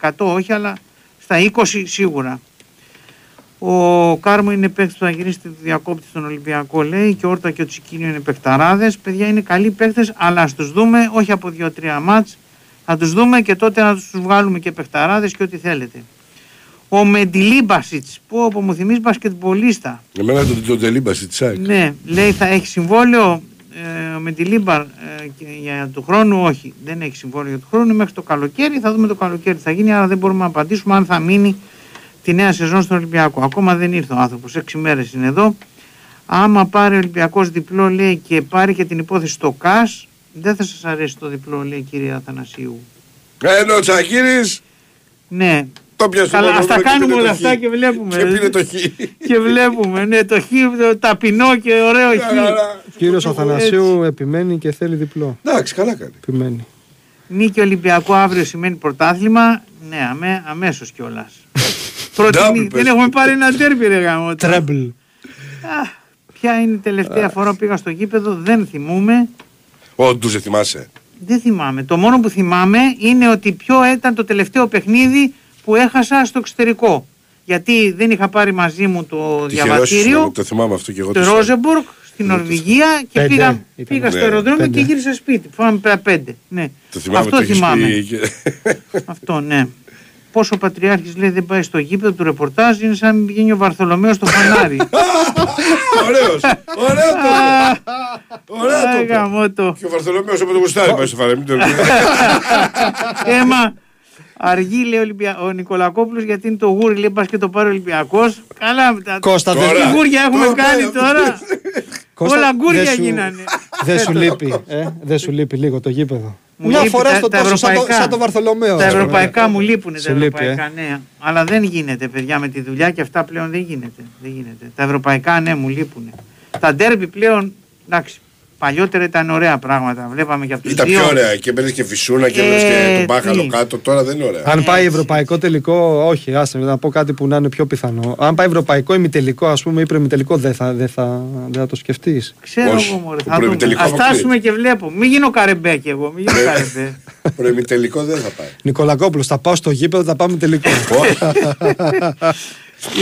100 όχι, αλλά στα 20 σίγουρα. Ο Κάρμο είναι παίκτης που θα γυρίσει τη διακόπτη στον Ολυμπιακό, λέει, και ο Όρτα και ο Τσικίνιο είναι παιχταράδες. Παιδιά είναι καλοί παίκτες, αλλά ας τους δούμε, όχι από 2-3 μάτς. Θα τους δούμε και τότε να τους βγάλουμε και παιχταράδες και ό,τι θέλετε. Ο Μεντιλίμπασιτ, που όπου μου θυμίζει μπασκετμπολίστα. Εμένα τον το τελείμπα στη Τσάκ. Ναι, λέει θα έχει συμβόλαιο ε, Μεντιλίμπαρ ε, και για του χρόνου. Όχι, δεν έχει συμβόλαιο για του χρόνου μέχρι το καλοκαίρι. Θα δούμε το καλοκαίρι τι θα γίνει, άρα δεν μπορούμε να απαντήσουμε αν θα μείνει τη νέα σεζόν στον Ολυμπιακό. Ακόμα δεν ήρθε ο άνθρωπος, 6 μέρες είναι εδώ. Άμα πάρει ο Ολυμπιακός διπλό, λέει και πάρει και την υπόθεση στο ΚΑΣ, δεν θα σας αρέσει το διπλό, λέει η κυρία Αθανασίου. Ενώ ο Τσακύρης Ναι, το πιασε Καλά, μόνο ας τα και κάνουμε πήρε όλα το αυτά χ. και βλέπουμε. Και πήρε το χ. και βλέπουμε, ναι, το χ, το ταπεινό και ωραίο χ. Καλά. Κύριος Αθανασίου επιμένει και θέλει διπλό. Εντάξει, καλά κάνει. Επιμένει. Νίκη Ολυμπιακό αύριο σημαίνει πρωτάθλημα. Ναι, αμέ, αμέσως κιόλας. Πρώτη Double νίκη. πες. Δεν έχουμε πάρει ένα τέρπι ρε γάμο. Τρέμπλ. Ποια είναι η τελευταία φορά που πήγα στο γήπεδο, δεν θυμούμε. Όντως δεν θυμάσαι. Δεν θυμάμαι. Το μόνο που θυμάμαι είναι ότι ποιο ήταν το τελευταίο παιχνίδι που έχασα στο εξωτερικό. Γιατί δεν είχα πάρει μαζί μου το Τυχερός ήσουν, διαβατήριο, Το θυμάμαι αυτό και εγώ. το το Ρόζεμπουργκ, στην Νορβηγία και Πέντε πήγα, ήταν. πήγα στο Ναι, αεροδρόμιο πέντε. και γύρισα σπίτι. Φάμε πέρα πέντε. Ναι. Το θυμάμαι Αυτό το έχεις θυμάμαι. πει και- Αυτό, ναι. Πόσο ο Πατριάρχης λέει δεν πάει στο γήπεδο του ρεπορτάζ είναι σαν να μην πηγαίνει ο Βαρθολομέος στο φανάρι. Ωραίος. Ωραίο το είπε. Ωραίο το Άι, είπε. γαμώτο. Και ο Βαρθολομέος από το γουστάρι πάει στο φαρέ. μην το λέει. Έμα, αργεί λέει ο, Ολυμπια... ο Νικολακόπουλος γιατί είναι το γούρι λέει πας και το πάρει ο Ολυμπιακός. Καλά μετά. Κώστα, δεν- Τι Τώρα. γούρια έχουμε Τώρα, κάνει τώρα; τώρα. Κώστα, Όλα γκούρια δεν σου- γίνανε. Δεν σου λείπει, ε, δεν σου λείπει λίγο το γήπεδο. Μου Μια λείπει φορά τα- στο τα τόσο, σαν το, ευρωπαϊκά. σαν το Βαρθολομαίο. Τα ευρωπαϊκά μου λείπουν τα Σε λείπει, ευρωπαϊκά, ναι. Αλλά δεν γίνεται, παιδιά, με τη δουλειά και αυτά πλέον δεν γίνεται. Δεν γίνεται. Τα ευρωπαϊκά, ναι, μου λείπουν. Τα ντέρμπι πλέον, εντάξει, Παλιότερα ήταν ωραία πράγματα. Βλέπαμε και από τους Ήταν δύο. πιο ωραία και μπαίνει και φυσούνα και Ε, έβλεπε και τον μπάχαλο τι. κάτω. Τώρα δεν είναι ωραία. Αν πάει Έτσι. ευρωπαϊκό τελικό, όχι, άσε να πω κάτι που να είναι πιο πιθανό. Αν πάει ευρωπαϊκό ημιτελικό, ας πούμε, ή προημιτελικό, δεν θα, δεν θα, δεν θα το σκεφτείς. Ξέρω Όχι. εγώ μωρέ. Ο Θα δούμε. προημιτελικό Ας αποκλείεται. φτάσουμε και βλέπω. Μην γίνω καρεμπέ κι εγώ. Μην γίνω καρεμπέ. Προημιτελικό δεν θα πάει. Νικολακόπουλος, θα πάω στο γήπεδο, θα πάμε τελικό.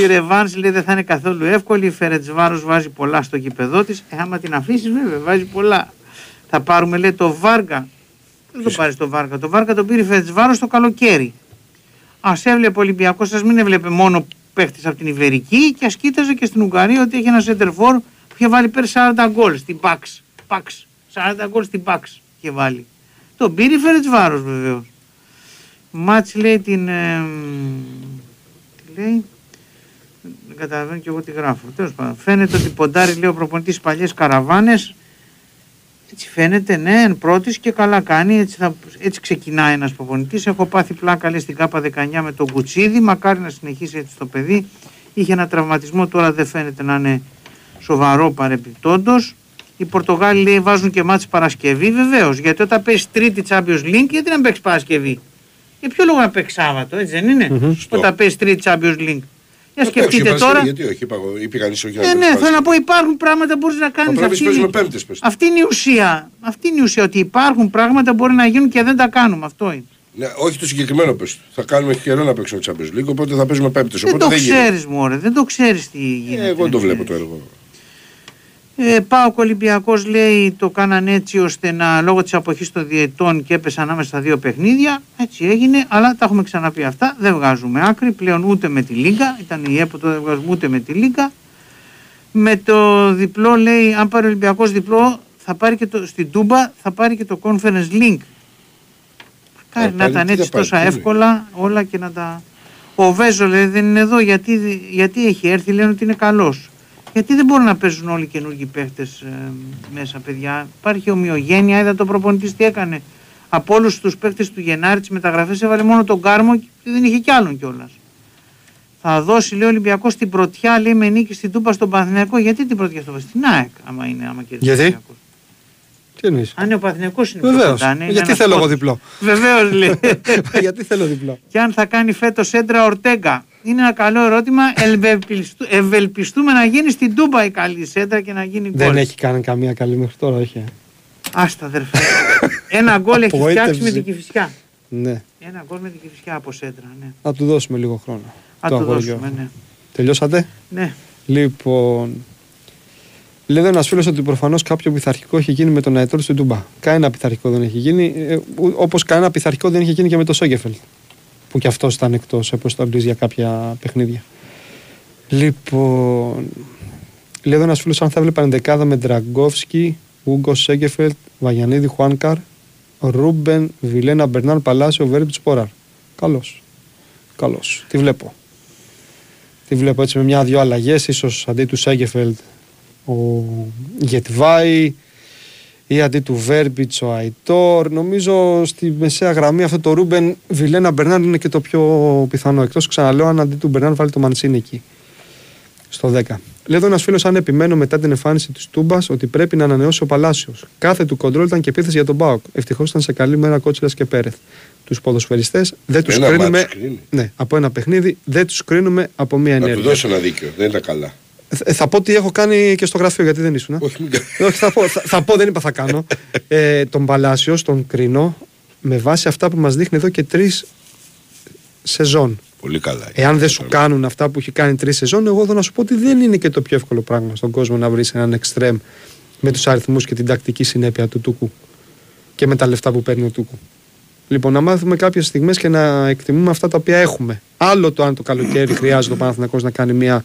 Η Ρεβάνς λέει δεν θα είναι καθόλου εύκολη. Η Φερετσβάρος βάζει πολλά στο γήπεδό της. Ε, άμα την αφήσεις, βέβαια, βάζει πολλά. Θα πάρουμε, λέει, το Βάργα. Δεν το πάρεις το Βάργα. Το Βάργα το πήρε η Φερετσβάρος το καλοκαίρι. Α έβλεπε ο Ολυμπιακός, ας μην έβλεπε μόνο παίχτης από την Ιβερική και ας κοίταζε και στην Ουγγαρία ότι έχει ένα σέντερφορ που είχε βάλει πέρσι 40 γκολ στην Παξ. Παξ. 40 γκολ στην Παξ είχε βάλει. Τον πήρε η Φερετσβάρος βεβαίως. Μάτς λέει την. ε, τι λέει; Δεν καταλαβαίνω και εγώ τι γράφω. Τέλος πάντων. Φαίνεται ότι ποντάρει λέει ο προπονητής παλιές καραβάνες. Έτσι φαίνεται, ναι, εν πρώτης και καλά κάνει. Έτσι, θα, έτσι ξεκινάει ένας προπονητής. Έχω πάθει πλάκα λέει στην ΚΑΠΑ 19 με τον Κουτσίδη. Μακάρι να συνεχίσει έτσι το παιδί. Είχε ένα τραυματισμό, τώρα δεν φαίνεται να είναι σοβαρό παρεπιπτόντω. Οι Πορτογάλοι λέει, βάζουν και μάτς Παρασκευή, βεβαίως. Γιατί όταν παίζει τρίτη Champions League, γιατί να παίξεις Παρασκευή; Για ποιο λόγο να παίξεις Σάββατο, έτσι δεν είναι; Όταν παίζει τρίτη Champions League. Για Θα παίξει σκεφτείτε Παρασκευή, τώρα. Γιατί όχι, είπα εγώ, είπε κανείς όχι. να Ε, παίξει ναι, θέλω Παρασκευή. να πω υπάρχουν πράγματα που μπορείς να κάνεις. Απλά εμείς παίζουμε πέμπτες, πες. αυτή είναι η ουσία. Αυτή είναι η ουσία. Ότι υπάρχουν πράγματα που μπορεί να γίνουν και δεν τα κάνουμε. Αυτό είναι. Ναι, όχι το συγκεκριμένο πες. του. Θα κάνουμε καιρό να παίξουμε Champions League, οπότε θα παίζουμε πέμπτες. δεν Οπότε το δεν γίνεται. ξέρεις, Μωρέ. Δεν το ξέρεις τι γίνεται. Ε, εγώ το δεν βλέπω ξέρεις. το έργο. Ε, Πάω ο Ολυμπιακός λέει το κάναν έτσι ώστε να λόγω της αποχής των διετών και έπεσε ανάμεσα στα δύο παιχνίδια. Έτσι έγινε, αλλά τα έχουμε ξαναπεί αυτά. Δεν βγάζουμε άκρη πλέον ούτε με τη Λίγκα. Ήταν η ΕΠΟ, δεν βγάζουμε ούτε με τη Λίγκα. Με το διπλό λέει, αν πάρει ο Ολυμπιακός διπλό, θα πάρει και το, στην Τούμπα θα πάρει και το Conference Link. Μακάρι Θα να πάρει, ήταν τι θα έτσι πάρει, τόσα τι λέει. εύκολα όλα και να τα. Ο Βέζο λέει δεν είναι εδώ γιατί, γιατί έχει έρθει, λένε ότι είναι καλός. Γιατί δεν μπορούν να παίζουν όλοι οι καινούργιοι παίχτες μέσα, παιδιά. Υπάρχει ομοιογένεια, είδα το προπονητής τι έκανε. Από όλους τους παίχτες του Γενάρη τις μεταγραφές έβαλε μόνο τον Κάρμο και δεν είχε κι άλλον κιόλας. Θα δώσει, λέει ο Ολυμπιακός την πρωτιά, λέει με νίκη στην Τούπα στον Παναθηναϊκό. Γιατί την πρωτιά στο Στην ΑΕΚ, άμα είναι, άμα κερδίσει. Γιατί; ο Ολυμπιακός. Τι εννοείς; Αν είναι ο Παναθηναϊκός είναι πιο Βεβαίως. κοντά, ναι, είναι Γιατί ένας θέλω εγώ πόντος. διπλό; Βεβαίως λέει. Γιατί θέλω διπλό; και αν θα κάνει φέτος έντρα Ορτέγκα. Είναι ένα καλό ερώτημα. Ευελπιστού- Ευελπιστούμε να γίνει στην Τούμπα η καλή σέντρα και να γίνει γκολ. Δεν έχει κάνει καμία καλή μέχρι τώρα, όχι. Άστα αδερφέ. ένα γκολ έχει φτιάξει με Απογοήτευση. την Κυφυσιά. Ναι. Ένα γκολ με την Κυφυσιά από σέντρα. Ναι. Να του δώσουμε λίγο χρόνο. Α Το το αγοριό. δώσουμε, ναι. Τελειώσατε; ναι. Λοιπόν. Λέει εδώ ένας φίλος ότι προφανώς κάποιο πειθαρχικό έχει γίνει με τον Αετόρ στην Τούμπα. Κανένα πειθαρχικό δεν έχει γίνει. Όπως κανένα πειθαρχικό δεν είχε γίνει και με το Σόγκεφελ. Που κι αυτός ήταν εκτός αποστολή για κάποια παιχνίδια. Λοιπόν. Λέει εδώ ένας φίλος αν θα έβλεπαν δεκάδα με Ντραγκόφσκι, Ούγκο Σένκεφελντ, Βαγιανίδη Χουάνκαρ, Ρούμπεν, Βιλένα Μπερνάρ Παλάσιος, Βέρμπιτς Πόραρ. Καλώ. Καλώ. Τι βλέπω. Τη βλέπω έτσι με μια-δυο αλλαγές, ίσως αντί του Σένκεφελντ ο Γεντβάι ή αντί του Βέρμπιτς ο Αϊτόρ. Νομίζω στη μεσαία γραμμή αυτό το Ρούμπεν Βιλένα Μπερνάρ είναι και το πιο πιθανό. Εκτός ξαναλέω αν αντί του Μπερνάρ βάλει το Μανσίνη εκεί. Στο 10. Λέει εδώ ένας φίλος, αν επιμένω μετά την εμφάνιση της Τούμπας, ότι πρέπει να ανανεώσει ο Παλάσιος. Κάθε του κοντρόλ ήταν και επίθεση για τον Μπάουκ. Ευτυχώς ήταν σε καλή μέρα Κότσιλα και Πέρεθ. Τους ποδοσφαιριστές δεν τους Ένα κρίνουμε. μάτσο κρίνει. Ναι, από ένα παιχνίδι δεν τους κρίνουμε από μία Να του ενέργεια. δώσω ένα δίκιο. Δεν ήταν καλά. Ε, θα πω τι έχω κάνει και στο γραφείο γιατί δεν ήσουν. Όχι, μην κα- Όχι, θα πω, θα, θα πω, δεν είπα θα κάνω. Ε, τον Παλάσιο, τον κρίνω με βάση αυτά που μας δείχνει εδώ και τρεις σεζόν. Πολύ καλά. Εάν δεν σου κάνουν αυτά που έχει κάνει τρεις σεζόν, εγώ εδώ να σου πω ότι δεν είναι και το πιο εύκολο πράγμα στον κόσμο να βρεις έναν εξτρέμ με τους αριθμούς και την τακτική συνέπεια του Τούκου και με τα λεφτά που παίρνει ο Τούκου. Λοιπόν, να μάθουμε κάποιες στιγμές και να εκτιμούμε αυτά τα οποία έχουμε. Άλλο το αν το καλοκαίρι χρειάζεται ο Παναθηναϊκός να κάνει μια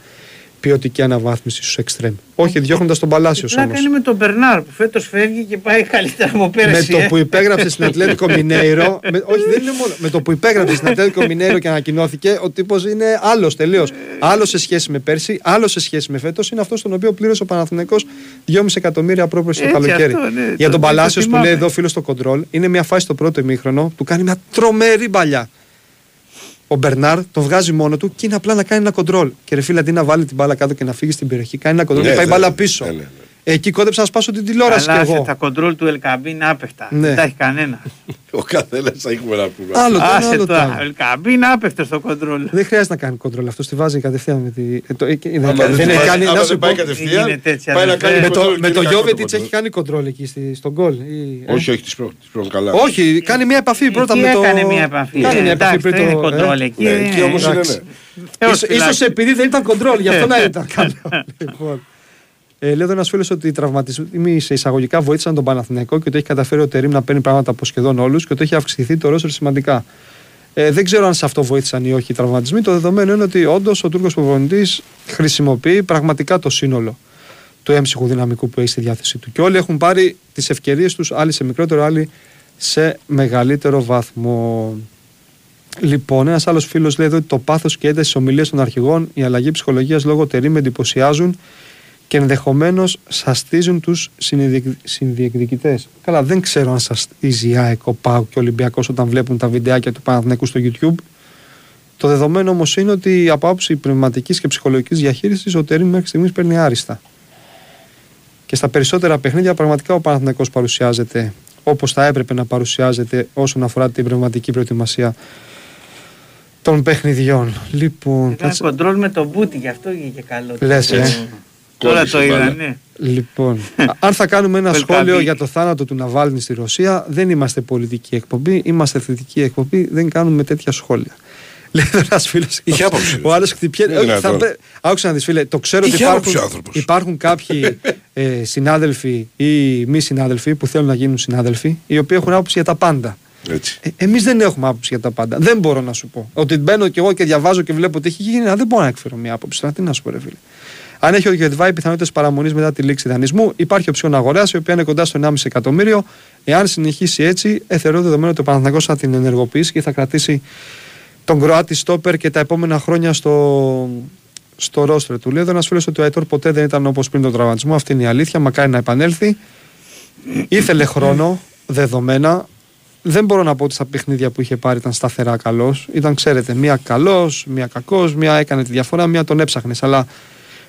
ποιοτική αναβάθμιση στους εξτρέμ. Όχι διώχνοντας τον Παλάσιος Η όμως. πλάκα είναι με τον Μπερνάρ που φέτος φεύγει και πάει καλύτερα από Με πέρυσι. το ε. που υπέγραψε στην Ατλέτικο Μινέιρο. με, όχι, δεν είναι μόνο. Με το που υπέγραψε στην Ατλέτικο Μινέιρο και ανακοινώθηκε, ο τύπος είναι άλλος τελείως. Άλλος σε σχέση με πέρσι, άλλος σε σχέση με φέτος. Είναι αυτός τον οποίο πλήρωσε ο Παναθηναϊκός 2,5 εκατομμύρια πρόπερση το Έτσι, καλοκαίρι. αυτό, ναι, Για το- τον το Παλάσιος που θυμάμαι. λέει εδώ φίλος στο κοντρόλ, είναι μια φάση στο πρώτο ημίχρονο, του κάνει μια τρομερή παλιά. Ο Μπερνάρ τον βγάζει μόνο του και είναι απλά να κάνει ένα κοντρόλ. Και ρε φίλε, αντί να βάλει την μπάλα κάτω και να φύγει στην περιοχή, κάνει ένα κοντρόλ Ναι, και πάει ναι, μπάλα ναι, πίσω. ναι, ναι, ναι. Εκεί κόντεψα να σπάσω την τηλεόραση κι Αλλά εγώ. τα κοντρόλ του Ελκαμπή είναι άπεχτα. Ναι. Δεν τα έχει κανένα. Ο καθένας θα έχουμε να πούμε. Άλλο το ένα, Άσε άλλο το το. άλλο. Ο Ελκαμπή είναι άπεχτο στο κοντρόλ. Δεν χρειάζεται να κάνει κοντρόλ αυτό, τη βάζει κατευθείαν με τη. ε, το- ε, δεν- Άμα δεν δεν έχει πάει- κάνει. άμα Να δεν σου πάει πω. κατευθείαν, γίνεται έτσι, πάει να αδερφέ. κάνει Με κοντρόλ το, και με είναι το κακό το Γιώβετιτς κοντρόλ. έχει κάνει κοντρόλ εκεί στη- στον γκολ. ή- ε; Όχι, όχι, τι πρώτε καλά. Όχι, κάνει μια επαφή πρώτα Εκεί με το. έκανε μια επαφή. Κάνει μια Ε, επαφή εντάξει, πριν δεν είναι το. κοντρόλ ε; εκεί. Ναι, είναι- εκεί όμως είναι, εντάξει. ναι. Θεός Ίσως- φυλάξει. Ίσως επειδή δεν ήταν κοντρόλ, γι' αυτό να ήταν καλό. Λοιπόν. Ε, λέει εδώ ένας φίλος ότι οι τραυματισμοί σε εισαγωγικά βοήθησαν τον Παναθηναϊκό και ότι έχει καταφέρει ο Τερήμ να παίρνει πράγματα από σχεδόν όλους και ότι έχει αυξηθεί το ρόστερ σημαντικά. Ε, δεν ξέρω αν σε αυτό βοήθησαν ή όχι οι τραυματισμοί. Το δεδομένο είναι ότι όντως ο Τούρκος προπονητής χρησιμοποιεί πραγματικά το σύνολο του έμψυχου δυναμικού που έχει στη διάθεσή του. Και όλοι έχουν πάρει τις ευκαιρίες τους, άλλοι σε μικρότερο, άλλοι σε μεγαλύτερο βαθμό. Λοιπόν, ένας άλλος φίλος λέει εδώ ότι το πάθος και ένταση της ομιλίας των αρχηγών, η αλλαγή ψυχολογίας λόγω τερή με εντυπωσιάζουν και ενδεχομένως σαστίζουν τους συνδιεκδικητές. Καλά, δεν ξέρω αν σαστίζει η ΑΕΚ, ο ΠΑΟ και ο Ολυμπιακός όταν βλέπουν τα βιντεάκια του Παναθηναϊκού στο YouTube. Το δεδομένο όμως είναι ότι από άποψη πνευματικής και ψυχολογικής διαχείρισης ο Τερήμ μέχρι στιγμής παίρνει άριστα. Και στα περισσότερα παιχνίδια πραγματικά ο Παναθηναϊκός παρουσιάζεται όπως θα έπρεπε να παρουσιάζεται όσον αφορά την πνευματική προετοιμασία των παιχνιδιών. Λοιπόν, Έκανε κάτσε- κοντρόλ με τον Μπούτι, γι' αυτό βγήκε καλό. Λες, ε. Ε, Τώρα Κόλλησε το μπάλα. είδα, ναι. Λοιπόν, α- αν θα κάνουμε ένα Welcome. σχόλιο για το θάνατο του Ναβάλνη στη Ρωσία, δεν είμαστε πολιτική εκπομπή, είμαστε θετική εκπομπή, δεν κάνουμε τέτοια σχόλια. Λέει εδώ ένας φίλος. Είχε άποψη, Ο ρε. άλλος χτυπιέται. Είναι Όχι, θα δυνατόν. πρέ- Άκουσα να δεις, φίλε, το ξέρω ότι Είχε υπάρχουν, άποψη ο άνθρωπος. υπάρχουν κάποιοι ε, συνάδελφοι ή μη συνάδελφοι που θέλουν να γίνουν συνάδελφοι, οι οποίοι έχουν άποψη για τα πάντα. Έτσι. Ε, Εμείς δεν έχουμε άποψη για τα πάντα. Δεν μπορώ να σου πω. Ότι μπαίνω κι εγώ και διαβάζω και βλέπω ότι έχει γίνει, α, δεν μπορώ να εκφέρω μια άποψη. Τώρα τι να σου πω, ρε φίλε. Αν έχει ο Γετβάη πιθανότητες παραμονής μετά τη λήξη δανεισμού, υπάρχει οψιόν αγοράς η οποία είναι κοντά στο 1,5 εκατομμύριο. Εάν συνεχίσει έτσι, ε, θεωρώ δεδομένο ότι ο Παναθηναϊκός θα την ενεργοποιήσει και θα κρατήσει τον Κροάτι Στόπερ και τα επόμενα χρόνια στο, στο ρόστρε του. Λέει εδώ ένας φίλος ότι ο Αϊτόρ ποτέ δεν ήταν όπως πριν τον τραυματισμό. Αυτή είναι η αλήθεια. Μακάρι να επανέλθει. Ήθελε χρόνο, δεδομένα. Δεν μπορώ να πω ότι στα παιχνίδια που είχε πάρει ήταν σταθερά καλός. Ήταν, ξέρετε, μία καλός, μία κακός, μία έκανε τη διαφορά, μία τον έψαχνες. Αλλά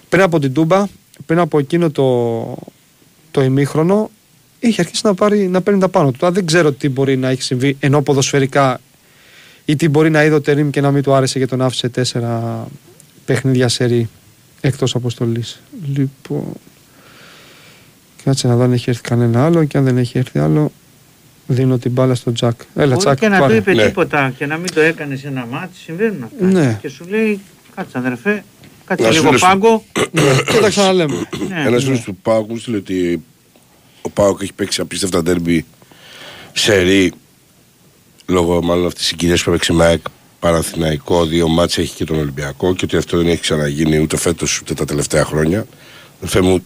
πριν από την Τούμπα, πριν από εκείνο το, το ημίχρονο, είχε αρχίσει να, πάρει, να παίρνει τα πάνω του. Τώρα δεν ξέρω τι μπορεί να έχει συμβεί ενώ ποδοσφαιρικά ή τι μπορεί να είδε ο Τερήμ και να μην του άρεσε και τον άφησε τέσσερα παιχνίδια σερή εκτός αποστολής. Λοιπόν, κάτσε να δω αν έχει έρθει κανένα άλλο και αν δεν έχει έρθει άλλο δίνω την μπάλα στο Τζακ. Έλα Μπορεί Τζακ, και να πάρε. του είπε Ναι. τίποτα και να μην το έκανες σε ένα μάτι. Συμβαίνουν αυτά. Ναι. Και σου λέει, κάτσε αδερφέ, κάτσε Να λίγο σου λες- πάγκο. Ναι, και τα ξαναλέμε. Ναι. Ένας φίλος του Πάουκ μου στείλε ότι ο Πάουκ έχει παίξει απίστευτα ντέρμπι σε ρί λόγω μάλλον αυτής της συγκυρίας που έπαιξε με ΑΕΚ Παναθηναϊκό. Δύο μάτσε έχει και τον Ολυμπιακό και ότι αυτό δεν έχει ξαναγίνει ούτε φέτος ούτε τα τελευταία χρόνια. Αδελφέ μου,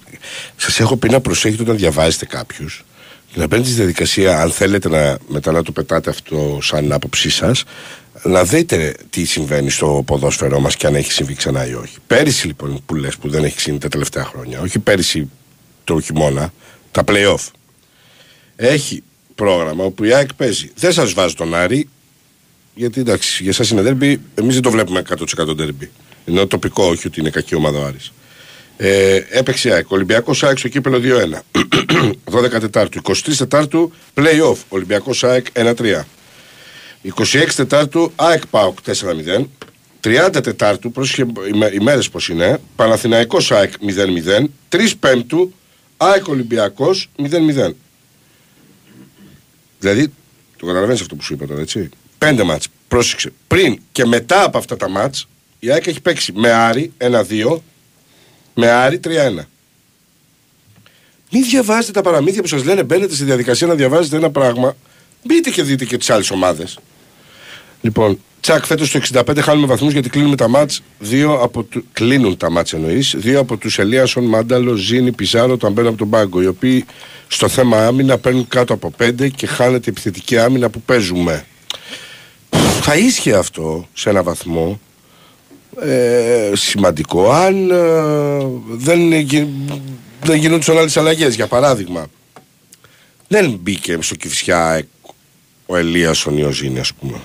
σας έχω πει να προσέχετε όταν διαβάζετε κάποιους και να παίρνετε τη διαδικασία, αν θέλετε να, μετά να το πετάτε αυτό σαν άποψή σας, να δείτε τι συμβαίνει στο ποδόσφαιρό μας και αν έχει συμβεί ξανά ή όχι. Πέρυσι λοιπόν που λες που δεν έχει συμβεί τα τελευταία χρόνια, όχι πέρυσι το χειμώνα, τα playoff. Έχει πρόγραμμα όπου η ΑΕΚ παίζει. Δεν σας βάζω τον Άρη, γιατί εντάξει, για εσά είναι δέρμπι, εμείς δεν το βλέπουμε 100% δέρμπι. Είναι τοπικό, όχι ότι είναι κακή ομάδα ο Άρης. Ε, έπαιξε η ΑΕΚ. Ολυμπιακός ΑΕΚ στο κύπελο 2-1. 12 Τετάρτου. 23 Τετάρτου playoff. Ολυμπιακός ΑΕΚ 1-3. 26 Τετάρτου ΑΕΚ ΠΑΟΚ 4-0. 30 Τετάρτου, πρόσεχε οι μέρες πώς είναι. Παναθηναϊκός ΑΕΚ 0-0. 3 Πέμπτου ΑΕΚ Ολυμπιακός 0-0. Δηλαδή, το καταλαβαίνεις αυτό που σου είπα τώρα, έτσι. Πέντε μάτς. Πρόσεξε. Πριν και μετά από αυτά τα μάτς, η ΑΕΚ έχει παίξει με Άρη 1-2, με Άρη 3-1. Μην διαβάζετε τα παραμύθια που σας λένε, μπαίνετε στη διαδικασία να διαβάζετε ένα πράγμα. Μπείτε και δείτε και τις άλλες ομάδες. Λοιπόν, τσακ, φέτος το 65 χάνουμε βαθμούς γιατί κλείνουμε τα μάτς. Δύο από του... Κλείνουν τα μάτς εννοείς. Δύο από τους Ελίασον, Μάνταλο, Ζήνη, Πιζάρο, τον μπαίνουν από τον πάγκο. Οι οποίοι στο θέμα άμυνα παίρνουν κάτω από πέντε και χάνεται η επιθετική άμυνα που παίζουμε. Θα ίσχυε αυτό σε ένα βαθμό ε, σημαντικό αν ε, δεν, γι- δεν γινόντουσαν άλλες αλλαγές. Για παράδειγμα, δεν μπήκε στο Κηφισιά ο Ελίασον ή ο Ζήνη, ας πούμε.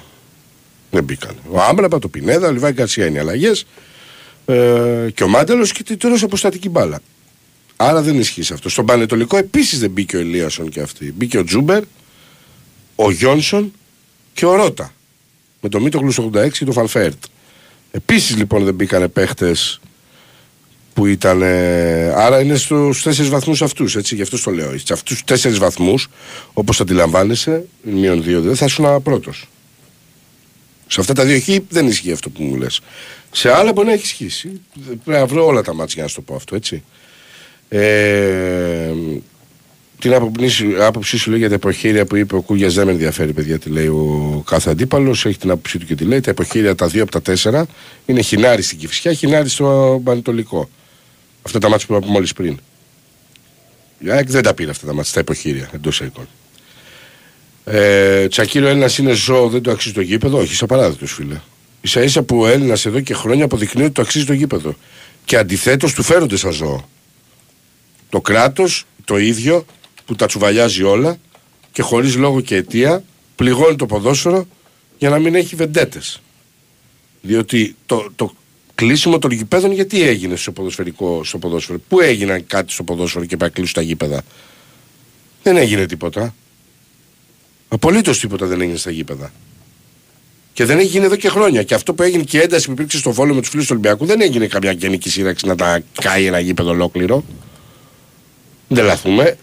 Δεν μπήκαν. Ο Άμραμπατ, ο Πινέδα, ο Λιβάη Γκαρσία είναι οι αλλαγές. Ε, και ο Μάνταλος και τώρα σε από στατική μπάλα. Άρα δεν ισχύει σε αυτό. Στον Παναιτωλικό επίσης δεν μπήκε ο Ελίασον και αυτή. Μπήκε ο Τζούμπερ, ο Γιόνσον και ο Ρότα. Με το Μίτογλου 86 και το Φανφέρτ. Επίσης λοιπόν δεν μπήκανε παίχτες που ήταν. ε, άρα είναι στους τέσσερις βαθμούς αυτούς, έτσι, γι' αυτό το λέω. Σε αυτούς τους τέσσερις βαθμούς, όπως αντιλαμβάνεσαι, μείον δύο, δεν θα ήσουν πρώτος. Σε αυτά τα δύο χ δεν ισχύει αυτό που μου λες. Σε άλλα μπορεί να έχει ισχύσει. Πρέπει να βρω όλα τα μάτια για να σου το πω αυτό, έτσι. Ε, την άποψή, άποψή σου λέει για τα εποχήρια που είπε ο Κούγιας δεν με ενδιαφέρει, παιδιά, τι λέει ο κάθε αντίπαλος. Έχει την άποψή του και τι λέει. Τα εποχήρια τα δύο από τα τέσσερα είναι χινάρι στην Κυφσιά, χινάρι στο Πανετολικό. Αυτά τα μάτια που είπαμε μόλις πριν. Η ΑΕΚ δεν τα πήρε αυτά τα μάτια, τα εποχήρια εντός εικόν. Ε, Τσακίρο Έλληνας είναι ζώο, δεν το αξίζει το γήπεδο; Όχι, είσαι απαράδεκτος, φίλε. σα ίσα που ο Έλληνας εδώ και χρόνια αποδεικνύει ότι το αξίζει το γήπεδο. Και αντιθέτως του φέρονται σαν ζώο. Το κράτος το ίδιο που τα τσουβαλιάζει όλα και χωρίς λόγο και αιτία πληγώνει το ποδόσφαιρο για να μην έχει βεντέτες. Διότι το, το κλείσιμο των γηπέδων γιατί έγινε στο ποδοσφαιρικό στο ποδόσφαιρο; Πού έγιναν κάτι στο ποδόσφαιρο και πρέπει να κλείσουν τα γήπεδα; Δεν έγινε τίποτα. Απολύτως τίποτα δεν έγινε στα γήπεδα. Και δεν έχει γίνει εδώ και χρόνια. Και αυτό που έγινε και η ένταση που υπήρξε στο βόλο με τους φίλους του Ολυμπιακού δεν έγινε καμιά γενική σύραξη να τα κάει ένα γήπεδο ολόκληρο. Δεν λαθούμε.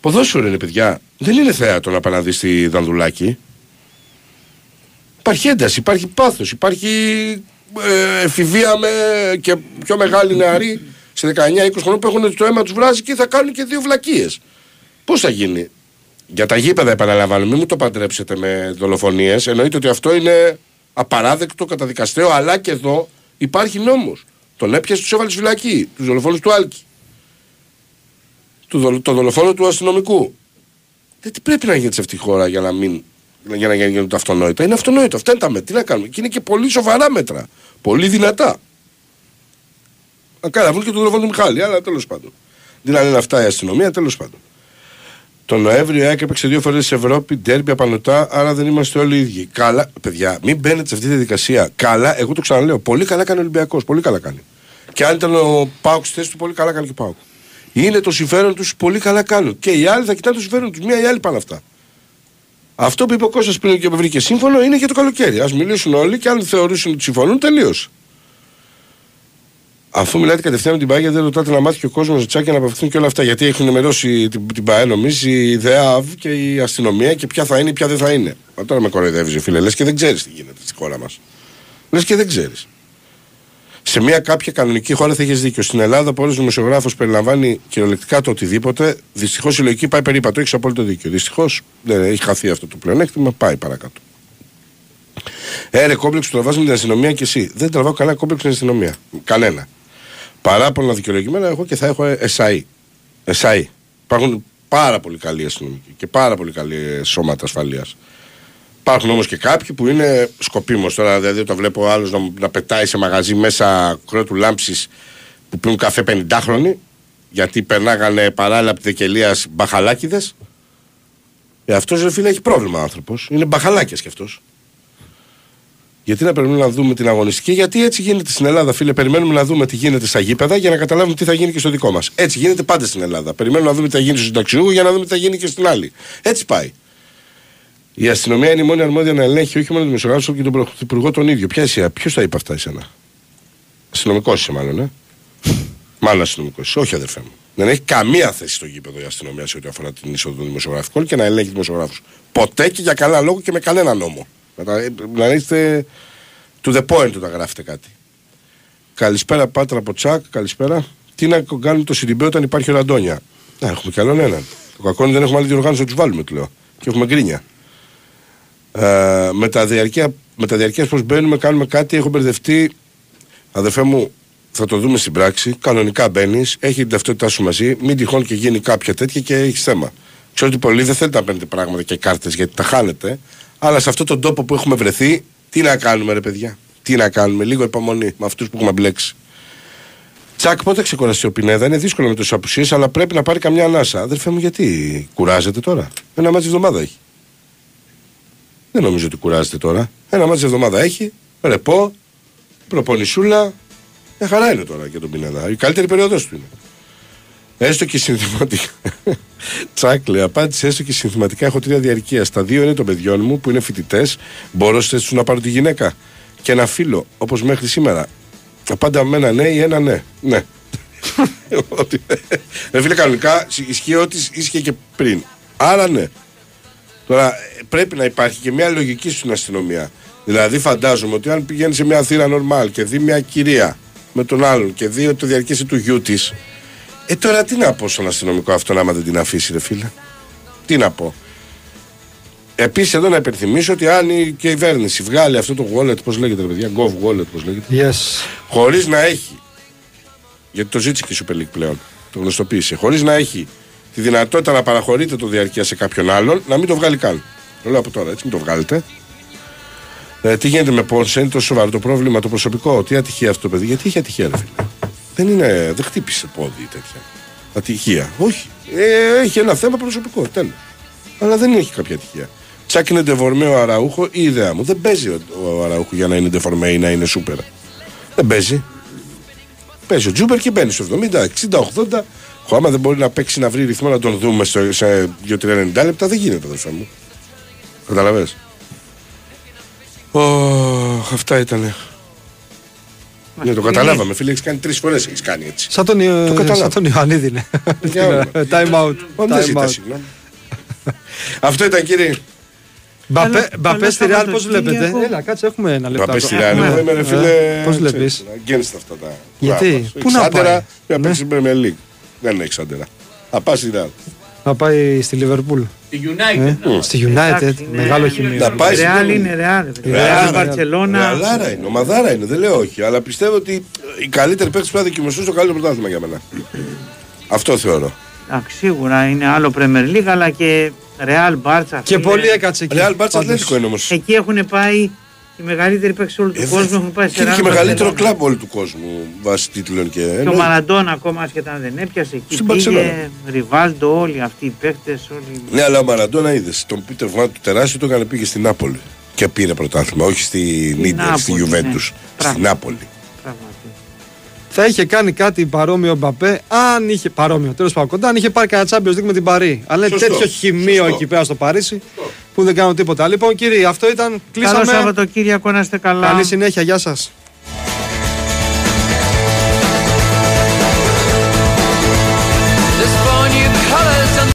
Ποδόσφαιρο είναι παιδιά. Δεν είναι θέατρο να πάνε να δει τη Δανδουλάκη. Υπάρχει ένταση, υπάρχει πάθος, υπάρχει ε, εφηβεία με και πιο μεγάλη νεαρή σε 19-20 χρόνια που έχουν το αίμα τους βράζει και θα κάνουν και δύο βλακίες. Πώς θα γίνει; Για τα γήπεδα, επαναλαμβάνω, μην μου το παντρέψετε με δολοφονίες. Εννοείται ότι αυτό είναι απαράδεκτο, καταδικαστέο, αλλά και εδώ υπάρχει νόμος. Τον έπιασε, τους έβαλε στη φυλακή. Τους δολοφόνους του Άλκη. Του δολο, το δολοφόνο του αστυνομικού. Δεν τι πρέπει να γίνεται σε αυτή τη χώρα για να μην. Για να γίνουν τα αυτονόητα. Είναι αυτονόητο. Αυτά είναι τα μέτρα. Τι να κάνουμε. Και είναι και πολύ σοβαρά μέτρα. Πολύ δυνατά. Να κάνουν και τον δολοφόνο του Μιχάλη, αλλά τέλος πάντων. Δεν λένε αυτά η αστυνομία, τέλος πάντων. Το Νοέμβριο η ΑΕΚ έπαιξε δύο φορές σε Ευρώπη, ντέρμπι απανωτά, άρα δεν είμαστε όλοι οι ίδιοι. Καλά, παιδιά, μην μπαίνετε σε αυτή τη διαδικασία. Καλά, εγώ το ξαναλέω. Πολύ καλά κάνει ο Ολυμπιακός. Πολύ καλά κάνει. Και αν ήταν ο Πάουκ στη θέση του, πολύ καλά κάνει και ο Πάουκ. Είναι το συμφέρον τους, πολύ καλά κάνουν. Και οι άλλοι θα κοιτάνε το συμφέρον τους. Μία ή άλλη πάνε αυτά. Αυτό που είπε ο Κώστας πριν και με βρήκε σύμφωνο είναι για το καλοκαίρι. Α μιλήσουν όλοι και αν θεωρήσουν ότι συμφωνούν, τελείωσε. Αφού μιλάτε κατευθείαν με την ΠΑΕ, δεν ρωτάτε να μάθει και ο κόσμος τσάκια να απευθύνουν και όλα αυτά. Γιατί έχουν ενημερώσει την, την ΠΑΕ, νομίζεις, η ΔΕΑΒ και η αστυνομία και ποια θα είναι ή ποια δεν θα είναι. Μα τώρα με κοροϊδεύεις, φίλε. Λες και δεν ξέρεις τι γίνεται στη χώρα μας. Λες και δεν ξέρεις. Σε μια κάποια κανονική χώρα θα έχεις δίκιο. Στην Ελλάδα, που όλος ο δημοσιογράφος περιλαμβάνει κυριολεκτικά το οτιδήποτε, δυστυχώς η λογική πάει περίπατο. Έχεις απόλυτο δίκιο. Δυστυχώς δεν έχει χαθεί αυτό το πλεονέκτημα, πάει παρακάτω. Έρε κόμπλεξ που τραβά με την αστυνομία και εσύ. Δεν τραβάω κανένα κόμπλεξ με την αστυνομία. Κανένα. Παράπονα δικαιολογημένα έχω και θα έχω ΕΣΑΗ. ΕΣΑΗ. Υπάρχουν πάρα πολύ καλοί αστυνομικοί και πάρα πολύ καλοί σώματα ασφαλείας. Υπάρχουν όμως και κάποιοι που είναι σκοπίμως τώρα. Δηλαδή, όταν βλέπω άλλο να, να πετάει σε μαγαζί μέσα κρότου λάμψης που πίνουν καφέ 50χρονοι, γιατί περνάγανε παράλληλα από τη Δεκελία μπαχαλάκιδες. Ε, αυτός ρε φίλε έχει πρόβλημα άνθρωπος. Είναι μπαχαλάκιας κι αυτός. Γιατί να περιμένουμε να δούμε την αγωνιστική, γιατί έτσι γίνεται στην Ελλάδα, φίλε. Περιμένουμε να δούμε τι γίνεται στα γήπεδα για να καταλάβουμε τι θα γίνει και στο δικό μας. Έτσι γίνεται πάντα στην Ελλάδα. Περιμένουμε να δούμε τι θα γίνει στο συνταξιούχο για να δούμε τι θα γίνει και στην άλλη. Έτσι πάει. Η αστυνομία είναι η μόνη αρμόδια να ελέγχει όχι μόνο τον δημοσιογράφο αλλά και τον πρωθυπουργό τον ίδιο. Ποια είσαι, ποιος τα είπε αυτά εσένα; Αστυνομικός είσαι, μάλλον, ε; μάλλον αστυνομικός είσαι. Όχι, αδερφέ μου. Δεν έχει καμία θέση στο γήπεδο η αστυνομία σε ό,τι αφορά την είσοδο των δημοσιογραφικών και να ελέγχει δημοσιογράφους. Ποτέ και για κανένα λόγο και με κανένα νόμο. Να, τα, να είστε to the point όταν γράφετε κάτι. Καλησπέρα, Πάτρα από Τσάκ. Καλησπέρα. Τι να κάνουμε το Σιριμπέ όταν υπάρχει ο Ραντόνια; Να έχουμε κι άλλον έναν. Το κακό είναι δεν έχουμε άλλη διοργάνωση να τους βάλουμε, του λέω. Και έχουμε γκρίνια. Ε, με τα διαρκεία, με τα διαρκείας πώς μπαίνουμε, κάνουμε κάτι, έχω μπερδευτεί. Αδερφέ μου, θα το δούμε στην πράξη. Κανονικά μπαίνεις, έχει την ταυτότητά σου μαζί, μην τυχόν και γίνει κάποια τέτοια και έχεις θέμα. Ξέρω ότι πολλοί δεν θέλετε να παίρνετε πράγματα και κάρτες γιατί τα χάνετε, αλλά σε αυτόν τον τόπο που έχουμε βρεθεί, τι να κάνουμε, ρε παιδιά; Τι να κάνουμε, λίγο υπομονή με αυτούς που έχουμε μπλέξει. Τσακ, πότε ξεκουραστεί ο Πινέδα, είναι δύσκολο με τόσες απουσίες, αλλά πρέπει να πάρει καμιά ανάσα. Αδερφέ μου, γιατί κουράζεται τώρα; Ένα μάτι εβδομάδα έχει. Δεν νομίζω ότι κουράζεται τώρα. Ένα μάτι εβδομάδα έχει, ρεπό, προπονησούλα, Μια χαρά είναι τώρα για τον Πινέδα. Η καλύτερη περίοδος του είναι. Έστω και συνθηματικά. Τσάκλε, απάντησε έστω και συνθηματικά. Έχω τρία διαρκεία. Στα δύο είναι των παιδιών μου που είναι φοιτητές. Μπορώ σε τους να πάρω τη γυναίκα. Και ένα φίλο, όπως μέχρι σήμερα. Απάντα με ένα ναι ή ένα ναι. Ναι. Ότι- Ρε φίλε, κανονικά ισχύει ό,τι ίσχυε και πριν. Άρα ναι. Τώρα ε, πρέπει να υπάρχει και μια λογική στην αστυνομία. Δηλαδή, φαντάζομαι ότι αν πηγαίνει σε μια θύρα νορμάλ και δει μια κυρία με τον άλλον και δει ότι το διαρκέσει του γιού της. Ε, τώρα τι να πω στον αστυνομικό αυτό άμα δεν την αφήσει, ρε φίλε; Τι να πω; Επίσης, εδώ να υπενθυμίσω ότι αν η κυβέρνηση βγάλει αυτό το wallet, πώς λέγεται, ρε παιδιά, Gov wallet, πώς λέγεται, Yes. χωρίς να έχει. Γιατί το ζήτησε και η Super League πλέον. Το γνωστοποίησε. Χωρίς να έχει τη δυνατότητα να παραχωρείτε το διαρκεία σε κάποιον άλλον, να μην το βγάλει καν. Το λέω από τώρα, έτσι, μην το βγάλετε. Ε, τι γίνεται με Πόνσε, είναι τόσο σοβαρό το πρόβλημα το προσωπικό. Τι ατυχία αυτό το παιδί, γιατί είχε ατυχία, ρε φίλε. Δεν, είναι, δεν χτύπησε πόδι ή τέτοια. Ατυχία. Όχι. Ε, έχει ένα θέμα προσωπικό. Τέλος. Αλλά δεν έχει κάποια ατυχία. Τσάκι είναι ντεφορμέ ο Αραούχο, η ιδέα μου. Δεν παίζει ο, ο Αραούχο για να είναι ντεφορμέ ή να είναι σούπερ. Δεν παίζει. Παίζει ο Τζούπερ και μπαίνει στο 70, 60, 80. Ο άμα δεν μπορεί να παίξει να βρει ρυθμό να τον δούμε στο, σε 2-3-90 λεπτά, δεν γίνεται, αδερφέ μου. Καταλαβες. Ωχ, αυτά ήτανε. Ναι, το καταλάβαμε, φίλε. Έχεις κάνει τρεις φορές. Έχεις κάνει έτσι. Σαν τον, Ιω- Το καταλάβω. σαν τον Ιωαννίδη είναι. Για όνομα. Time out. Ω, Δεν Time ζητάς out. συγγνώμη. Αυτό ήταν κύριε. Μπαπέ- Καλό- Μπαπέ καλό στη Real, πώς Σαββατοκύριακο. βλέπετε; Έλα, κάτσε, έχουμε ένα λεπτό. Παπέ στη Ρεάλ. Εγώ είμαι ρε φίλε. Πώς βλέπεις; Against αυτά τα. Γιατί; πράγματα. Πού Έχεις να άντερα, πάει; πρέπει να Ναι. παίξεις Premier League. Δεν έχει άντερα. Θα πας στη Ρεάλ. Να πάει στη Λιβερπούλ. Η United. Ε, Στη United, Εντάξει, είναι- μεγάλο χημείο. Να πάει στην- Ρεάλ είναι Ρεάλ. Ρεάλ, Ρεάλ, Ρεάλ. Μπαρσελόνα. Ρεαλάρα είναι, ομαδάρα είναι, δεν λέω όχι. Αλλά πιστεύω ότι οι καλύτεροι παίκτες πρέπει να δοκιμαστούν στο καλύτερο πρωτάθλημα για μένα. Αυτό θεωρώ. Εντάξει, Σίγουρα είναι άλλο Premier League αλλά και Ρεάλ Μπάρτσα. Και πολύ έκατσε εκεί. Ρεάλ Μπάρτσα Πάντως. Ατλέτικο είναι όμως. Εκεί έχουν πάει οι μεγαλύτεροι παίκτες όλου του κόσμου. Έχουν πάει σε Είναι Real και μεγαλύτερο Barcelona. κλαμπ όλου του κόσμου βάσει τίτλων και. Και ο Μαραντόνα ακόμα ασχετά αν δεν έπιασε. Εκεί Στην πήγε, Μπαρσελόνα. Ριβάλντο, όλοι αυτοί οι παίκτες. Όλοι... Ναι, αλλά ο Μαραντόνα είδες. Τον Πίτερ Βάν του τεράστιο το έκανε πήγε στην Νάπολη. Και πήρε πρωτάθλημα, όχι στη Νίτερ, στη Νάπολη, Γιουβέντους. ναι. Στη Πράγμα. Νάπολη. Πράγματι. Θα είχε κάνει κάτι παρόμοιο ο Μπαπέ, αν είχε παρόμοιο τέλος πάντων κοντά, αν είχε πάρει κανένα Champions League με την Παρή. Αλλά είναι Σωστό, τέτοιο χημείο σωστό. εκεί πέρα στο Παρίσι που δεν κάνουν τίποτα. Λοιπόν, κύριοι, αυτό ήταν. Καλό Κλείσαμε. Σαββατοκύριακο να είστε καλά. Καλή συνέχεια, γεια σας.